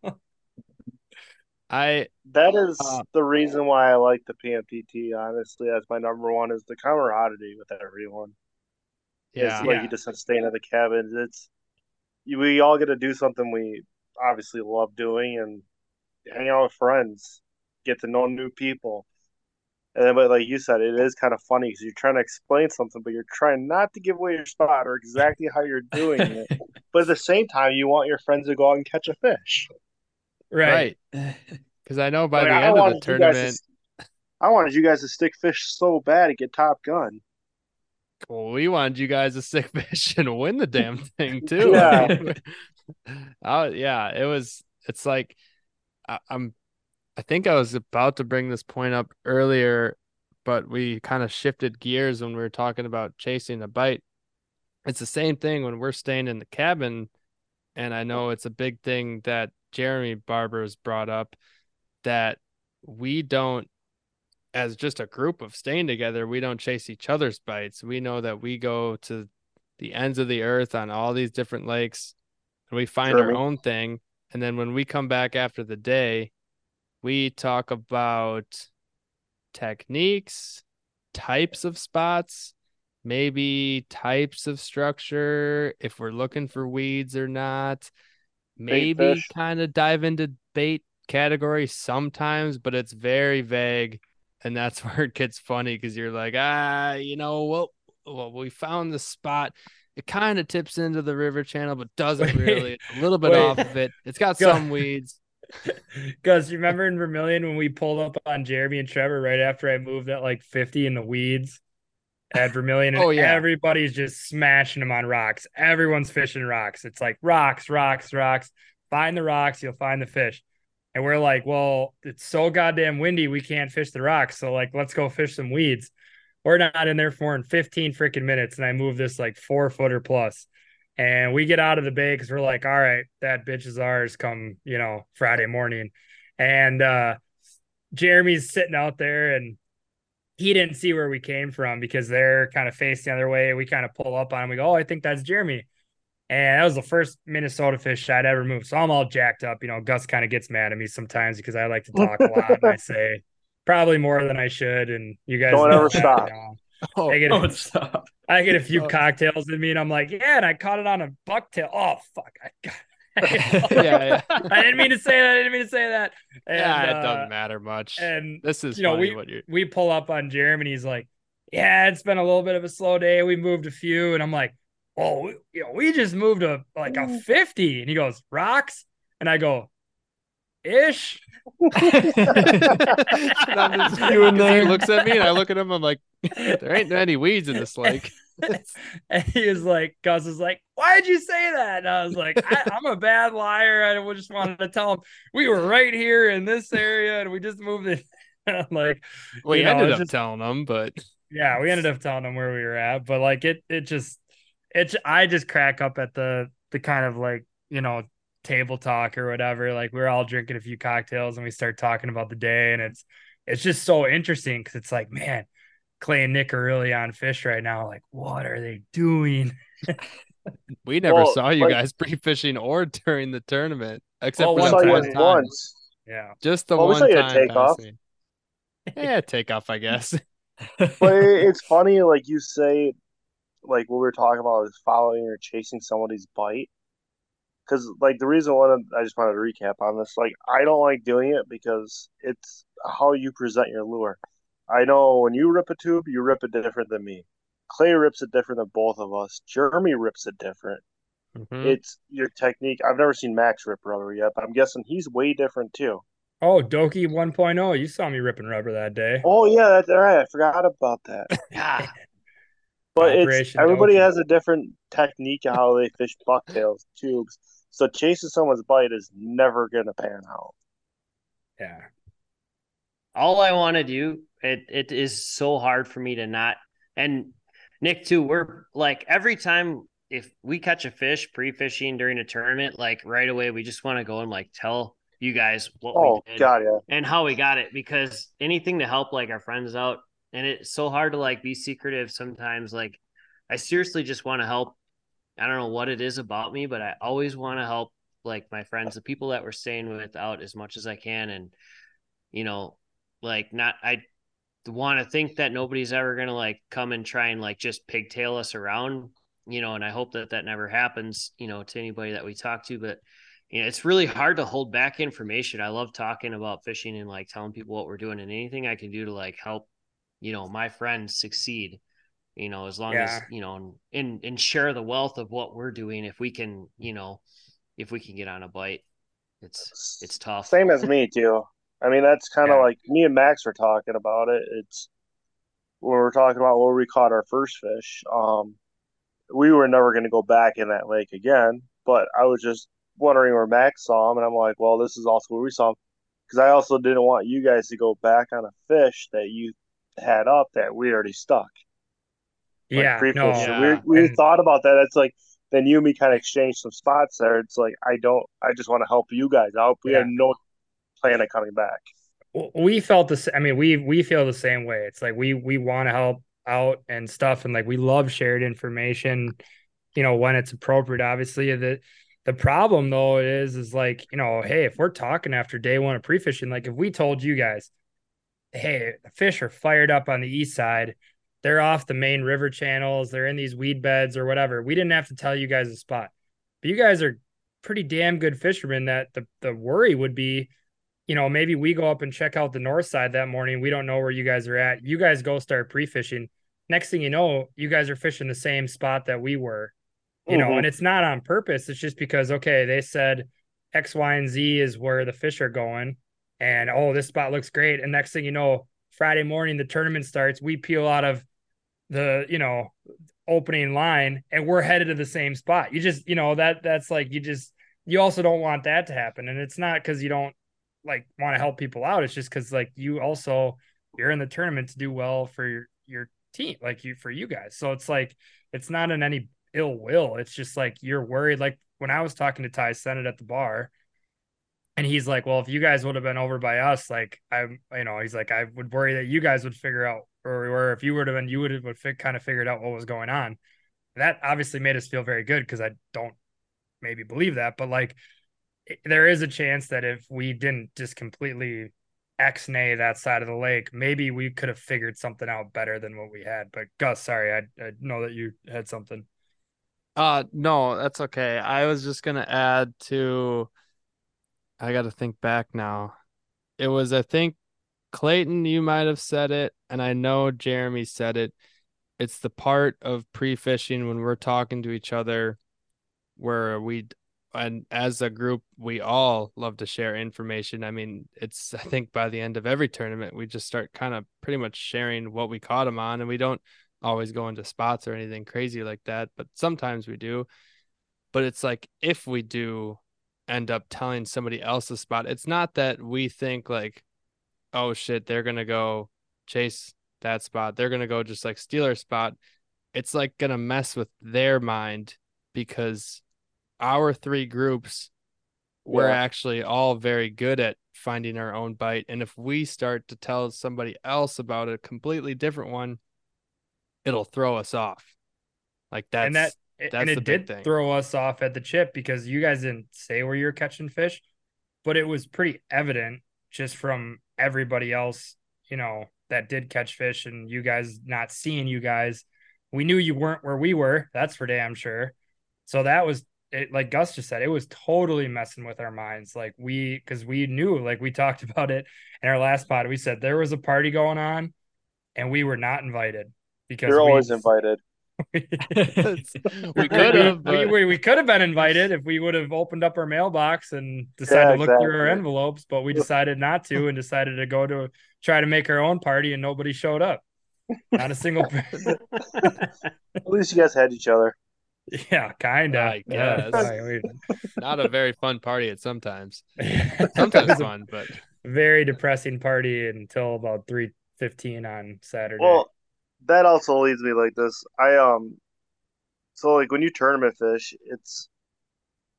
I That is Uh, the reason why I like the PMTT. Honestly, as my number one is the camaraderie with everyone. yeah. It's like Yeah. you just said, staying at the cabin. It's you- we all get to do something we obviously love doing and hang out with friends, get to know new people. And then, but like you said, it is kind of funny because you're trying to explain something, but you're trying not to give away your spot or exactly how you're doing it. But at the same time, you want your friends to go out and catch a fish. Right. Right. Because I know by Like, the I end of the wanted you guys to tournament, s- I wanted you guys to stick fish so bad and get Top Gun. Well, we wanted you guys to stick fish and win the damn thing too. Yeah. oh yeah, it was. It's like I, I'm. I think I was about to bring this point up earlier, but we kind of shifted gears when we were talking about chasing a bite. It's the same thing when we're staying in the cabin, and I know it's a big thing that Jeremy Barber has brought up that we don't as just a group of staying together, we don't chase each other's bites. We know that we go to the ends of the earth on all these different lakes and we find our own thing. And then when we come back after the day, we talk about techniques, types of spots, maybe types of structure, if we're looking for weeds or not. Maybe kind of dive into bait category sometimes, but it's very vague. And that's where it gets funny because you're like, ah, you know, well, well, we found the spot. It kind of tips into the river channel, but doesn't Wait, really. It's a little bit wait. off of it. It's got Go- some weeds. Because you remember in Vermilion when we pulled up on Jeremy and Trevor right after I moved at like 50 in the weeds at Vermilion, and Oh, yeah. everybody's just smashing them on rocks. Everyone's fishing rocks. It's like rocks, rocks, rocks. Find the rocks, you'll find the fish. And we're like, well, it's so goddamn windy, we can't fish the rocks. So like, let's go fish some weeds. We're not in there for in 15 freaking minutes, and I move this like four footer plus. And we get out of the bay because we're like, all right, that bitch is ours come, you know, Friday morning. And uh Jeremy's sitting out there and he didn't see where we came from because they're kind of faced the other way. We kind of pull up on him. We go, Oh, I think that's Jeremy. And that was the first Minnesota fish I'd ever moved. So I'm all jacked up. You know, Gus kind of gets mad at me sometimes because I like to talk a lot and I say probably more than I should. And you guys Don't ever stop. you know. Oh, I get, Oh, stop. I get a few Oh. cocktails in me, and I'm like, yeah, and I caught it on a bucktail. Oh fuck! I got. yeah, yeah. I didn't mean to say that. I didn't mean to say that. And, yeah, it uh, doesn't matter much. And this is you know, we what you're we pull up on Jeremy, and he's like, "Yeah, it's been a little bit of a slow day. We moved a few," and I'm like, "Oh, we, you know, we just moved a like a 50," and he goes, "Rocks," and I go, "Ish." And I'm just doing He looks at me and I look at him. I'm like, there ain't any weeds in this lake. and he was like, Gus is like, why'd you say that? And I was like, I, I'm a bad liar. I just wanted to tell him we were right here in this area and we just moved it. I'm like, We know, ended it's up just- telling him, but yeah, we ended up telling them where we were at, but like it, it just, it, I just crack up at the, the kind of like, you know, table talk or whatever. Like we're all drinking a few cocktails and we start talking about the day and it's, it's just so interesting because it's like, man, Clay and Nick are really on fish right now. Like, what are they doing? we never Well, saw you like- guys pre fishing or during the tournament, except Well, for We that saw one time. once. Yeah. Just the Well, we one saw you at time. takeoff. passing. Yeah, takeoff, I guess. But it's funny, like you say, like what we were talking about is following or chasing somebody's bite. Because, like, the reason why I just wanted to recap on this, like, I don't like doing it because it's how you present your lure. I know when you rip a tube, you rip it different than me. Clay rips it different than both of us. Jeremy rips it different. Mhm. It's your technique. I've never seen Max rip rubber yet, but I'm guessing he's way different too. Oh, Doki 1.0. You saw me ripping rubber that day. Oh yeah, that's all right. I forgot about that. Yeah. But it's everybody Doki. has a different technique of how they fish bucktails, tubes. So chasing someone's bite is never gonna pan out. Yeah. all I want to do, it it is so hard for me to not. And Nick too. We're like every time if we catch a fish pre-fishing during a tournament, like right away we just want to go and like tell you guys what Oh we did god, yeah. and how we got it because anything to help like our friends out. And it's so hard to like be secretive sometimes. Like I seriously just want to help. I don't know what it is about me, but I always want to help like my friends, the people that we're staying with out as much as I can. And, you know, like not, I want to think that nobody's ever going to like come and try and like just pigtail us around, you know, and I hope that that never happens, you know, to anybody that we talk to, but you know, it's really hard to hold back information. I love talking about fishing and like telling people what we're doing and anything I can do to like help, you know, my friends succeed you know as long as you know and and share the wealth of what we're doing if we can you know if we can get on a bite it's it's tough Same as me too. I mean, that's kind of Yeah. like me and Max were talking about it. It's when we're talking about where we caught our first fish. Um, we were never going to go back in that lake again, but I was just wondering where Max saw him, and I'm like, well, this is also where we saw him, because I also didn't want you guys to go back on a fish that you had up that we already stuck. Like yeah, no, Yeah. we we and- thought about that. It's like then you and me kind of exchanged some spots there. It's like I don't. I just want to help you guys out. We Yeah. had no plan of coming back. we felt this i mean we we feel the same way. It's like we we want to help out and stuff and like we love shared information you know when it's appropriate. Obviously the the problem though is is like you know hey if we're talking after day one of pre-fishing like if we told you guys hey the fish are fired up on the east side they're off the main river channels they're in these weed beds or whatever we didn't have to tell you guys a spot. But you guys are pretty damn good fishermen that the the worry would be you know, maybe we go up and check out the north side that morning. We don't know where you guys are at. You guys go start pre fishing. Next thing you know, you guys are fishing the same spot that we were, you know, Mhm. and it's not on purpose. It's just because, okay, they said X, Y, and Z is where the fish are going. And oh, this spot looks great. And next thing you know, Friday morning, the tournament starts. We peel out of the, you know, opening line and we're headed to the same spot. You just, you know, that that's like, you just, you also don't want that to happen. And it's not because you don't like want to help people out. It's just because like you also you're in the tournament to do well for your your team, like you for you guys. So it's like it's not in any ill will. It's just like you're worried. Like when I was talking to Ty Senate at the bar, and he's like, "Well, if you guys would have been over by us, like I'm, you know, he's like, I would worry that you guys would figure out, or, or if you would have been, you would have would fi- kind of figured out what was going on." That obviously made us feel very good because I don't maybe believe that, but like there is a chance that if we didn't just completely X nay that side of the lake, maybe we could have figured something out better than what we had. But Gus, sorry, I, I know that you had something. Uh no, that's okay. I was just gonna add to I gotta think back now. It was I think Clayton, you might have said it, and I know Jeremy said it. It's the part of pre-fishing when we're talking to each other where we and as a group we all love to share information. I mean, it's I think by the end of every tournament we just start kind of pretty much sharing what we caught them on and we don't always go into spots or anything crazy like that, but sometimes we do. But it's like if we do end up telling somebody else a spot, it's not that we think like, oh shit, they're gonna go chase that spot. They're gonna go just like steal our spot. It's like gonna mess with their mind because our three groups we're Yeah. actually all very good at finding our own bite. And if we start to tell somebody else about a completely different one, it'll throw us off. Like that's and that that's and the it big did thing. throw us off at the chip because you guys didn't say where you're catching fish, but it was pretty evident just from everybody else, you know, that did catch fish and you guys not seeing you guys. We knew you weren't where we were. That's for damn sure. So that was it, like Gus just said, it was totally messing with our minds. Like we, because we knew, like we talked about it in our last pod. We said there was a party going on, and we were not invited because You're we- always invited. we we could have, we, but we, we could have been invited if we would have opened up our mailbox and decided Yeah, to look through our envelopes, but we decided not to and decided to go to try to make our own party and nobody showed up. Not a single person. At least you guys had each other. Yeah, kind of. I guess. Yeah, not a very fun party at sometimes. Sometimes It was a fun, but very depressing party until about three fifteen on Saturday. Well, that also leads me like this. I um, so like when you tournament fish, it's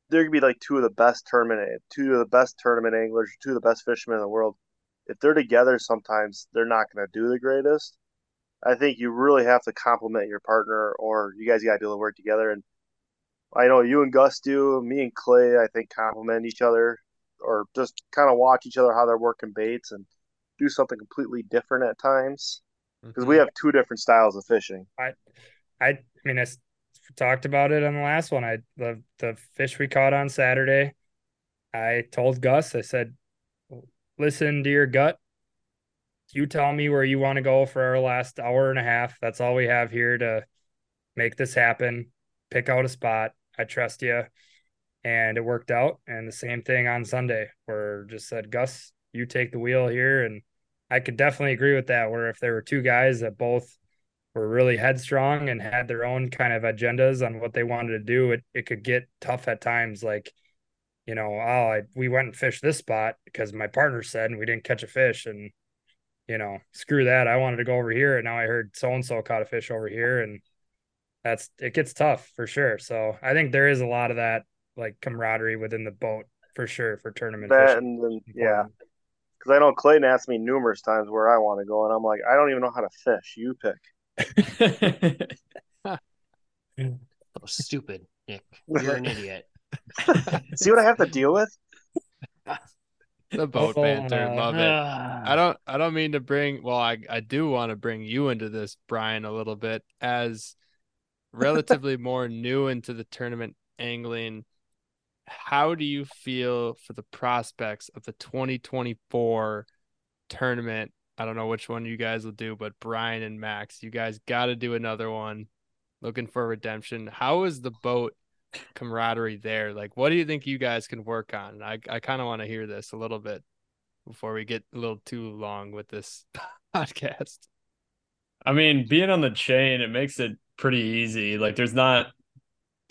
there could be like two of the best tournament, two of the best tournament anglers, two of the best fishermen in the world. If they're together, sometimes they're not going to do the greatest. I think you really have to compliment your partner, or you guys got to be able to work together. And I know you and Gus do. Me and Clay, I think, compliment each other, or just kind of watch each other how they're working baits and do something completely different at times because we mm-hmm. have two different styles of fishing. I, I mean, I s- talked about it on the last one. I the the fish we caught on Saturday. I told Gus, I said, listen to your gut. You tell me where you want to go for our last hour and a half. That's all we have here to make this happen. Pick out a spot. I trust you. And it worked out. And the same thing on Sunday, where just said, Gus, you take the wheel here. And I could definitely agree with that. Where if there were two guys that both were really headstrong and had their own kind of agendas on what they wanted to do, it, it could get tough at times. Like, you know, oh, I, we went and fished this spot because my partner said, and we didn't catch a fish. And, you know, screw that. I wanted to go over here and now I heard so and so caught a fish over here and that's it gets tough for sure. So I think there is a lot of that like camaraderie within the boat for sure for tournament That fishing. and then yeah, because I know Clayton asked me numerous times where I want to go, and I'm like, I don't even know how to fish. You pick. Oh, stupid, Nick. You're an idiot. See what I have to deal with? The boat Oh, banter, love it. I don't I don't mean to bring well I I do want to bring you into this Brian a little bit as relatively more new into the tournament angling. How do you feel for the prospects of the 2024 tournament? I don't know which one you guys will do, but Brian and Max, you guys got to do another one. Looking for redemption. How is the boat camaraderie there? Like, what do you think you guys can work on? I, I kind of want to hear this a little bit before we get a little too long with this podcast. I mean, being on the chain, it makes it pretty easy. Like, there's not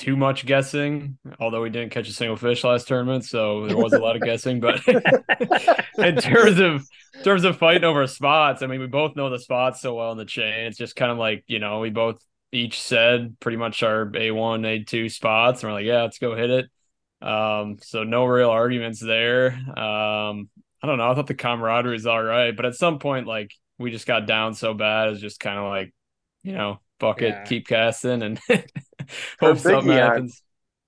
too much guessing, although we didn't catch a single fish last tournament, so there was a lot of guessing. But in terms of in terms of fighting over spots, I mean, we both know the spots so well in the chain. It's just kind of like you know, we both each said pretty much our A one, A two spots, and we're like, yeah, let's go hit it. Um, so no real arguments there. Um, I don't know. I thought the camaraderie is all right, but at some point, like we just got down so bad, it's just kind of like, you know, bucket, Yeah. keep casting, and hope something happens.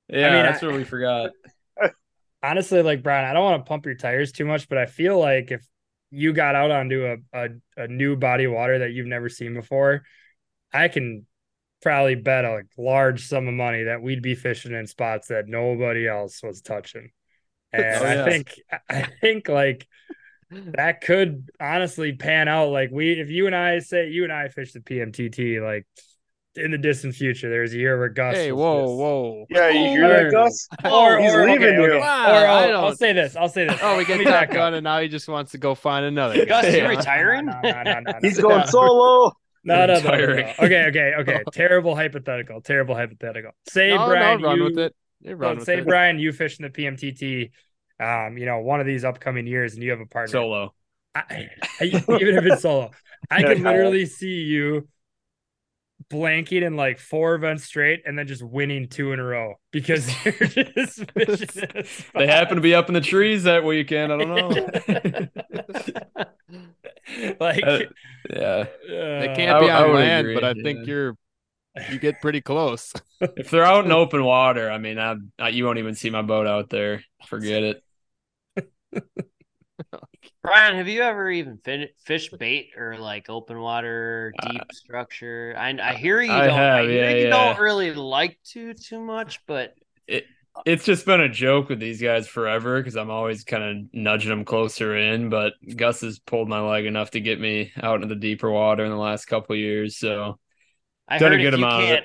Yeah, mean, that's I- what we forgot. honestly, like Brian, I don't want to pump your tires too much, but I feel like if you got out onto a, a, a new body of water that you've never seen before, I can probably bet a large sum of money that we'd be fishing in spots that nobody else was touching. Oh, and Oh, yeah. I think I think like that could honestly pan out. Like we if you and I say you and I fish the PMTT, like in the distant future, there's a year where Gus Hey, whoa, just- whoa. Yeah, you hear that, Gus? or, He's or leaving okay, you. okay. Wow, or I I'll, I'll don't- say this. I'll say this. Oh, we Let get me back up. Gun, and now he just wants to go find another Gus, guy. you retiring? No, no, no, no, no, He's going solo. No, no, no, no, no. Retiring. Okay, okay, okay. terrible hypothetical. Terrible hypothetical. Say No, Brian, no, run you, with it. You no, run with say it. Brian, you fish in the PMTT. Um, you know, one of these upcoming years, and you have a partner. Solo. I, I- even if it's solo, I can literally see you blanking in like four events straight, and then just winning two in a row because you're just fishing. They happen to be up in the trees that weekend. I don't know. like Uh, yeah. They uh, can't be I on would land, agree, but I yeah. think you're you get pretty close. If they're out in open water, I mean, I, I you won't even see my boat out there. Forget it. Brian, have you ever even fin- fished bait or like open water, deep structure? I I hear you I don't. I have, hear yeah, you yeah. don't really like to too much, but It's just been a joke with these guys forever because I'm always kind of nudging them closer in. But Gus has pulled my leg enough to get me out into the deeper water in the last couple of years. So I Done a good if you amount of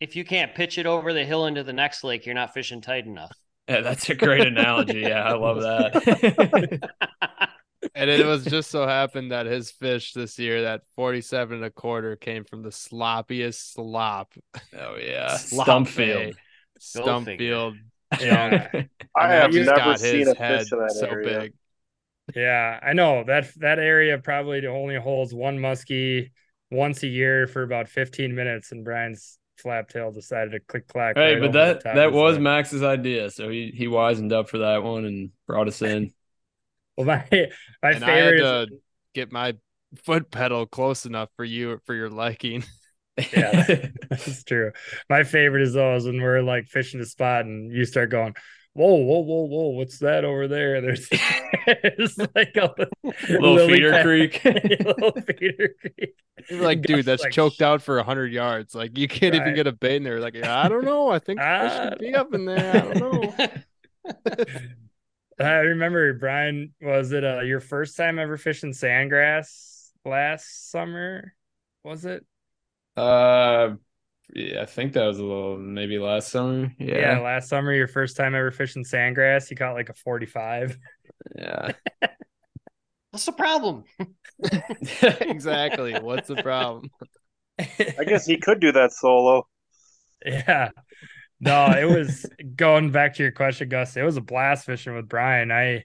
if you can't pitch it over the hill into the next lake, you're not fishing tight enough. yeah, that's a great analogy. Yeah, I love that. And it was just so happened that his fish this year, that 47 and a quarter, came from the sloppiest slop. oh yeah, Slop stump bay, field. Stump field. Yeah. I have never got seen a head fish in that so area. big. Yeah, I know that that area probably only holds one muskie once a year for about 15 minutes, and Brian's flap tail decided to click clack. Hey, right but that that was head. Max's idea, so he he wisened up for that one and brought us in. Well, my my And I had to get my foot pedal close enough for you for your liking. Yeah. That's true. My favorite is those when we're like fishing a spot and you start going, "Whoa, whoa, whoa, whoa! What's that over there?" There's it's like a Little feeder creek. little feeder creek. You're like, dude, that's like, choked out for hundred yards. Like you can't even get a bait in there. Like, I don't know. I think I Ah. should be up in there. I don't know. I remember Brian. Was it uh, your first time ever fishing sandgrass last summer? Was it? Uh, yeah, I think that was a little maybe last summer. Yeah. Yeah, last summer, your first time ever fishing sandgrass. You caught like a forty-five. yeah. What's the problem? exactly. What's the problem? I guess he could do that solo. Yeah. No, it was going back to your question, Gus. It was a blast fishing with Brian. I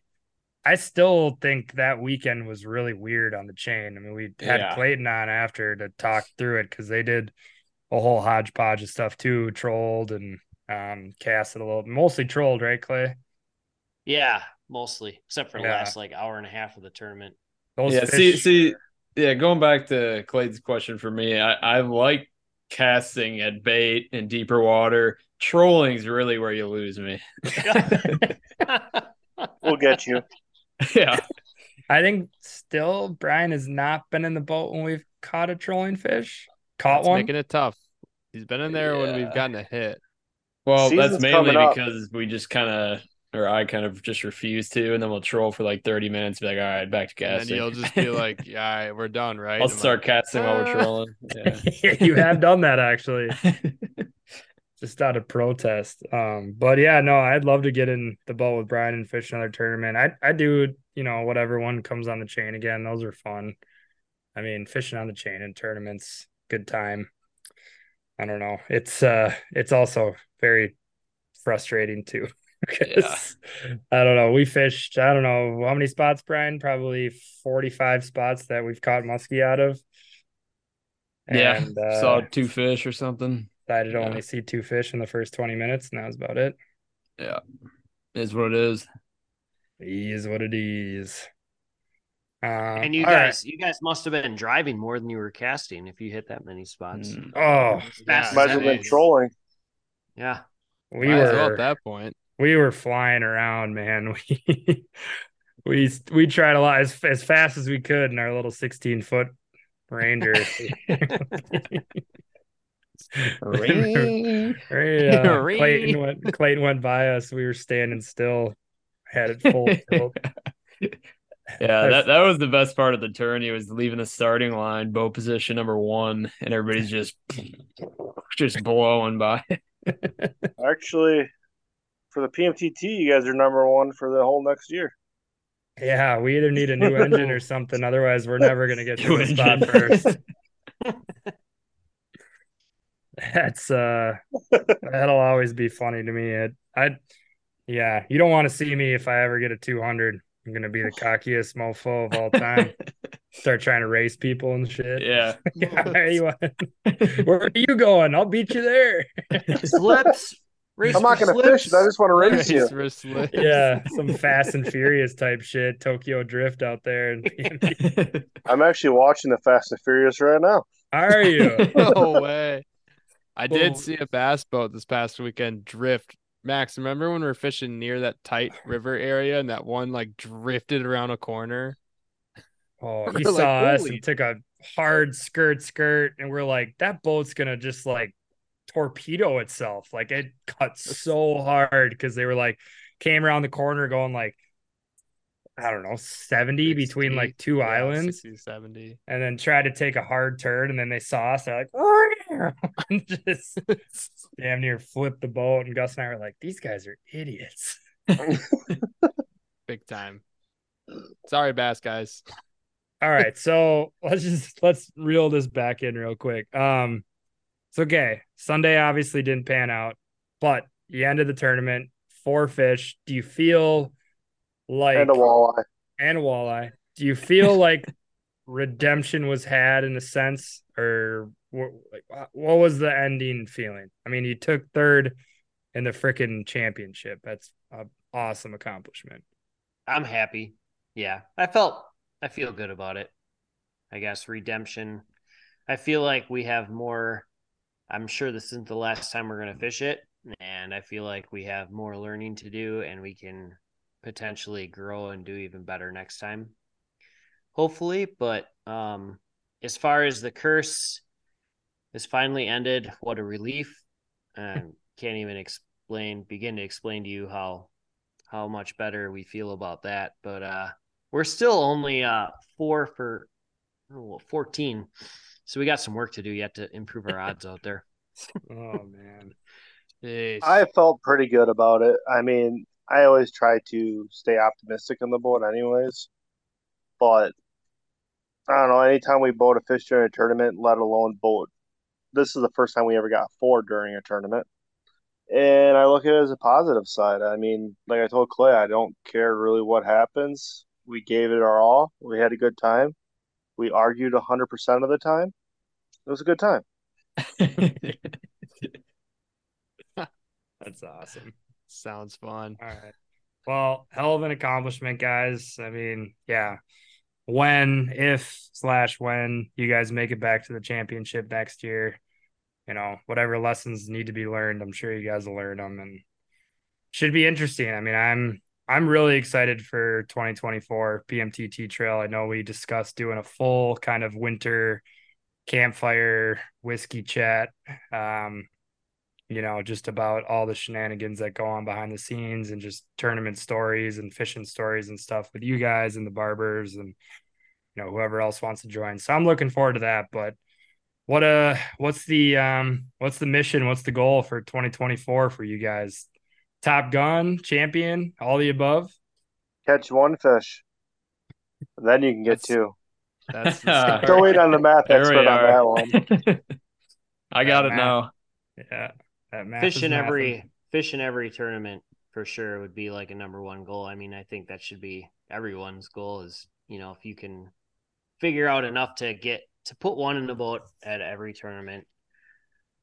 I still think that weekend was really weird on the chain. I mean, we had Yeah. Clayton on after to talk through it because they did a whole hodgepodge of stuff too, trolled and um casted a little, mostly trolled, right, Clay? Yeah, mostly, except for the Yeah. last like hour and a half of the tournament. Those yeah, see, fish- see, yeah. Going back to Clayton's question for me, I, I like casting at bait in deeper water. Trolling's really where you lose me. We'll get you. yeah, I think still Brian has not been in the boat when we've caught a trolling fish. Caught That's one. making it tough. He's been in there when we've gotten a hit. well, Season's that's mainly because we just kind of, or I kind of just refuse to, and then we'll troll for like thirty minutes. Be like, all right, back to And casting. you'll just be like, "Yeah, all right, we're done, right?" I'll I'm start like, casting while we're "Ah." trolling. Yeah. you have done that actually. just out of protest. Um, but yeah, no, I'd love to get in the boat with Brian and fish another tournament. I I do, you know, whatever one comes on the chain again. Those are fun. I mean, fishing on the chain in tournaments, good time. I don't know. It's uh it's also very frustrating too. Because I don't know. We fished, I don't know how many spots, Brian? Probably 45 spots that we've caught muskie out of. yeah, And, uh, saw two fish or something. decided to Yeah. only see two fish in the first 20 minutes, and that was about it. Yeah, is what it is. what it is. Um, and you all right. guys, you guys must have been driving more than you were casting if you hit that many spots. Mm. oh, As fast as Might have been trolling. Yeah, we Might were at that point. We were flying around, man. We we we tried a lot as, as fast as we could in our little 16 foot Ranger. Right, uh, Clayton went Clayton went by us. We were standing still, had it full. Yeah, that, that was the best part of the tourney was leaving the starting line, bow position number one, and everybody's just just blowing by. Actually, for the PMTT, you guys are number one for the whole next year. Yeah, we either need a new engine or something. Otherwise, we're never gonna get to New the spot first. That's uh, that'll always be funny to me. It, I, yeah, you don't want to see me if I ever get a 200. I'm gonna be the cockiest mofo of all time. Start trying to race people and shit. Yeah. Yeah, where, you where are you going? I'll beat you there. slips. Race I'm not going to fish. slips. I just want to race you. Race for yeah, some Fast and Furious type shit. Tokyo Drift out there. And I'm actually watching the Fast and Furious right now. are you? no way. I did see a bass boat this past weekend drift. Max, remember when we were fishing near that tight river area and that one like drifted around a corner? Oh, We're he like, saw us and took a hard skirt skirt, and we're like, that boat's gonna just like torpedo itself. Like it cut so hard because they were like came around the corner going like I don't know, 70 between like two yeah, islands, 60, 70. and then tried to take a hard turn, and then they saw us, they're like, and just damn near flipped the boat. And Gus and I were like, these guys are idiots. Big time. Sorry, bass guys. All right, so let's just let's reel this back in real quick. Um, it's okay. Sunday obviously didn't pan out, but you ended the tournament four fish. Do you feel like And a walleye. and a walleye? Do you feel like redemption was had in a sense, or what? Like, what was the ending feeling? I mean, you took third in the freaking championship. That's an awesome accomplishment. I'm happy. Yeah, I felt I feel good about it. I guess redemption. I feel like we have more. I'm sure this isn't the last time we're going to fish it, and I feel like we have more learning to do, and we can potentially grow and do even better next time. Hopefully, but um, as far as the curse is finally ended, what a relief! And can't even explain, begin to explain to you how how much better we feel about that. But uh we're still only uh four for oh, 14. So we got some work to do yet to improve our odds out there. Oh man. Jeez. I felt pretty good about it. I mean, I always try to stay optimistic on the boat, anyways. But I don't know. Anytime we boat a fish during a tournament, let alone boat, this is the first time we ever got four during a tournament, and I look at it as a positive side. I mean, like I told Clay, I don't care really what happens. We gave it our all. We had a good time. We argued 100% of the time. It was a good time. That's awesome. Sounds fun. All right. Well, hell of an accomplishment, guys. I mean, yeah. When, if slash when you guys make it back to the championship next year, you know, whatever lessons need to be learned, I'm sure you guys will learn them and should be interesting. I mean, I'm I'm really excited for 2024 PMTT trail. I know we discussed doing a full kind of winter campfire whiskey chat. Um, you know, just about all the shenanigans that go on behind the scenes and just tournament stories and fishing stories and stuff with you guys and the barbers and you know whoever else wants to join. So I'm looking forward to that. But what uh what's the um what's the mission? What's the goal for 2024 for you guys? Top gun, champion, all the above? Catch one fish. Then you can get That's- two. That's Don't wait on the math There expert we on that are. one. I got it Matt. now. Yeah. That math fish in mathing. every fish in every tournament for sure would be like a number one goal. I mean, I think that should be everyone's goal is, you know, if you can figure out enough to get to put one in the boat at every tournament,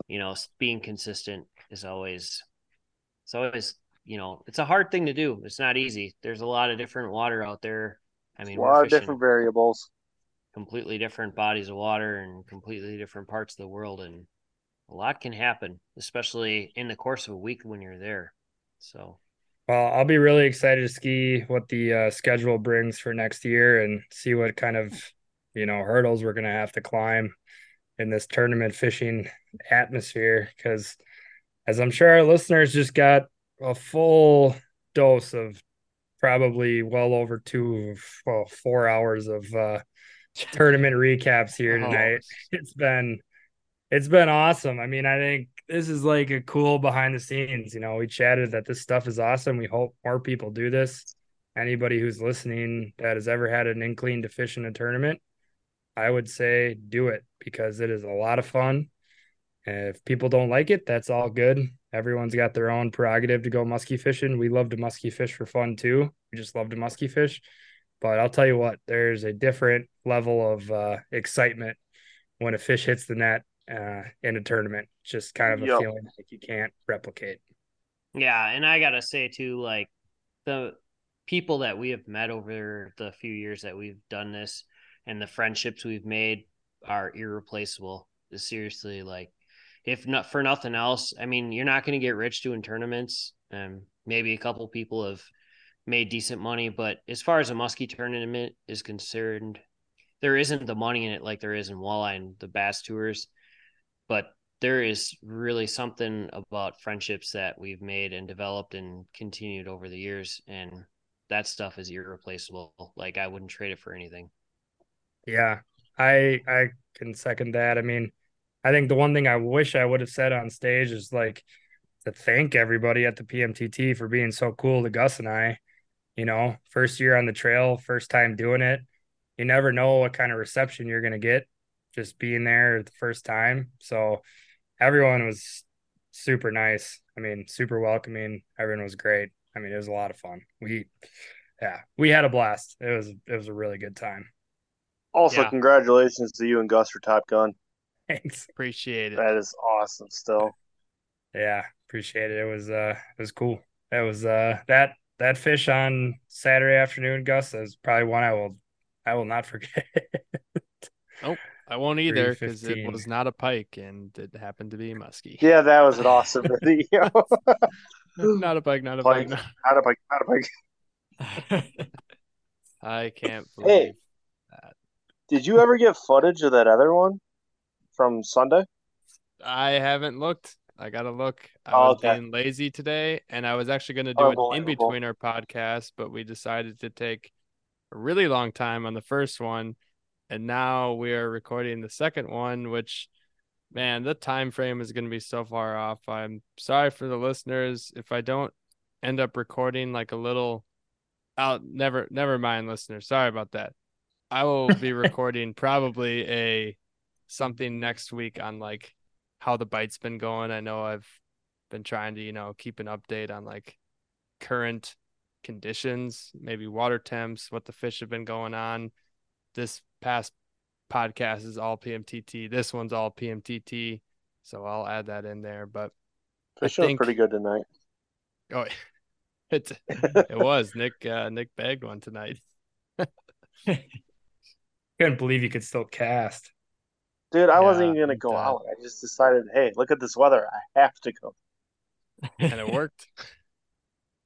you know, being consistent is always it's always, you know, it's a hard thing to do. It's not easy. There's a lot of different water out there. I mean, a lot of different variables. completely different bodies of water and completely different parts of the world and a lot can happen especially in the course of a week when you're there so Well, I'll be really excited to see what the uh, schedule brings for next year and see what kind of, you know, hurdles we're going to have to climb in this tournament fishing atmosphere. Because, as I'm sure our listeners just got a full dose of probably well over two, well, four hours of uh, tournament recaps here Oh. tonight. It's been, it's been awesome. I mean, I think this is like a cool behind the scenes. You know, we chatted that this stuff is awesome. We hope more people do this. Anybody who's listening that has ever had an inkling to fish in a tournament, I would say do it because it is a lot of fun. If people don't like it, that's all good. Everyone's got their own prerogative to go musky fishing. We love to musky fish for fun too. We just love to musky fish. But I'll tell you what, there's a different level of uh, excitement when a fish hits the net uh, in a tournament. It's just kind of a Yep. feeling like you can't replicate. yeah and i gotta say too like the people that we have met over the few years that we've done this and the friendships we've made are irreplaceable It's seriously like if not for nothing else i mean you're not going to get rich doing tournaments. Um maybe a couple people have made decent money but as far as a muskie tournament is concerned there isn't the money in it like there is in walleye and the bass tours but there is really something about friendships that we've made and developed and continued over the years and that stuff is irreplaceable. Like i wouldn't trade it for anything. Yeah, I I can second that. I mean, I think the one thing I wish I would have said on stage is like to thank everybody at the PMTT for being so cool to Gus and I. You know, first year on the trail, first time doing it. You never know what kind of reception you're gonna get just being there the first time. So everyone was super nice. I mean, super welcoming. Everyone was great. I mean, it was a lot of fun. We yeah, we had a blast. It was it was a really good time. Also, Yeah. congratulations to you and Gus for Top Gun. Thanks. Appreciate it. That is awesome. Still, Yeah, appreciate it. It was uh it was cool. That was uh that that fish on Saturday afternoon, Gus, is probably one I will I will not forget. Nope. I won't either because it was not a pike and it happened to be muskie. yeah, that was an awesome video. not a pike, not a Pike. pike. Not a bike, not a bike. I can't Hey. believe. Did you ever get footage of that other one from Sunday? I haven't looked. I gotta look. I Oh, was okay. being lazy today, and I was actually gonna do it in between our podcasts, but we decided to take a really long time on the first one, and now we are recording the second one, which man, the time frame is gonna be so far off. I'm sorry for the listeners if I don't end up recording like a little out never never mind listeners. Sorry about that. I will be recording probably a something next week on like how the bite's been going. I know I've been trying to, you know, keep an update on like current conditions, maybe water temps, what the fish have been going on. This past podcast is all PMTT. This one's all PMTT. So I'll add that in there. But Fishing think- pretty good tonight. oh, it it was Nick. Uh, Nick bagged one tonight. I Couldn't believe you could still cast. Dude, I wasn't even gonna go uh, out. I just decided, hey, look at this weather. I have to go. and it worked.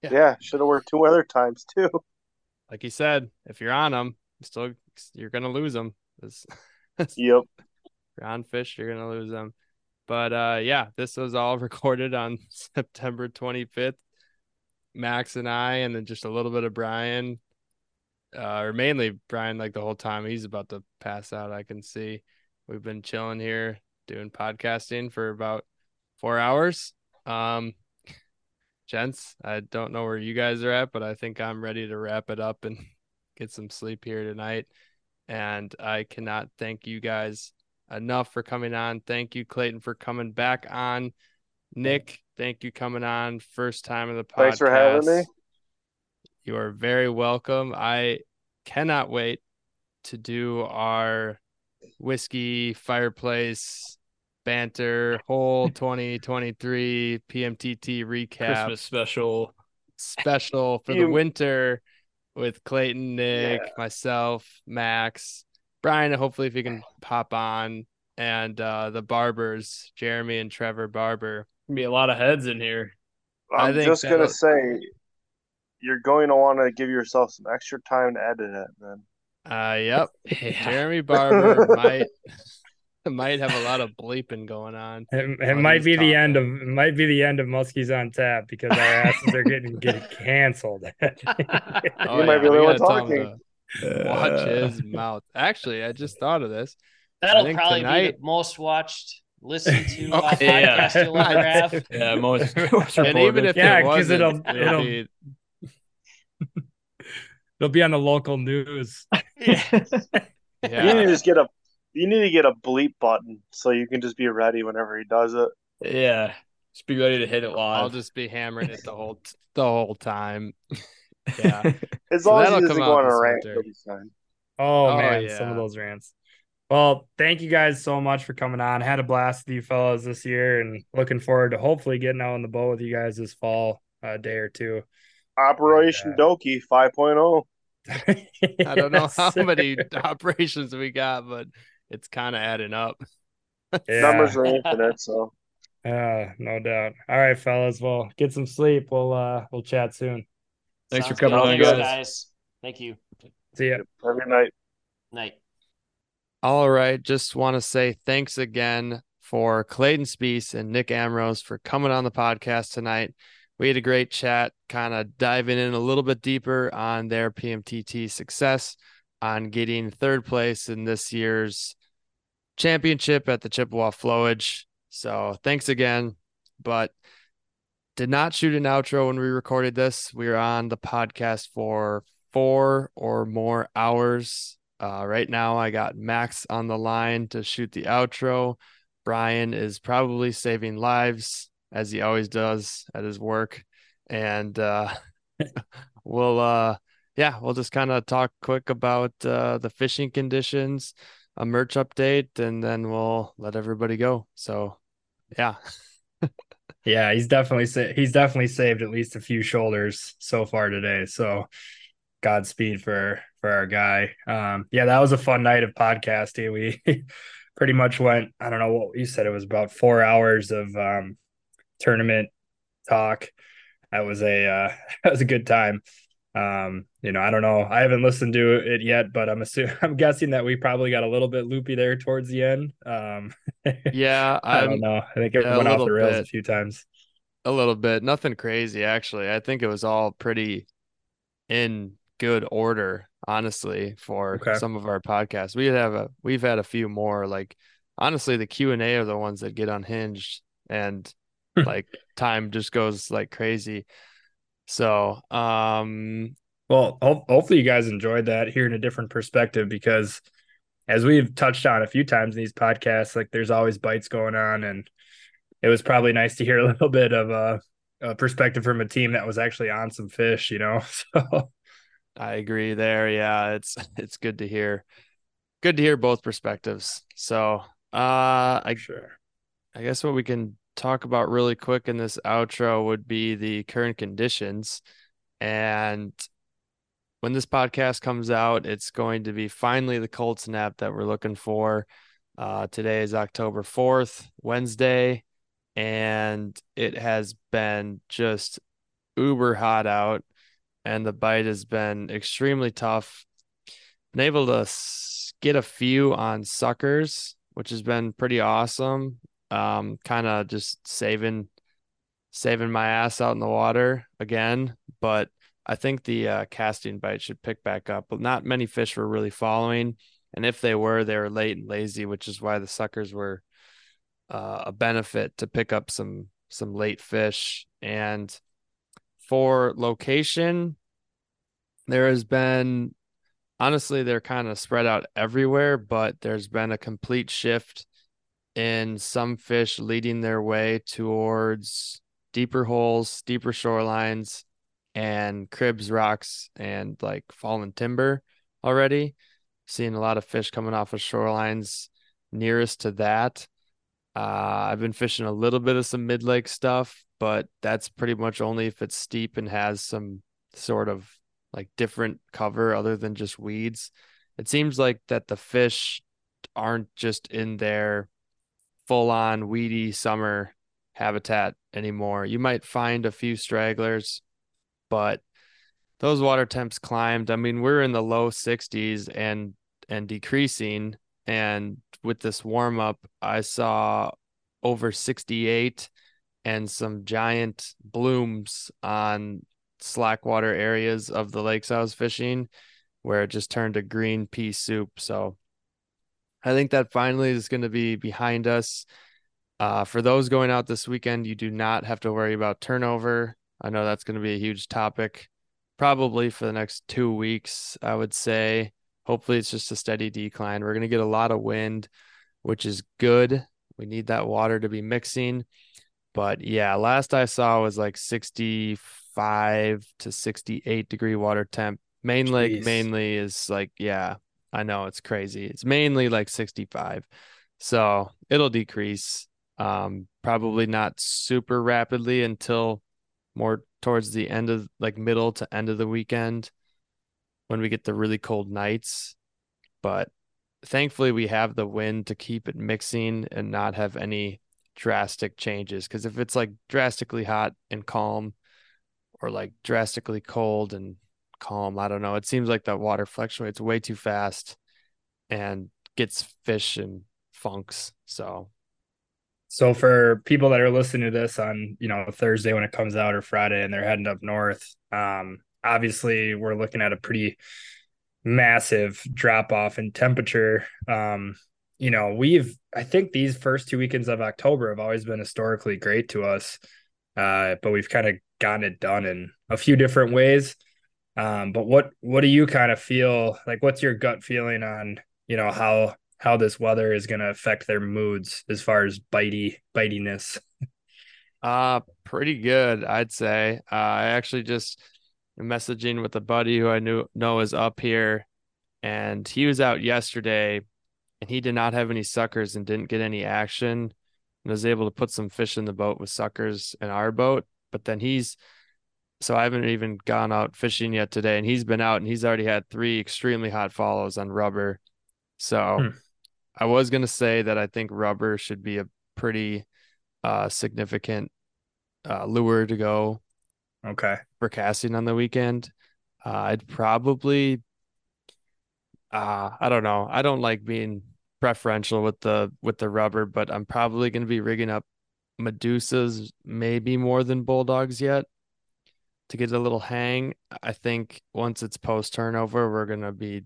Yeah. Yeah, should have worked two other times too. Like you said, if you're on them, still you're gonna lose them. Yep. you're on fish, you're gonna lose them. But uh, yeah, this was all recorded on September 25th. Max and I, and then just a little bit of Brian, uh, or mainly Brian, like the whole time. He's about to pass out. I can see. We've been chilling here doing podcasting for about four hours. Um, gents, I don't know where you guys are at, but I think I'm ready to wrap it up and get some sleep here tonight. And I cannot thank you guys enough for coming on. Thank you, Clayton, for coming back on. Nick, thank you coming on. First time in the podcast. Thanks for having me. You are very welcome. I cannot wait to do our whiskey fireplace banter whole 2023 PMTT recap Christmas special. special for the winter with Clayton, Nick, myself, Max, Brian. Hopefully, if you can pop on, and uh, the Barbers, Jeremy and Trevor Barber. Be a lot of heads in here. I I'm think just gonna say, you're going to want to give yourself some extra time to edit it, man. Uh, yep, Yeah. Jeremy Barber might might have a lot of bleeping going on. It, it While might he's be the end of it might be the end of Muskies on tap because our asses are getting getting canceled. Oh, You might be the we only one gotta tell him talking. to Watch his mouth. Actually, I just thought of this. That'll think probably be the most watched, listened to Oh, uh, yeah. podcast you'll ever have. Yeah, most. most And even if Yeah, it 'cause wasn't, it'll- it'll it'll- be- It'll be on the local news. You need to just get a, you need to get a bleep button so you can just be ready whenever he does it. yeah, just be ready to hit it live. I'll just be hammering it the whole the whole time. yeah. As So long as that'll he doesn't come go on a rant, winter. he'll be fine. Oh, Oh, man, some of those rants. Well, thank you guys so much for coming on. Had a blast with you fellas this year, and looking forward to hopefully getting out on the boat with you guys this fall, a day or two. Operation Yeah. Uh, Doki oh. 5.0. I don't know Yes, how sir. many operations we got, but it's kind of adding up. Yeah. Numbers are infinite, so Uh, no doubt. All right, fellas. Well, get some sleep. We'll uh we'll chat soon. Thanks for coming on, Thanks, guys. guys. Thank you. See ya. have a good night. Night. All right. Just want to say thanks again for Clayton Spiess and Nick Amorose for coming on the podcast tonight. We had a great chat, kind of diving in a little bit deeper on their PMTT success, on getting third place in this year's championship at the Chippewa Flowage. So thanks again. But did not shoot an outro when we recorded this. We were on the podcast for four or more hours. Uh, right now, I got Max on the line to shoot the outro. Brian is probably saving lives as he always does at his work. And uh, we'll, uh, yeah, we'll just kind of talk quick about uh, the fishing conditions, a merch update, and then we'll let everybody go. So, yeah. Yeah, he's definitely sa- he's definitely saved at least a few shoulders so far today. So Godspeed for for our guy. Um yeah, that was a fun night of podcasting. We pretty much went, I don't know what you said it was about 4 hours of um tournament talk. That was a uh that was a good time. Um, you know, I don't know. I haven't listened to it yet, but I'm assuming I'm guessing that we probably got a little bit loopy there towards the end. Um Yeah. I don't know. I think it yeah, went off the rails a few times. a little bit. Nothing crazy, actually. I think it was all pretty in good order, honestly, for Okay. some of our podcasts. We have a we've had a few more like honestly the Q and A are the ones that get unhinged and like time just goes like crazy. So um Well, ho- hopefully you guys enjoyed that hearing a different perspective because as we've touched on a few times in these podcasts, like there's always bites going on and it was probably nice to hear a little bit of a, a perspective from a team that was actually on some fish, you know. So I agree there. Yeah, it's it's good to hear. Good to hear both perspectives. So, uh I sure. I guess what we can talk about really quick in this outro would be the current conditions. And when this podcast comes out, it's going to be finally the cold snap that we're looking for. Uh, today is October 4th, Wednesday, and it has been just uber hot out, and the bite has been extremely tough. Been able to get a few on suckers, which has been pretty awesome. Um, kind of just saving saving my ass out in the water again, but I think the uh, casting bite should pick back up. But not many fish were really following, and if they were, they were late and lazy, which is why the suckers were uh, a benefit to pick up some some late fish. And for location, there has been honestly they're kind of spread out everywhere, but there's been a complete shift in some fish leading their way towards deeper holes, deeper shorelines, and cribs, rocks, and like fallen timber already. Seeing a lot of fish coming off of shorelines nearest to that. Uh, I've been fishing a little bit of some mid lake stuff, but that's pretty much only if it's steep and has some sort of like different cover other than just weeds. It seems like that the fish aren't just in their full on weedy summer habitat anymore. You might find a few stragglers, but those water temps climbed. I mean, we're in the low 60s and and decreasing and with this warm up, I saw over 68 and some giant blooms on slackwater areas of the lakes I was fishing where it just turned to green pea soup. So I think that finally is going to be behind us. Uh, for those going out this weekend, you do not have to worry about turnover. I know that's going to be a huge topic, probably for the next two weeks, I would say. Hopefully, it's just a steady decline. We're going to get a lot of wind, which is good. We need that water to be mixing. But yeah, last I saw was like 65 to 68 degree water temp. Main. Lake mainly is like, yeah, I know it's crazy. It's mainly like 65. So it'll decrease. Um, probably not super rapidly until more towards the end of like middle to end of the weekend when we get the really cold nights. But thankfully, we have the wind to keep it mixing and not have any drastic changes. Because if it's like drastically hot and calm, or like drastically cold and calm, I don't know. It seems like the water fluctuates way too fast and gets fish and funks. So so for people that are listening to this on, you know, Thursday when it comes out or Friday and they're heading up north, um, obviously we're looking at a pretty massive drop off in temperature. Um, you know, we've I think these first two weekends of October have always been historically great to us. Uh, but we've kind of gotten it done in a few different ways. Um, but what what do you kind of feel like what's your gut feeling on, you know, how how this weather is going to affect their moods as far as bitey bitiness. Uh, pretty good, I'd say. Uh, I actually just messaging with a buddy who I knew know is up here, and he was out yesterday, and he did not have any suckers and didn't get any action, and was able to put some fish in the boat with suckers in our boat. But then he's so I haven't even gone out fishing yet today, and he's been out and he's already had three extremely hot follows on rubber. So hmm. I was gonna say that I think rubber should be a pretty uh, significant uh, lure to go. Okay. For casting on the weekend, uh, I'd probably. Uh, I don't know. I don't like being preferential with the with the rubber, but I'm probably going to be rigging up Medusas maybe more than Bull Dawgs yet to get a little hang. I think once it's post turnover, we're going to be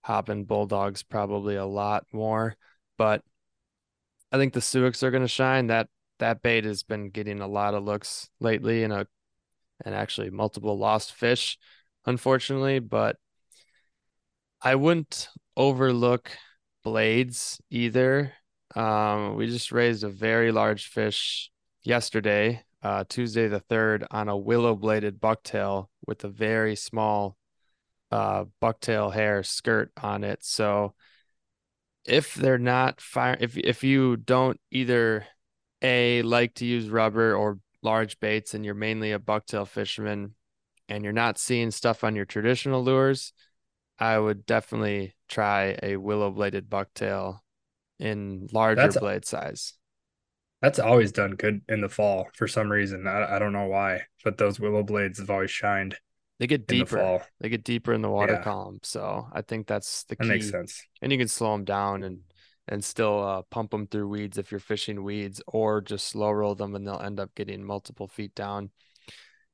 hopping Bull Dawgs probably a lot more, but I think the Suicks are going to shine. That that bait has been getting a lot of looks lately, and a and actually multiple lost fish, unfortunately. But I wouldn't overlook blades either. Um, we just raised a very large fish yesterday, uh, Tuesday the third, on a willow bladed bucktail with a very small uh bucktail hair skirt on it. So if they're not fire if if you don't either a like to use rubber or large baits and you're mainly a bucktail fisherman and you're not seeing stuff on your traditional lures, I would definitely try a willow bladed bucktail in larger That's- blade size. That's always done good in the fall for some reason. I, I don't know why, but those willow blades have always shined They get the deeper. fall. They get deeper in the water Yeah. column. So I think that's the That key. makes sense. and you can slow them down and and still uh, pump them through weeds if you're fishing weeds or just slow roll them and they'll end up getting multiple feet down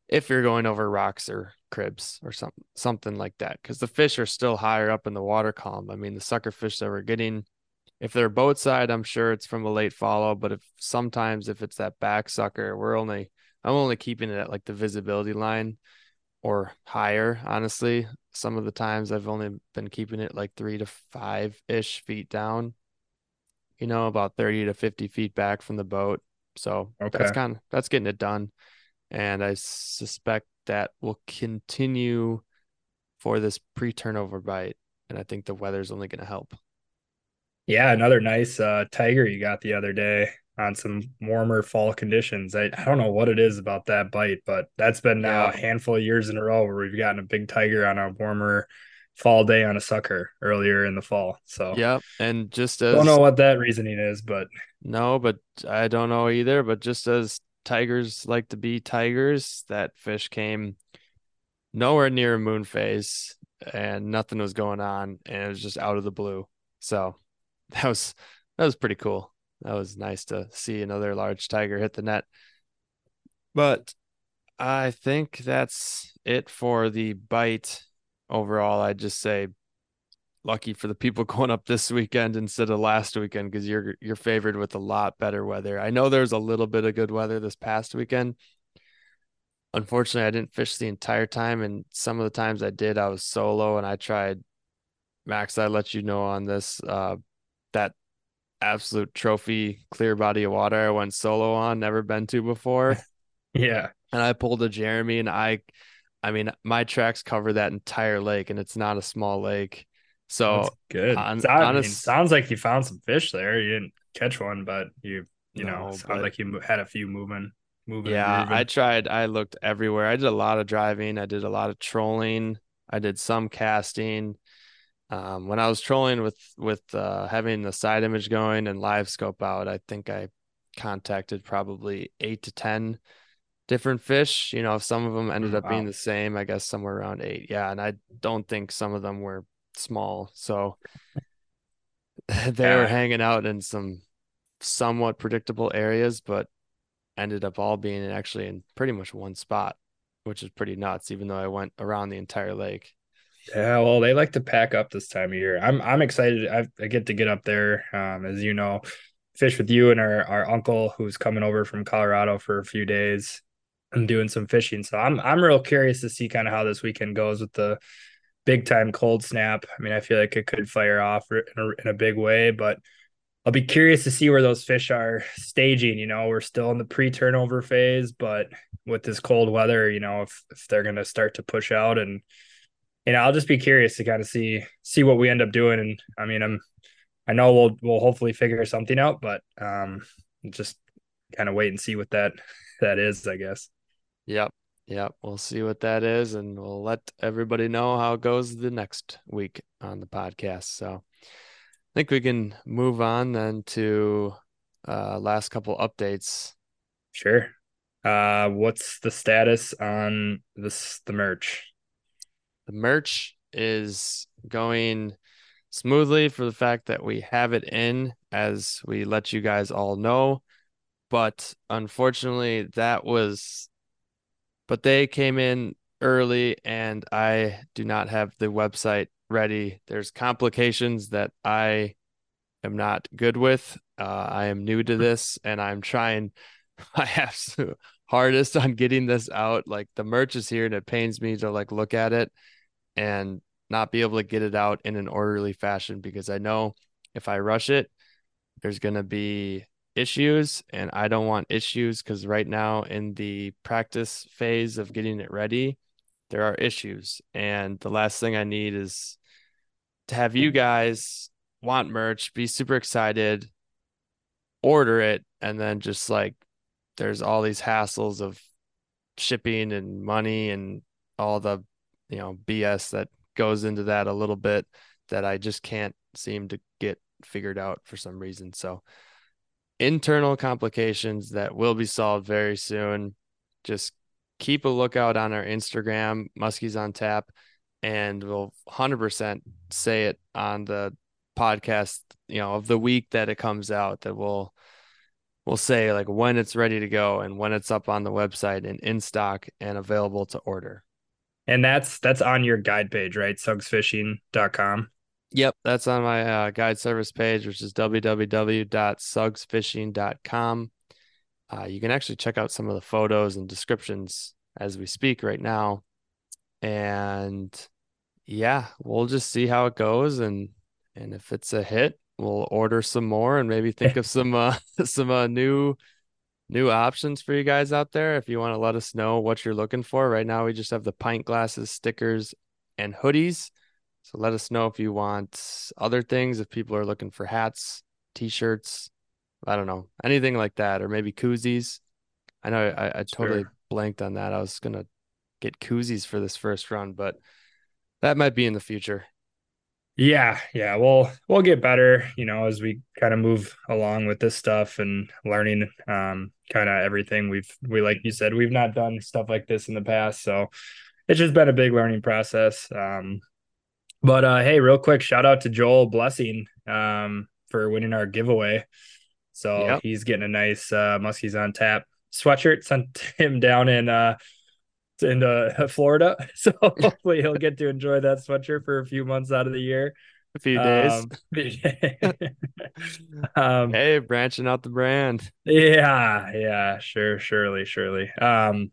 if you're going over rocks or cribs or something something like that because the fish are still higher up in the water column i mean the sucker fish that we're getting if they're boat side i'm sure it's from a late follow but if sometimes if it's that back sucker we're only i'm only keeping it at like the visibility line or higher honestly. Some of the times i've only been keeping it like three to five ish feet down you know about 30 to 50 feet back from the boat. So that's kind of that's getting it done. And i suspect that will continue for this pre-turnover bite. And i think the weather's only going to help Yeah, another nice uh, tiger you got the other day on some warmer fall conditions. I, I don't know what it is about that bite, but that's been now a handful of years in a row where we've gotten a big tiger on a warmer fall day on a sucker earlier in the fall. So yeah, and just as I don't know what that reasoning is, but No, but I don't know either. But just as tigers like to be tigers, that fish came nowhere near a moon phase and nothing was going on and it was just out of the blue. So that was that was pretty cool. That was nice to see another large tiger hit the net. But I think that's it for the bite. Overall, I'd just say lucky for the people going up this weekend instead of last weekend because you're you're favored with a lot better weather. I know there's a little bit of good weather this past weekend. Unfortunately, I didn't fish the entire time, and some of the times I did, I was solo, and I tried. Max, I let you know on this uh, that absolute trophy clear body of water I went solo on, never been to before yeah, and I pulled a Jeremy and I I mean my tracks cover that entire lake and it's not a small lake. So that's good. on- So- I mean, sounds like you found some fish there. You didn't catch one, but you you know, sounds but- like you had a few moving, moving. yeah. I tried I looked everywhere. I did a lot of driving, I did a lot of trolling, I did some casting. Um, when I was trolling with with uh, having the side image going and live scope out, I think I contacted probably eight to ten different fish. You know, some of them ended up being the same. I guess somewhere around eight. Yeah, and I don't think some of them were small. So they were hanging out in some somewhat predictable areas, but ended up all being actually in pretty much one spot, which is pretty nuts. Even though I went around the entire lake. Yeah, well, they like to pack up this time of year. I'm I'm excited. I, I get to get up there, um, as you know, fish with you and our our uncle who's coming over from Colorado for a few days and doing some fishing. So I'm I'm real curious to see kind of how this weekend goes with the big time cold snap. I mean, I feel like it could fire off in a, in a big way, but I'll be curious to see where those fish are staging. You know, we're still in the pre turnover phase, but with this cold weather, you know, if if they're going to start to push out and you know, I'll just be curious to kind of see see what we end up doing. And I mean, I'm I know we'll we'll hopefully figure something out, but um, just kind of wait and see what that that is, I guess. Yep. Yep. We'll see what that is and we'll let everybody know how it goes the next week on the podcast. So I think we can move on then to uh last couple updates. Sure. Uh, what's the status on this the merch? The merch is going smoothly for the fact that we have it in as we let you guys all know. But unfortunately, that was, but they came in early and I do not have the website ready. There's complications that I am not good with. Uh, I am new to this and I'm trying my absolute hardest on getting this out. Like the merch is here and it pains me to like look at it and not be able to get it out in an orderly fashion because I know if I rush it, there's going to be issues and I don't want issues because right now in the practice phase of getting it ready, there are issues. And the last thing I need is to have you guys want merch, be super excited, order it, and then just like there's all these hassles of shipping and money and all the you know BS that goes into that a little bit that I just can't seem to get figured out for some reason. So internal complications that will be solved very soon. Just keep a lookout on our Instagram, Muskies on Tap, and we'll 100% say it on the podcast, you know, of the week that it comes out that we'll we'll say like when it's ready to go and when it's up on the website and in stock and available to order. And that's that's on your guide page, right? Sugsfishing.com. Yep, that's on my uh, guide service page, which is www.sugsfishing.com. Uh, you can actually check out some of the photos and descriptions as we speak right now. And yeah, we'll just see how it goes and and if it's a hit, we'll order some more and maybe think of some uh some uh, new new options for you guys out there if you want to let us know what you're looking for. Right now we just have the pint glasses, stickers, and hoodies. So let us know if you want other things, if people are looking for hats, t-shirts, I don't know, anything like that, or maybe koozies. I know I, I totally sure. blanked on that. I was gonna get koozies for this first run, but that might be in the future. Yeah, yeah, we'll we'll get better, you know, as we kind of move along with this stuff and learning um kind of everything. We've we like you said, we've not done stuff like this in the past, so it's just been a big learning process. Um but uh hey, real quick, shout out to Joel Blessing um for winning our giveaway. So yep. he's getting a nice uh Muskies on tap sweatshirt sent him down in uh in uh, Florida. So hopefully he'll get to enjoy that sweatshirt for a few months out of the year. A few days. Um, um, hey, branching out the brand. Yeah, yeah, sure, surely, surely. Um,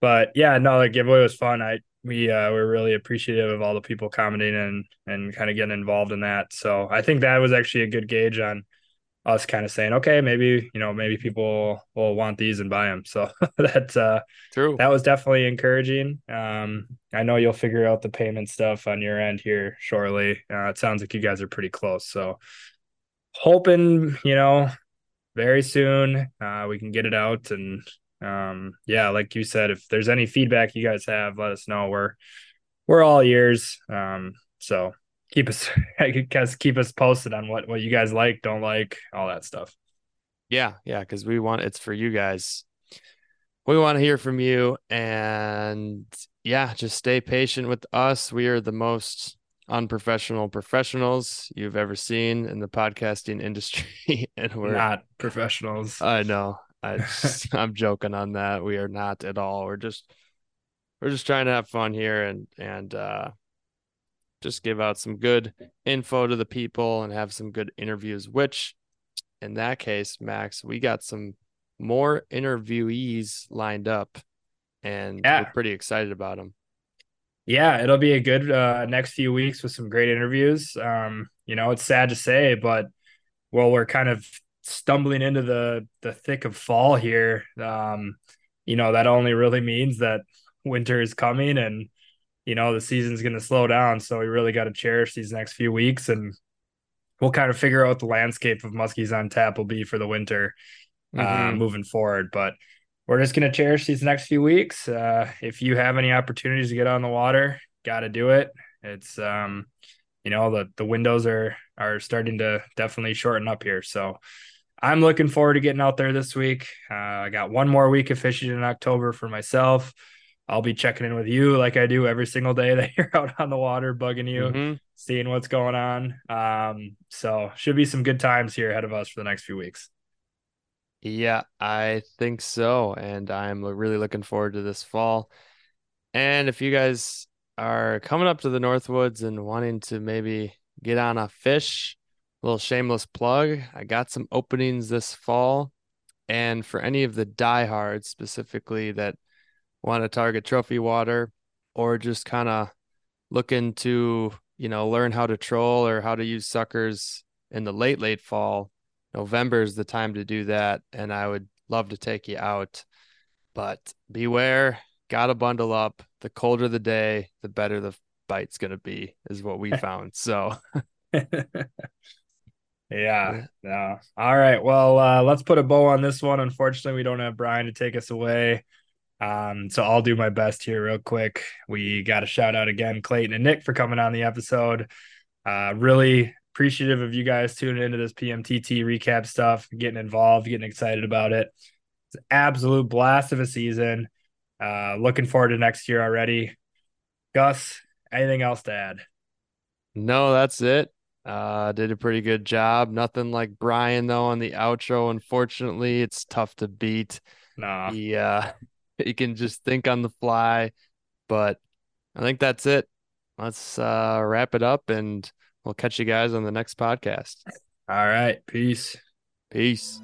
but yeah, no, the giveaway was fun. I we uh we're really appreciative of all the people commenting and and kind of getting involved in that. So I think that was actually a good gauge on us kind of saying, okay, maybe you know, maybe people will want these and buy them. So that's uh, true. That was definitely encouraging. Um, I know you'll figure out the payment stuff on your end here shortly. Uh, it sounds like you guys are pretty close. So hoping, you know, very soon uh, we can get it out and um, yeah, like you said, if there's any feedback you guys have, let us know. We're we're all ears. Um, so keep us I guess keep us posted on what what you guys like, don't like, all that stuff. Yeah, yeah, because we want it's for you guys. We want to hear from you, and yeah, just stay patient with us. We are the most unprofessional professionals you've ever seen in the podcasting industry, and we're not professionals. I know. I just, I'm joking on that. We are not at all. We're just we're just trying to have fun here and and uh just give out some good info to the people and have some good interviews, which in that case, Max, we got some more interviewees lined up and yeah. we're pretty excited about them. Yeah, it'll be a good uh, next few weeks with some great interviews. Um, you know, it's sad to say, but well, we're kind of stumbling into the the thick of fall here. Um, you know, that only really means that winter is coming and you know the season's going to slow down so we really got to cherish these next few weeks and we'll kind of figure out what the landscape of muskies on tap will be for the winter uh, mm-hmm. uh, moving forward but we're just going to cherish these next few weeks uh, if you have any opportunities to get on the water got to do it. It's um you know the the windows are are starting to definitely shorten up here so i'm looking forward to getting out there this week. Uh, i got one more week of fishing in october for myself I'll be checking in with you like I do every single day that you're out on the water, bugging you, mm-hmm. seeing what's going on. Um, so should be some good times here ahead of us for the next few weeks. Yeah, I think so. And I'm really looking forward to this fall. And if you guys are coming up to the Northwoods and wanting to maybe get on a fish, little shameless plug, I got some openings this fall. And for any of the diehards specifically that want to target trophy water or just kind of looking to, you know, learn how to troll or how to use suckers in the late, late fall, November is the time to do that, and I would love to take you out. But beware, gotta bundle up. The colder the day, the better the bite's gonna be, is what we found. So Yeah. No. All right. Well, uh, let's put a bow on this one. Unfortunately, we don't have Brian to take us away. Um, so I'll do my best here real quick. We got a shout out again, Clayton and Nick, for coming on the episode. Uh, really appreciative of you guys tuning into this PMTT recap stuff, getting involved, getting excited about it. It's an absolute blast of a season. Uh, looking forward to next year already. Gus, anything else to add? no, that's it. Uh, did a pretty good job. Nothing like Brian though on the outro. Unfortunately, it's tough to beat. Nah. He uh he can just think on the fly. But I think that's it. Let's uh wrap it up and we'll catch you guys on the next podcast. All right. Peace. Peace.